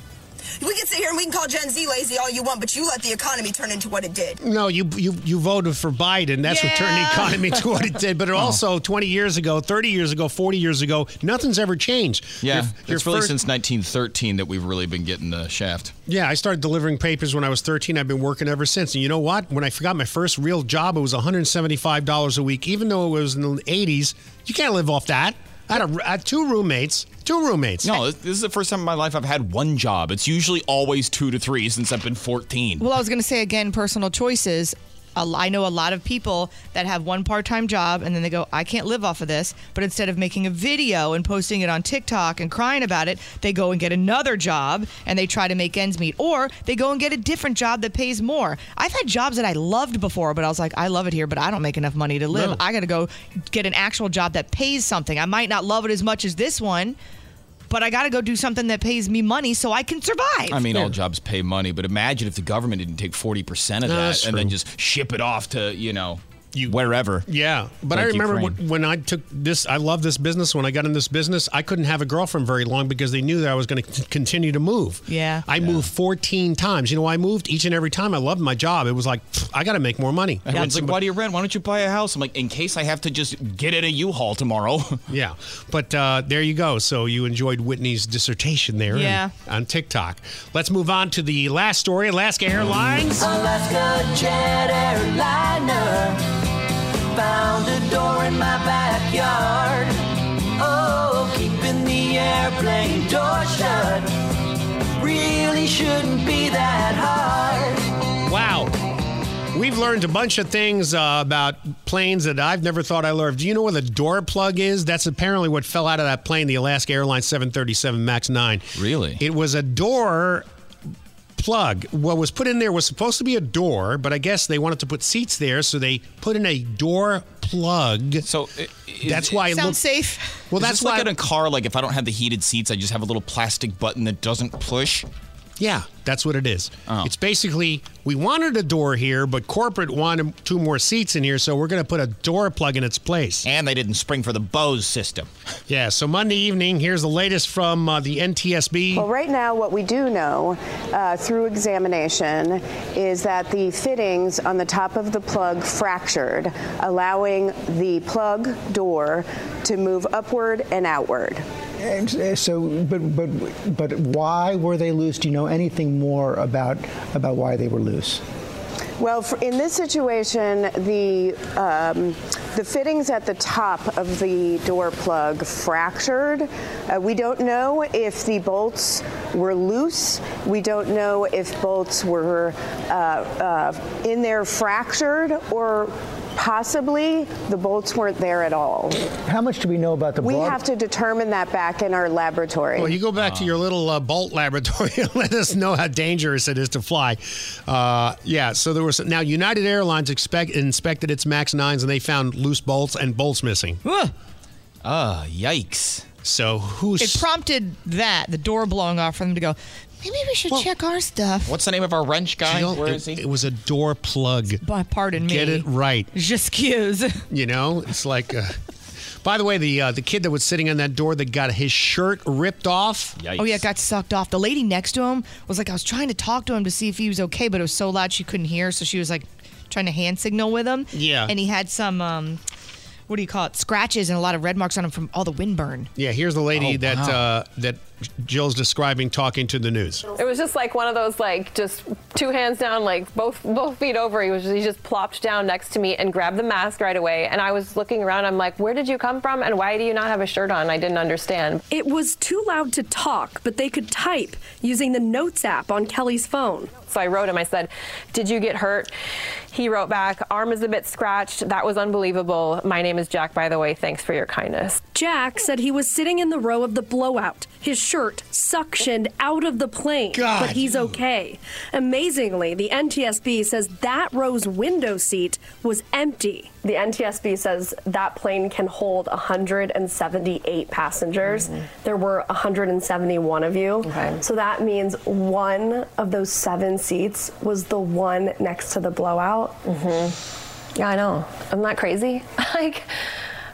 We can sit here and we can call Gen Z lazy all you want, but you let the economy turn into what it did. No, you you you voted for Biden. That's what turned the economy to what it did. But it oh. also, 20 years ago, 30 years ago, 40 years ago, nothing's ever changed. Yeah, Your- your it's really first- since 1913 that we've really been getting the shaft. Yeah, I started delivering papers when I was 13. I've been working ever since. And you know what? When I forgot my first real job, it was $175 a week. Even though it was in the 80s, you can't live off that. I had, a, I had two roommates. Two roommates. No, this this is the first time in my life I've had one job. It's usually always two to three since I've been 14. Well, I was going to say again, personal choices. I know a lot of people that have one part time job and then they go, I can't live off of this. But instead of making a video and posting it on TikTok and crying about it, they go and get another job and they try to make ends meet. Or they go and get a different job that pays more. I've had jobs that I loved before, but I was like, I love it here, but I don't make enough money to live. No. I got to go get an actual job that pays something. I might not love it as much as this one. But I got to go do something that pays me money so I can survive. I mean, all jobs pay money, but imagine if the government didn't take 40% of No, that that's and then just ship it off to, you know, wherever. Yeah, but Like I remember Ukraine. when, when I took this. I love this business. When I got in this business, I couldn't have a girlfriend very long because they knew that I was going to continue to move. Yeah. I moved 14 times. You know, I moved each and every time. I loved my job. It was like pfft, I got to make more money. Everyone's like, why do you rent? Why don't you buy a house? I'm like, in case I have to just get in a U-Haul tomorrow. Yeah, but uh, there you go. So you enjoyed Whitney's dissertation there, on- Yeah. on, TikTok. Let's move on to the last story. Alaska Airlines. Alaska jet airliner found a door in my backyard. Oh, keeping the airplane door shut really shouldn't be that hard. Wow. We've learned a bunch of things uh, about planes that I've never thought I learned. Do you know where the door plug is? That's apparently what fell out of that plane, the Alaska Airlines 737 MAX 9. Really? It was a door plug. What was put in there was supposed to be a door, but I guess they wanted to put seats there, so they put in a door plug. So that's why it Sounds looked, safe. Well, Is that's this like why in a car. Like if I don't have the heated seats, I just have a little plastic button that doesn't push. Yeah, that's what it is. It's basically we wanted a door here, but corporate wanted two more seats in here, so we're going to put a door plug in its place. And they didn't spring for the Bose system. Yeah, so Monday evening, here's the latest from uh, the NTSB. Well, right now, what we do know uh, through examination is that the fittings on the top of the plug fractured, allowing the plug door to move upward and outward. And uh, so, but but but why were they loose? Do you know anything more about about why they were loose? Well, in this situation, the um, the fittings at the top of the door plug fractured. Uh, we don't know if the bolts were loose. We don't know if bolts were uh, uh, in there fractured or possibly the bolts weren't there at all. How much do we know about the bolts? We have to determine that back in our laboratory. Well, you go back to your little uh, bolt laboratory and let us know how dangerous it is to fly. Uh, yeah, so there was now United Airlines expect, inspected its Max 9s and they found loose bolts and bolts missing. Ah, yikes. So who's It prompted that, the door blowing off for them to go, maybe we should check our stuff. What's the name of our wrench guy? Jill, Where it, is he? it was a door plug. By, pardon me. Get it right. J'excuse. You know, it's like. Uh, by the way, the uh, the kid that was sitting on that door that got his shirt ripped off. Oh yeah, it got sucked off. The lady next to him was like, I was trying to talk to him to see if he was okay, but it was so loud she couldn't hear, so she was like trying to hand signal with him. Yeah. And he had some um what do you call it? Scratches and a lot of red marks on him from all the windburn. Yeah, here's the lady Oh, that wow. uh, that Jill's describing talking to the news. It was just like one of those, like just two hands down, like both both feet over. He was he just plopped down next to me and grabbed the mask right away. And I was looking around. I'm like, where did you come from? And why do you not have a shirt on? I didn't understand. It was too loud to talk, but they could type using the Notes app on Kelly's phone. So I wrote him. I said, "Did you get hurt?" He wrote back, "Arm is a bit scratched. That was unbelievable. My name is Jack, by the way. Thanks for your kindness." Jack said he was sitting in the row of the blowout, his shirt suctioned out of the plane, God. but he's okay. Amazingly, the NTSB says that row's window seat was empty. The NTSB says that plane can hold 178 passengers. There were 171 of you. So that means one of those seven seats was the one next to the blowout. Mm-hmm. Yeah, I know. Isn't that crazy? like,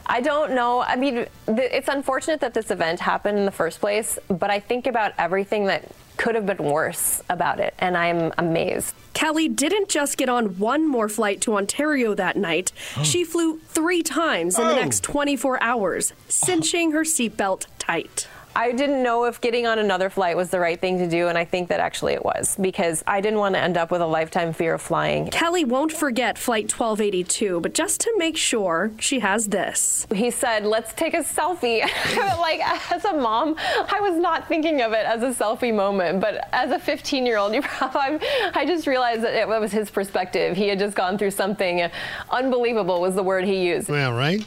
I don't know. I mean, th- it's unfortunate that this event happened in the first place, but I think about everything that could have been worse about it, and I'm amazed. Kelly didn't just get on one more flight to Ontario that night. Oh. She flew three times in the Oh. next 24 hours, cinching her seatbelt tight. I didn't know if getting on another flight was the right thing to do, and I think that actually it was because I didn't want to end up with a lifetime fear of flying. Kelly won't forget Flight 1282, but just to make sure, she has this. He said, "Let's take a selfie." like as a mom, I was not thinking of it as a selfie moment, but as a 15-year-old, you probably, I just realized that it was his perspective. He had just gone through something unbelievable. Was the word he used. Well, right?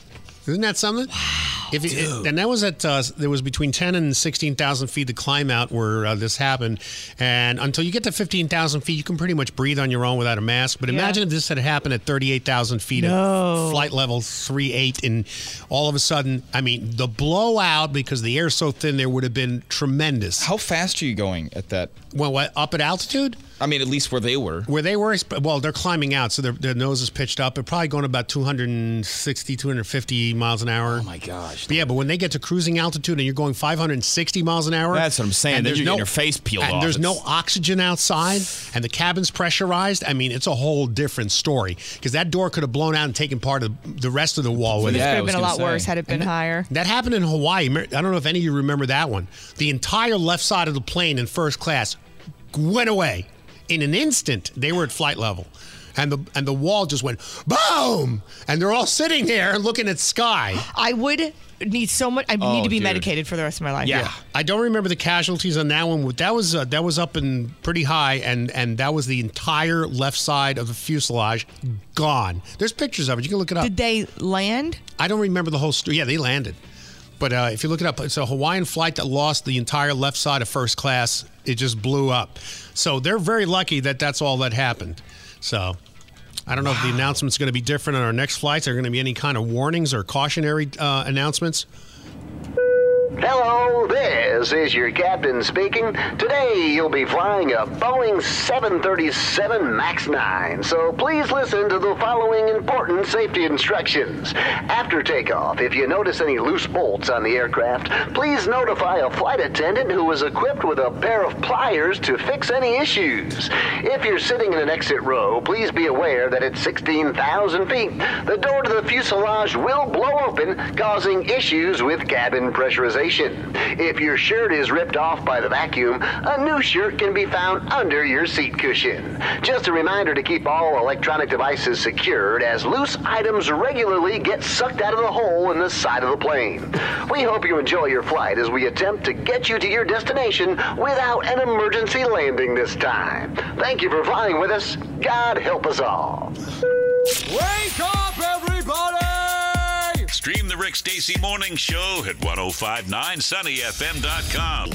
Isn't that something? If it, and that was at uh, there was between ten and sixteen thousand feet to climb out where uh, this happened, and until you get to fifteen thousand feet, you can pretty much breathe on your own without a mask. But imagine if this had happened at thirty eight thousand feet No. at flight level three eight, and all of a sudden, I mean, the blowout because the air's so thin there would have been tremendous. How fast are you going at that? Well, what, up at altitude? I mean, at least where they were. Where they were, well, they're climbing out, so their, their nose is pitched up. They're probably going about 260, 250 miles an hour. Oh, my gosh. Yeah, but when they get to cruising altitude and you're going 560 miles an hour. That's what I'm saying. and Then there's you're getting your face peeled and off. there's no oxygen outside and the cabin's pressurized. I mean, it's a whole different story because that door could have blown out and taken part of the rest of the wall with This it. could have been a lot worse had it been And that- higher. That happened in Hawaii. I don't know if any of you remember that one. The entire left side of the plane in first class went away in an instant. They were at flight level, and the and the wall just went boom, and they're all sitting there looking at sky. I would need so much. I Oh, need to be dude. medicated for the rest of my life. Yeah. I don't remember the casualties on that one. That was uh, that was up in pretty high, and and that was the entire left side of the fuselage gone. There's pictures of it. You can look it up. Did they land? I don't remember the whole story. Yeah, they landed. But uh, if you look it up, it's a Hawaiian flight that lost the entire left side of first class. It just blew up. So they're very lucky that that's all that happened. So I don't know if the announcement's going to be different on our next flights. Are there going to be any kind of warnings or cautionary uh, announcements? Hello, this is your captain speaking. Today you'll be flying a Boeing 737 MAX 9, so please listen to the following important safety instructions. After takeoff, if you notice any loose bolts on the aircraft, please notify a flight attendant who is equipped with a pair of pliers to fix any issues. If you're sitting in an exit row, please be aware that at 16,000 feet, the door to the fuselage will blow open, causing issues with cabin pressurization. If your shirt is ripped off by the vacuum, a new shirt can be found under your seat cushion. Just a reminder to keep all electronic devices secured as loose items regularly get sucked out of the hole in the side of the plane. We hope you enjoy your flight as we attempt to get you to your destination without an emergency landing this time. Thank you for flying with us. God help us all. Wake up, everybody! Stream the Rick Stacy Morning Show at 1059sunnyfm.com.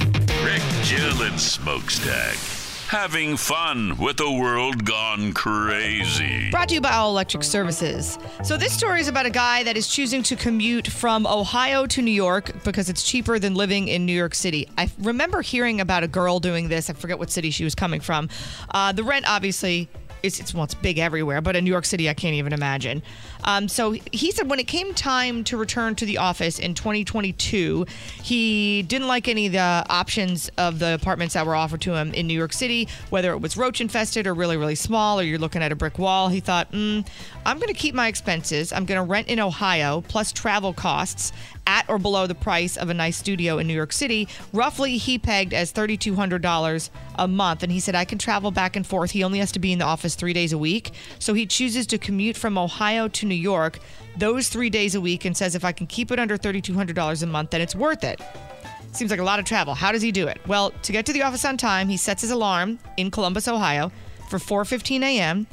Rick, Jill, and Smokestack. Having fun with a world gone crazy. Brought to you by All Electric Services. So, this story is about a guy that is choosing to commute from Ohio to New York because it's cheaper than living in New York City. I remember hearing about a girl doing this. I forget what city she was coming from. Uh, the rent, obviously, is it's, well, it's big everywhere, but in New York City, I can't even imagine. Um, so, he said when it came time to return to the office in 2022, he didn't like any of the options of the apartments that were offered to him in New York City, whether it was roach infested or really, really small, or you're looking at a brick wall. He thought, mm, I'm going to keep my expenses. I'm going to rent in Ohio plus travel costs. at or below the price of a nice studio in New York City. Roughly, he pegged as $3,200 a month. And he said, I can travel back and forth. He only has to be in the office three days a week. So he chooses to commute from Ohio to New York those three days a week and says, if I can keep it under $3,200 a month, then it's worth it. Seems like a lot of travel. How does he do it? Well, to get to the office on time, he sets his alarm in Columbus, Ohio for 4:15 a.m.,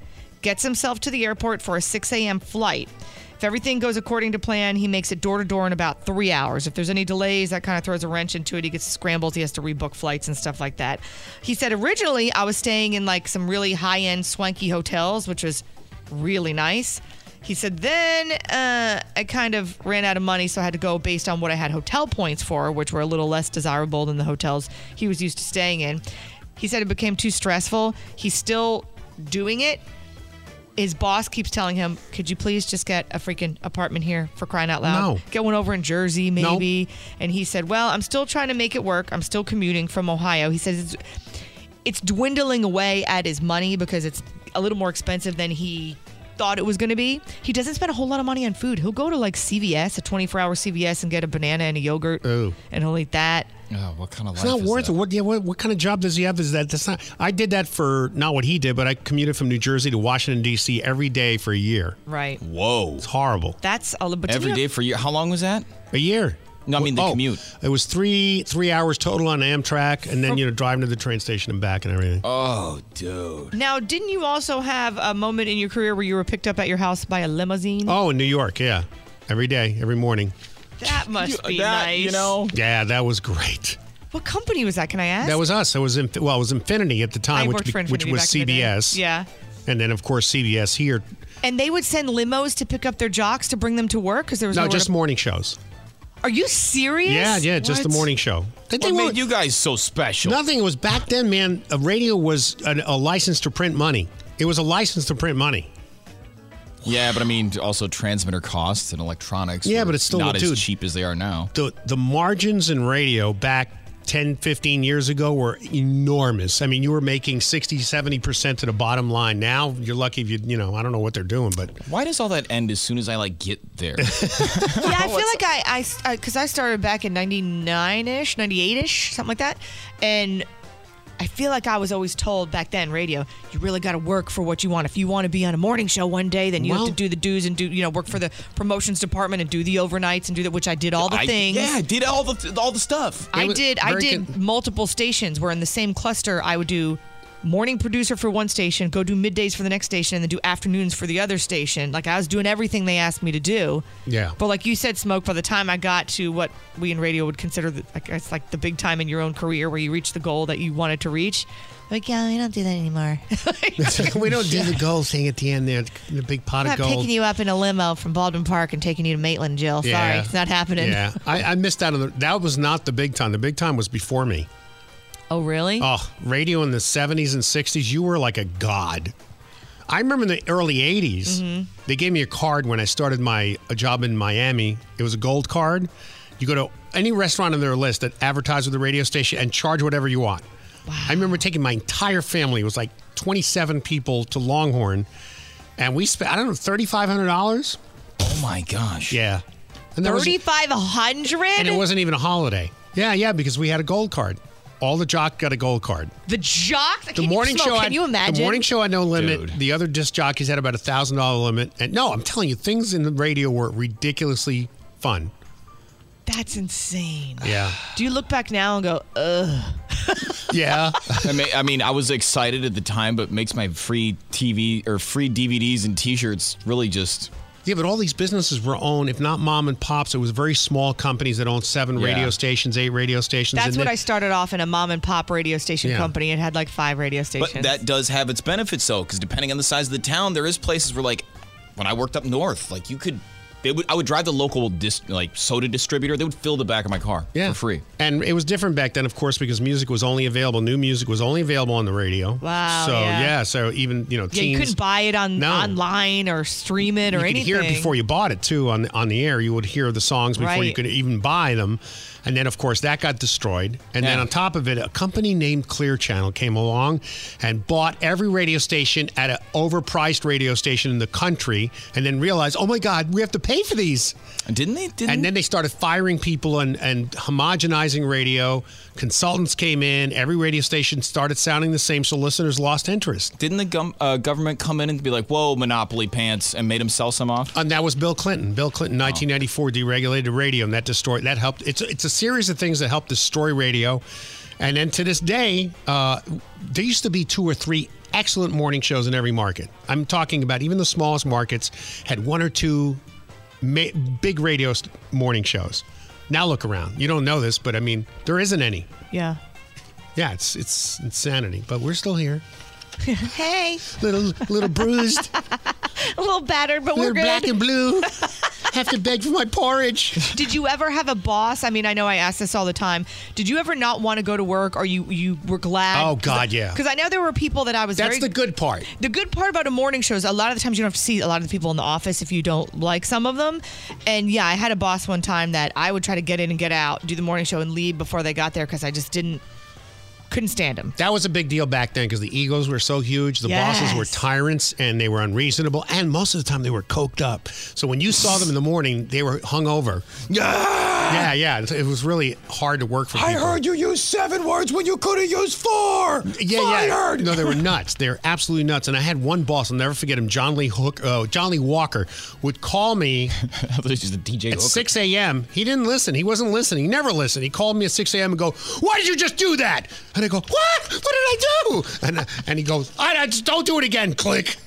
gets himself to the airport for a 6 a.m. flight. If everything goes according to plan, he makes it door to door in about three hours. If there's any delays, that kind of throws a wrench into it. He gets scrambled. He has to rebook flights and stuff like that. He said originally I was staying in like some really high end swanky hotels, which was really nice. He said then uh, I kind of ran out of money, so I had to go based on what I had hotel points for, which were a little less desirable than the hotels he was used to staying in. He said it became too stressful. He's still doing it. His boss keeps telling him, "Could you please just get a freaking apartment here for crying out loud? No. Get one over in Jersey, maybe." And he said, "Well, I'm still trying to make it work. I'm still commuting from Ohio." He says it's it's dwindling away at his money because it's a little more expensive than he thought it was going to be. He doesn't spend a whole lot of money on food. He'll go to like CVS, a 24 hour CVS, and get a banana and a yogurt, Ooh. and he'll eat that. Oh, what kind of It's not worth it. What, yeah, what, what kind of job does he have? Is that that's not? I did that for not what he did, but I commuted from New Jersey to Washington D.C. every day for a year. Right. Whoa. It's horrible. That's a little bit Every day for you. How long was that? A year. No, I mean the Oh, commute. It was three three hours total on Amtrak, and then you know driving to the train station and back and everything. Oh, dude. Now, didn't you also have a moment in your career where you were picked up at your house by a limousine? Oh, in New York, yeah, every day, every morning. That must be that, nice. you know. Yeah, that was great. What company was that? Can I ask? That was us. It was in, well, it was Infinity at the time, I which for which was back in the day. CBS. Yeah. And then of course CBS here. And they would send limos to pick up their jocks to bring them to work because there was No, nowhere just to- morning shows. Are you serious? Yeah, yeah, just the What? morning show. They- they What were- made you guys so special? Nothing. It was back then, man. A radio was a, a license to print money. It was a license to print money. Yeah, but I mean, also transmitter costs and electronics. Yeah, were but it's still- not dude. as cheap as they are now. The the margins in radio back 10, 15 years ago were enormous. I mean, you were making 60, 70% to the bottom line. Now, you're lucky if you, you know, I don't know what they're doing, but Why does all that end as soon as I like get there? Yeah, I feel like I, I, uh, because I started back in 99 ish, 98 ish, something like that. And I feel like I was always told back then, radio, you really got to work for what you want. If you want to be on a morning show one day, then you Well- have to do the dues and do, you know, work for the promotions department and do the overnights and do that, which I did all the I- things. Yeah, I did all the all the stuff. I did. I did con- multiple stations where in the same cluster I would do morning producer for one station, go do middays for the next station, and then do afternoons for the other station. Like I was doing everything they asked me to do. yeah. But like you said, smoke. By the time I got to what we in radio would consider, the, like it's like the big time in your own career where you reach the goal that you wanted to reach. Like yeah, we don't do that anymore. we don't do the gold thing at the end there, the big pot I'm of not gold. picking you up in a limo from Baldwin Park and taking you to Maitland, Jill. Sorry, Yeah. it's not happening. Yeah, I, I missed out on the. That was not the big time. The big time was before me. Oh really? Oh, radio in the 70s and 60s, you were like a god. I remember in the early 80s, Mm-hmm. they gave me a card when I started my a job in Miami. It was a gold card. You go to any restaurant on their list that advertise with the radio station and charge whatever you want. Wow. I remember taking my entire family, it was like 27 people to Longhorn, and we spent, I don't know, $3,500? Oh my gosh. Yeah. And there was- Thirty five hundred. and it wasn't even a holiday. Yeah, yeah, because we had a gold card. All the jock got a gold card. The jock. The Can morning smoke? show. Can had, you imagine? The morning show had no limit. Dude. The other disc jockeys had about a thousand dollar limit. And no, I'm telling you, things in the radio were ridiculously fun. That's insane. Yeah, Do you look back now and go, ugh? yeah. I mean, I mean, I was excited at the time, but makes my free TV or free DVDs and T-shirts really just. Yeah, but all these businesses were owned, if not mom and pops, it was very small companies that owned seven Yeah. radio stations, eight radio stations. That's and what then- I started off in a mom and pop radio station Yeah. company. It had like five radio stations. But that does have its benefits though, because depending on the size of the town, there is places where like when I worked up north, like you could. They would, I would drive the local dis, like soda distributor. They would fill the back of my car Yeah. for free. And it was different back then, of course, because music was only available. New music was only available on the radio. Wow, So yeah. so even you know, yeah, you couldn't buy it on No. online or stream it or you anything. You could hear it before you bought it too on on the air. You would hear the songs before you could even buy them, and then of course that got destroyed. And then on top of it, a company named Clear Channel came along and bought every radio station at an overpriced radio station in the country, and then realized, oh my God, we have to pay pay for these. Didn't they? Didn't and then they started firing people and, and homogenizing radio. Consultants came in. Every radio station started sounding the same, so listeners lost interest. Didn't the gum, uh, government come in and be like, "Whoa, monopoly pants," and made them sell some off? And that was Bill Clinton. Bill Clinton, 1994, deregulated radio, and that destroyed. That helped. It's it's a series of things that helped destroy radio. And then to this day, uh, there used to be two or three excellent morning shows in every market. I'm talking about even the smallest markets had one or two ma- big radio st- morning shows. Now look around. You don't know this, but I mean, there isn't any. Yeah. Yeah, it's it's insanity, but we're still here. hey. Little little bruised, A little battered, but we're good. black and blue. Have to beg for my porridge. Did you ever have a boss? I mean, I know I ask this all the time. Did you ever not want to go to work, or you you were glad? Oh, God, yeah. Because I know there were people that I was. That's very, the good part. The good part about a morning show is a lot of the times you don't have to see a lot of the people in the office if you don't like some of them. And yeah, I had a boss one time that I would try to get in and get out, do the morning show, and leave before they got there because I just didn't couldn't stand him. That was a big deal back then because the egos were so huge. The bosses were tyrants and they were unreasonable, and most of the time they were coked up. So when you saw them in the morning, they were hungover. Yeah, yeah. It it was really hard to work for I people. Heard you use seven words when you could have used four. Yeah, yeah. No, they were nuts. They were absolutely nuts. And I had one boss. I'll never forget him. John Lee Hook. Uh, John Lee Walker would call me He's the DJ at Hooker. 6 a.m. He didn't listen. He wasn't listening. He never listened. He called me at 6 a.m. and go, "Why did you just do that?" And I go, "What? What did I do?" And uh, and he goes, "I, I just don't do it again." Click.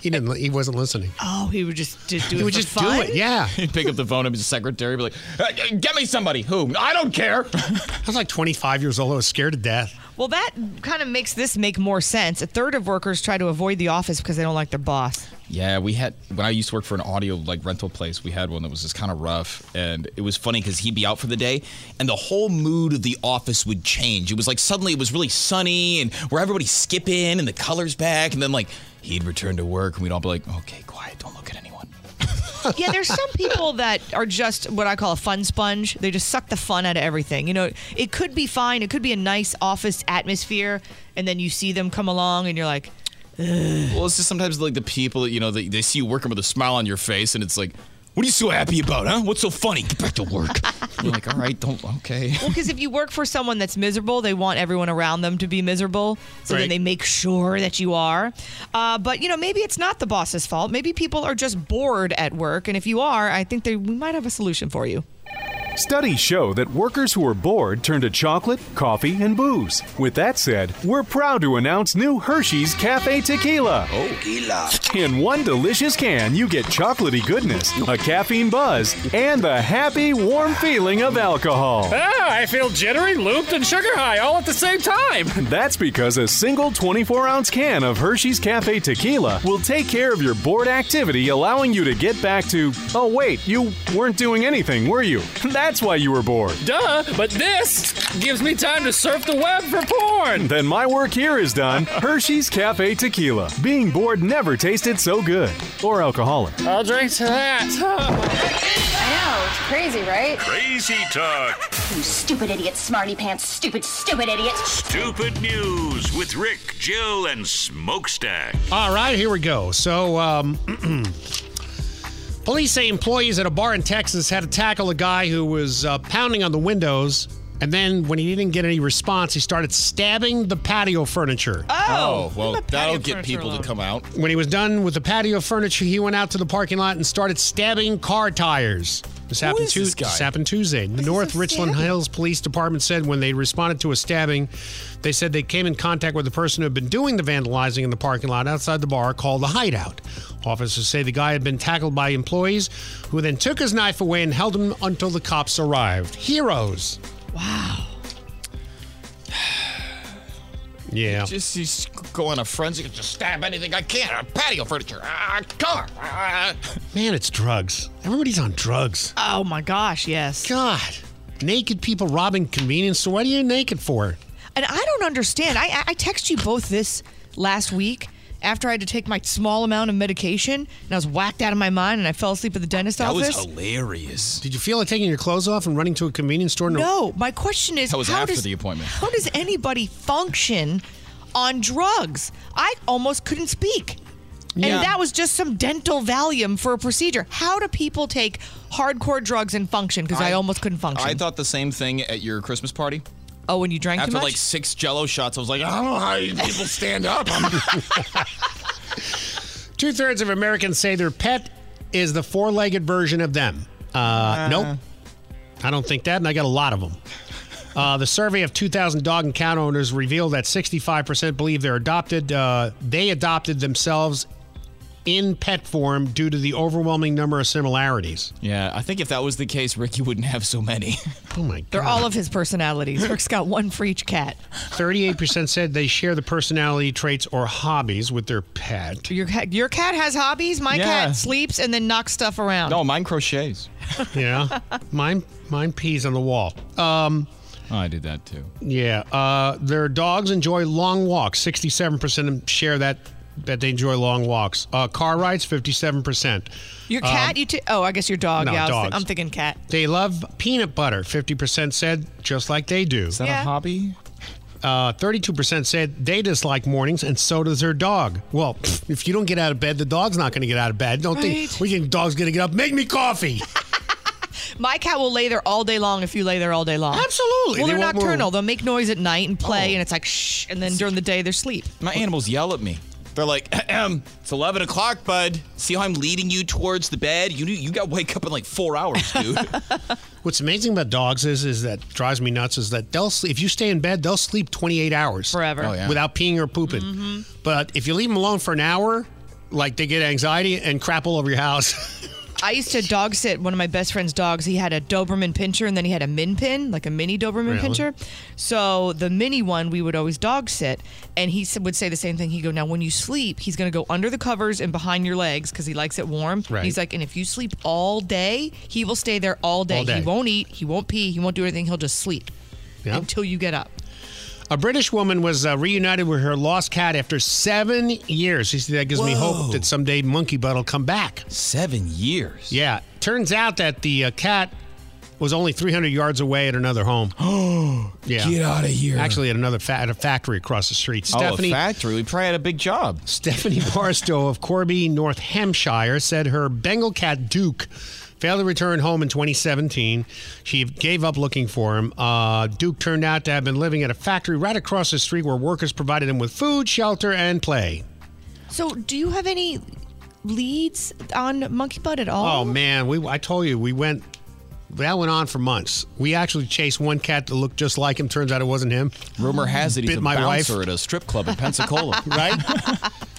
He didn't. He wasn't listening. Oh, he would just, just do He it would just fun? do it. Yeah. He'd pick up the phone of his secretary, be like, "Uh, "Get me somebody." Who? I don't care. I was like 25 years old. I was scared to death. Well, that kind of makes this make more sense. A third of workers try to avoid the office because they don't like their boss. Yeah, we had when I used to work for an audio like rental place. We had one that was just kind of rough, and it was funny because he'd be out for the day, and the whole mood of the office would change. It was like suddenly it was really sunny, and where everybody's skipping, and the colors back, and then like he'd return to work, and we'd all be like, "Okay, quiet, don't look at anyone." yeah, there's some people that are just what I call a fun sponge. They just suck the fun out of everything. You know, it could be fine. It could be a nice office atmosphere, and then you see them come along, and you're like, Well, it's just sometimes like the people that you know they, they see you working with a smile on your face, and it's like, "What are you so happy about, huh? What's so funny? Get back to work." You're like, "All right, don't okay." well, because if you work for someone that's miserable, they want everyone around them to be miserable. So then they make sure that you are. Uh, but you know, maybe it's not the boss's fault. Maybe people are just bored at work, and if you are, I think they, we might have a solution for you. Studies show that workers who are bored turn to chocolate, coffee, and booze. With that said, we're proud to announce new Hershey's Cafe Tequila. Tequila. In one delicious can, you get chocolatey goodness, a caffeine buzz, and the happy, warm feeling of alcohol. Ah, I feel jittery, looped, and sugar high all at the same time. That's because a single 24 ounce can of Hershey's Cafe Tequila will take care of your bored activity, allowing you to get back to, oh, wait, you weren't doing anything, were you? That's why you were bored. Duh, but this gives me time to surf the web for porn. Then my work here is done. Hershey's Cafe Tequila. Being bored never tasted so good. Or alcoholic. I'll drink to that. I know, it's crazy, right? Crazy talk. You stupid idiot, smarty pants, stupid, stupid idiot. Stupid news with Rick, Jill, and Smokestack. All right, here we go. So, um, police say employees at a bar in Texas had to tackle a guy who was uh, pounding on the windows. And then, when he didn't get any response, he started stabbing the patio furniture. Oh, well, that'll get people to come out. When he was done with the patio furniture, he went out to the parking lot and started stabbing car tires. This happened, is this guy? happened Tuesday. The North Richland Hills Police Department said when they responded to a stabbing, they said they came in contact with the person who had been doing the vandalizing in the parking lot outside the bar called the Hideout. Officers say the guy had been tackled by employees who then took his knife away and held him until the cops arrived. Heroes. Wow. Yeah. Just, just go on a frenzy, and just stab anything I can. Uh, patio furniture, uh, car. Uh. Man, it's drugs. Everybody's on drugs. Oh my gosh, yes. God. Naked people robbing convenience So What are you naked for? And I don't understand. I, I text you both this last week after I had to take my small amount of medication and I was whacked out of my mind and I fell asleep at the dentist That office. That was hilarious. Did you feel like taking your clothes off and running to a convenience store? no, my question is That was how after does, the appointment. How does anybody function on drugs? I almost couldn't speak. And that was just some dental Valium for a procedure. How do people take hardcore drugs and function? Because I, I- almost couldn't function. I thought the same thing at your Christmas party. Oh, when you drank After too much? like six Jello shots, I was like, I don't know how you people stand up. Two thirds of Americans say their pet is the four legged version of them. Uh, nope. I don't think that, and I got a lot of them. Uh, the survey of 2,000 dog and cat owners revealed that 65% believe they're adopted. Uh, they adopted themselves in pet form due to the overwhelming number of similarities. yeah, I think if that was the case, Ricky wouldn't have so many. Oh my They're all of his personalities. Rick's got one for each cat. 38% said they share the personality traits or hobbies with their pet. Your cat, your cat has hobbies. My Yeah. cat sleeps and then knocks stuff around. No, mine crochets. Yeah. mine mine pees on the wall. Um Oh, I did that too. Yeah, uh, their dogs enjoy long walks. Sixty-seven percent share that that they enjoy long walks. Uh, car rides, fifty-seven percent. Your cat, you t- oh, I guess your dog. no, yeah, I was thi- dogs. I'm thinking cat. They love peanut butter. Fifty percent said just like they do. Is that Yeah. a hobby? Uh, Thirty-two percent said they dislike mornings, and so does their dog. Well, pfft, if you don't get out of bed, the dog's not going to get out of bed. Don't Right. think we think the dog's going to get up. Make me coffee. My cat will lay there all day long if you lay there all day long. Absolutely. Well, They they're won't move. nocturnal. They'll make noise at night and play, Oh. and it's like shh, and then during the day they're asleep. My animals yell at me. They're like, "It's 11 o'clock, bud. See how I'm leading you towards the bed? You you got to wake up in like four hours, dude." What's amazing about dogs is is that drives me nuts is that they'll sleep, if you stay in bed they'll sleep 28 hours Forever. Oh, yeah. without peeing or pooping. Mm-hmm. But if you leave them alone for an hour, like they get anxiety and crap all over your house. I used to dog sit one of my best friend's dogs. He had a Doberman Pinscher and then he had a Min Pin, like a mini Doberman Really? Pinscher. So the mini one, we would always dog sit, and he would say the same thing. He'd go, "Now when you sleep, he's going to go under the covers and behind your legs because he likes it warm." Right. He's like, "And if you sleep all day, he will stay there all day. All day. He won't eat, he won't pee, he won't do anything. He'll just sleep Yeah. until you get up." A British woman was uh, reunited with her lost cat after seven years. She said that gives me hope that someday Monkey Butt will come back. Seven years. Yeah. Turns out that the uh, cat was only 300 yards away at another home. Oh, yeah. Get out of here. Actually, at another fa- at a factory across the street. Stephanie oh, a factory. We probably had a big job. Stephanie Barstow of Corby, North Hampshire, said her Bengal cat Duke failed to return home in 2017. She gave up looking for him. Uh, Duke turned out to have been living at a factory right across the street where workers provided him with food, shelter, and play. So, do you have any leads on Monkey Butt at all? Oh man, we I told you we went. That went on for months. We actually chased one cat that looked just like him. Turns out it wasn't him. Rumor has it he's Bit a my wife. bouncer at a strip club in Pensacola. right?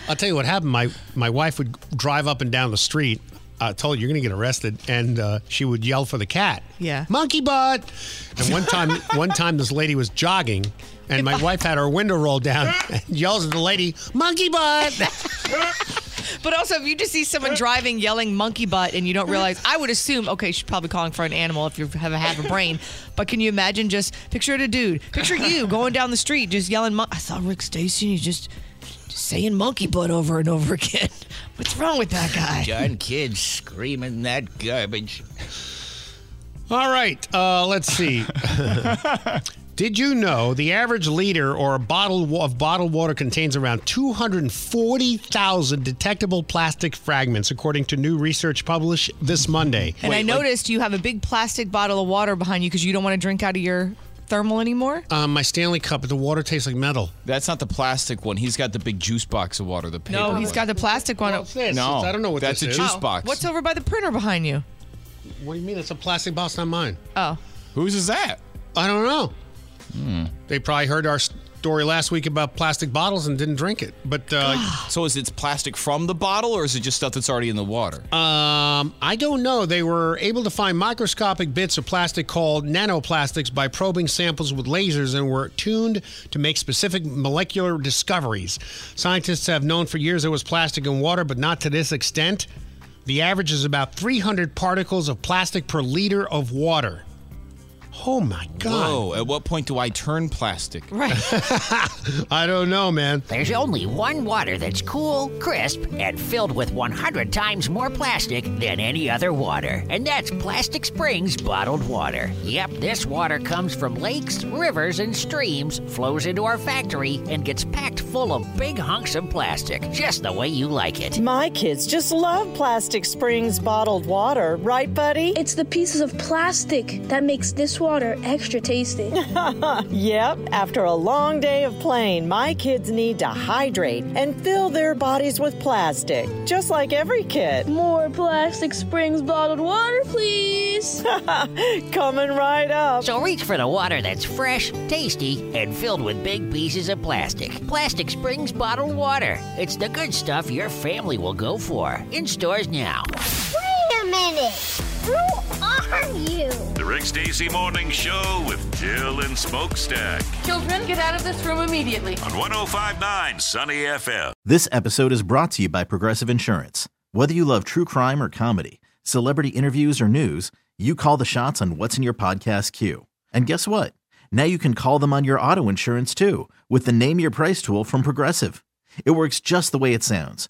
I'll tell you what happened. My my wife would drive up and down the street. I told you you're going to get arrested, and uh, she would yell for the cat. Yeah. monkey butt. And one time, one time, this lady was jogging, and my wife had her window rolled down and yells at the lady, "Monkey butt!" But also, if you just see someone driving yelling monkey butt and you don't realize, I would assume, okay, she's probably calling for an animal if you have a have a brain. But can you imagine just picture it a dude, picture you going down the street just yelling, I saw Rick Stacy he's just, just saying monkey butt over and over again. What's wrong with that guy? Gun kids screaming that garbage. All right, uh, let's see. Did you know the average liter or a bottle of bottled water contains around 240,000 detectable plastic fragments, according to new research published this Monday? And I noticed you have a big plastic bottle of water behind you because you don't want to drink out of your thermal anymore. Um, my Stanley cup, but the water tastes like metal. That's not the plastic one. He's got the big juice box of water. The paper. No, he's one. got the plastic one. What's this? No, I don't know what that's this a is. juice box. What's over by the printer behind you? What do you mean? It's a plastic box, not mine. Oh. Whose is that? I don't know. They probably heard our story last week about plastic bottles and didn't drink it. But uh, So is it plastic from the bottle, or is it just stuff that's already in the water? um, I don't know. They were able to find microscopic bits of plastic called nanoplastics by probing samples with lasers and were tuned to make specific molecular discoveries. Scientists have known for years there was plastic in water, but not to this extent. The average is about 300 particles of plastic per liter of water. Oh my God. Whoa, at what point do I turn plastic? Right. I don't know, man. There's only one water that's cool, crisp, and filled with 100 times more plastic than any other water, and that's Plastic Springs bottled water. Yep, this water comes from lakes, rivers, and streams, flows into our factory, and gets packed full of big hunks of plastic, just the way you like it. My kids just love Plastic Springs bottled water, right, buddy? It's the pieces of plastic that makes this water extra tasty. yep, after a long day of playing, my kids need to hydrate and fill their bodies with plastic, just like every kid. More Plastic Springs bottled water, please. Coming right up. So reach for the water that's fresh, tasty, and filled with big pieces of plastic. Plastic Springs bottled water. It's the good stuff your family will go for. In stores now. Wait a minute. Who are you? The Rick Stacy Morning Show with Jill and Smokestack Children, get out of this room immediately. on 1059 Sunny FM. This episode is brought to you by Progressive Insurance. Whether you love true crime or comedy, celebrity interviews or news, you call the shots on what's in your podcast queue. And guess what? Now you can call them on your auto insurance too with the Name Your Price tool from Progressive. It works just the way it sounds.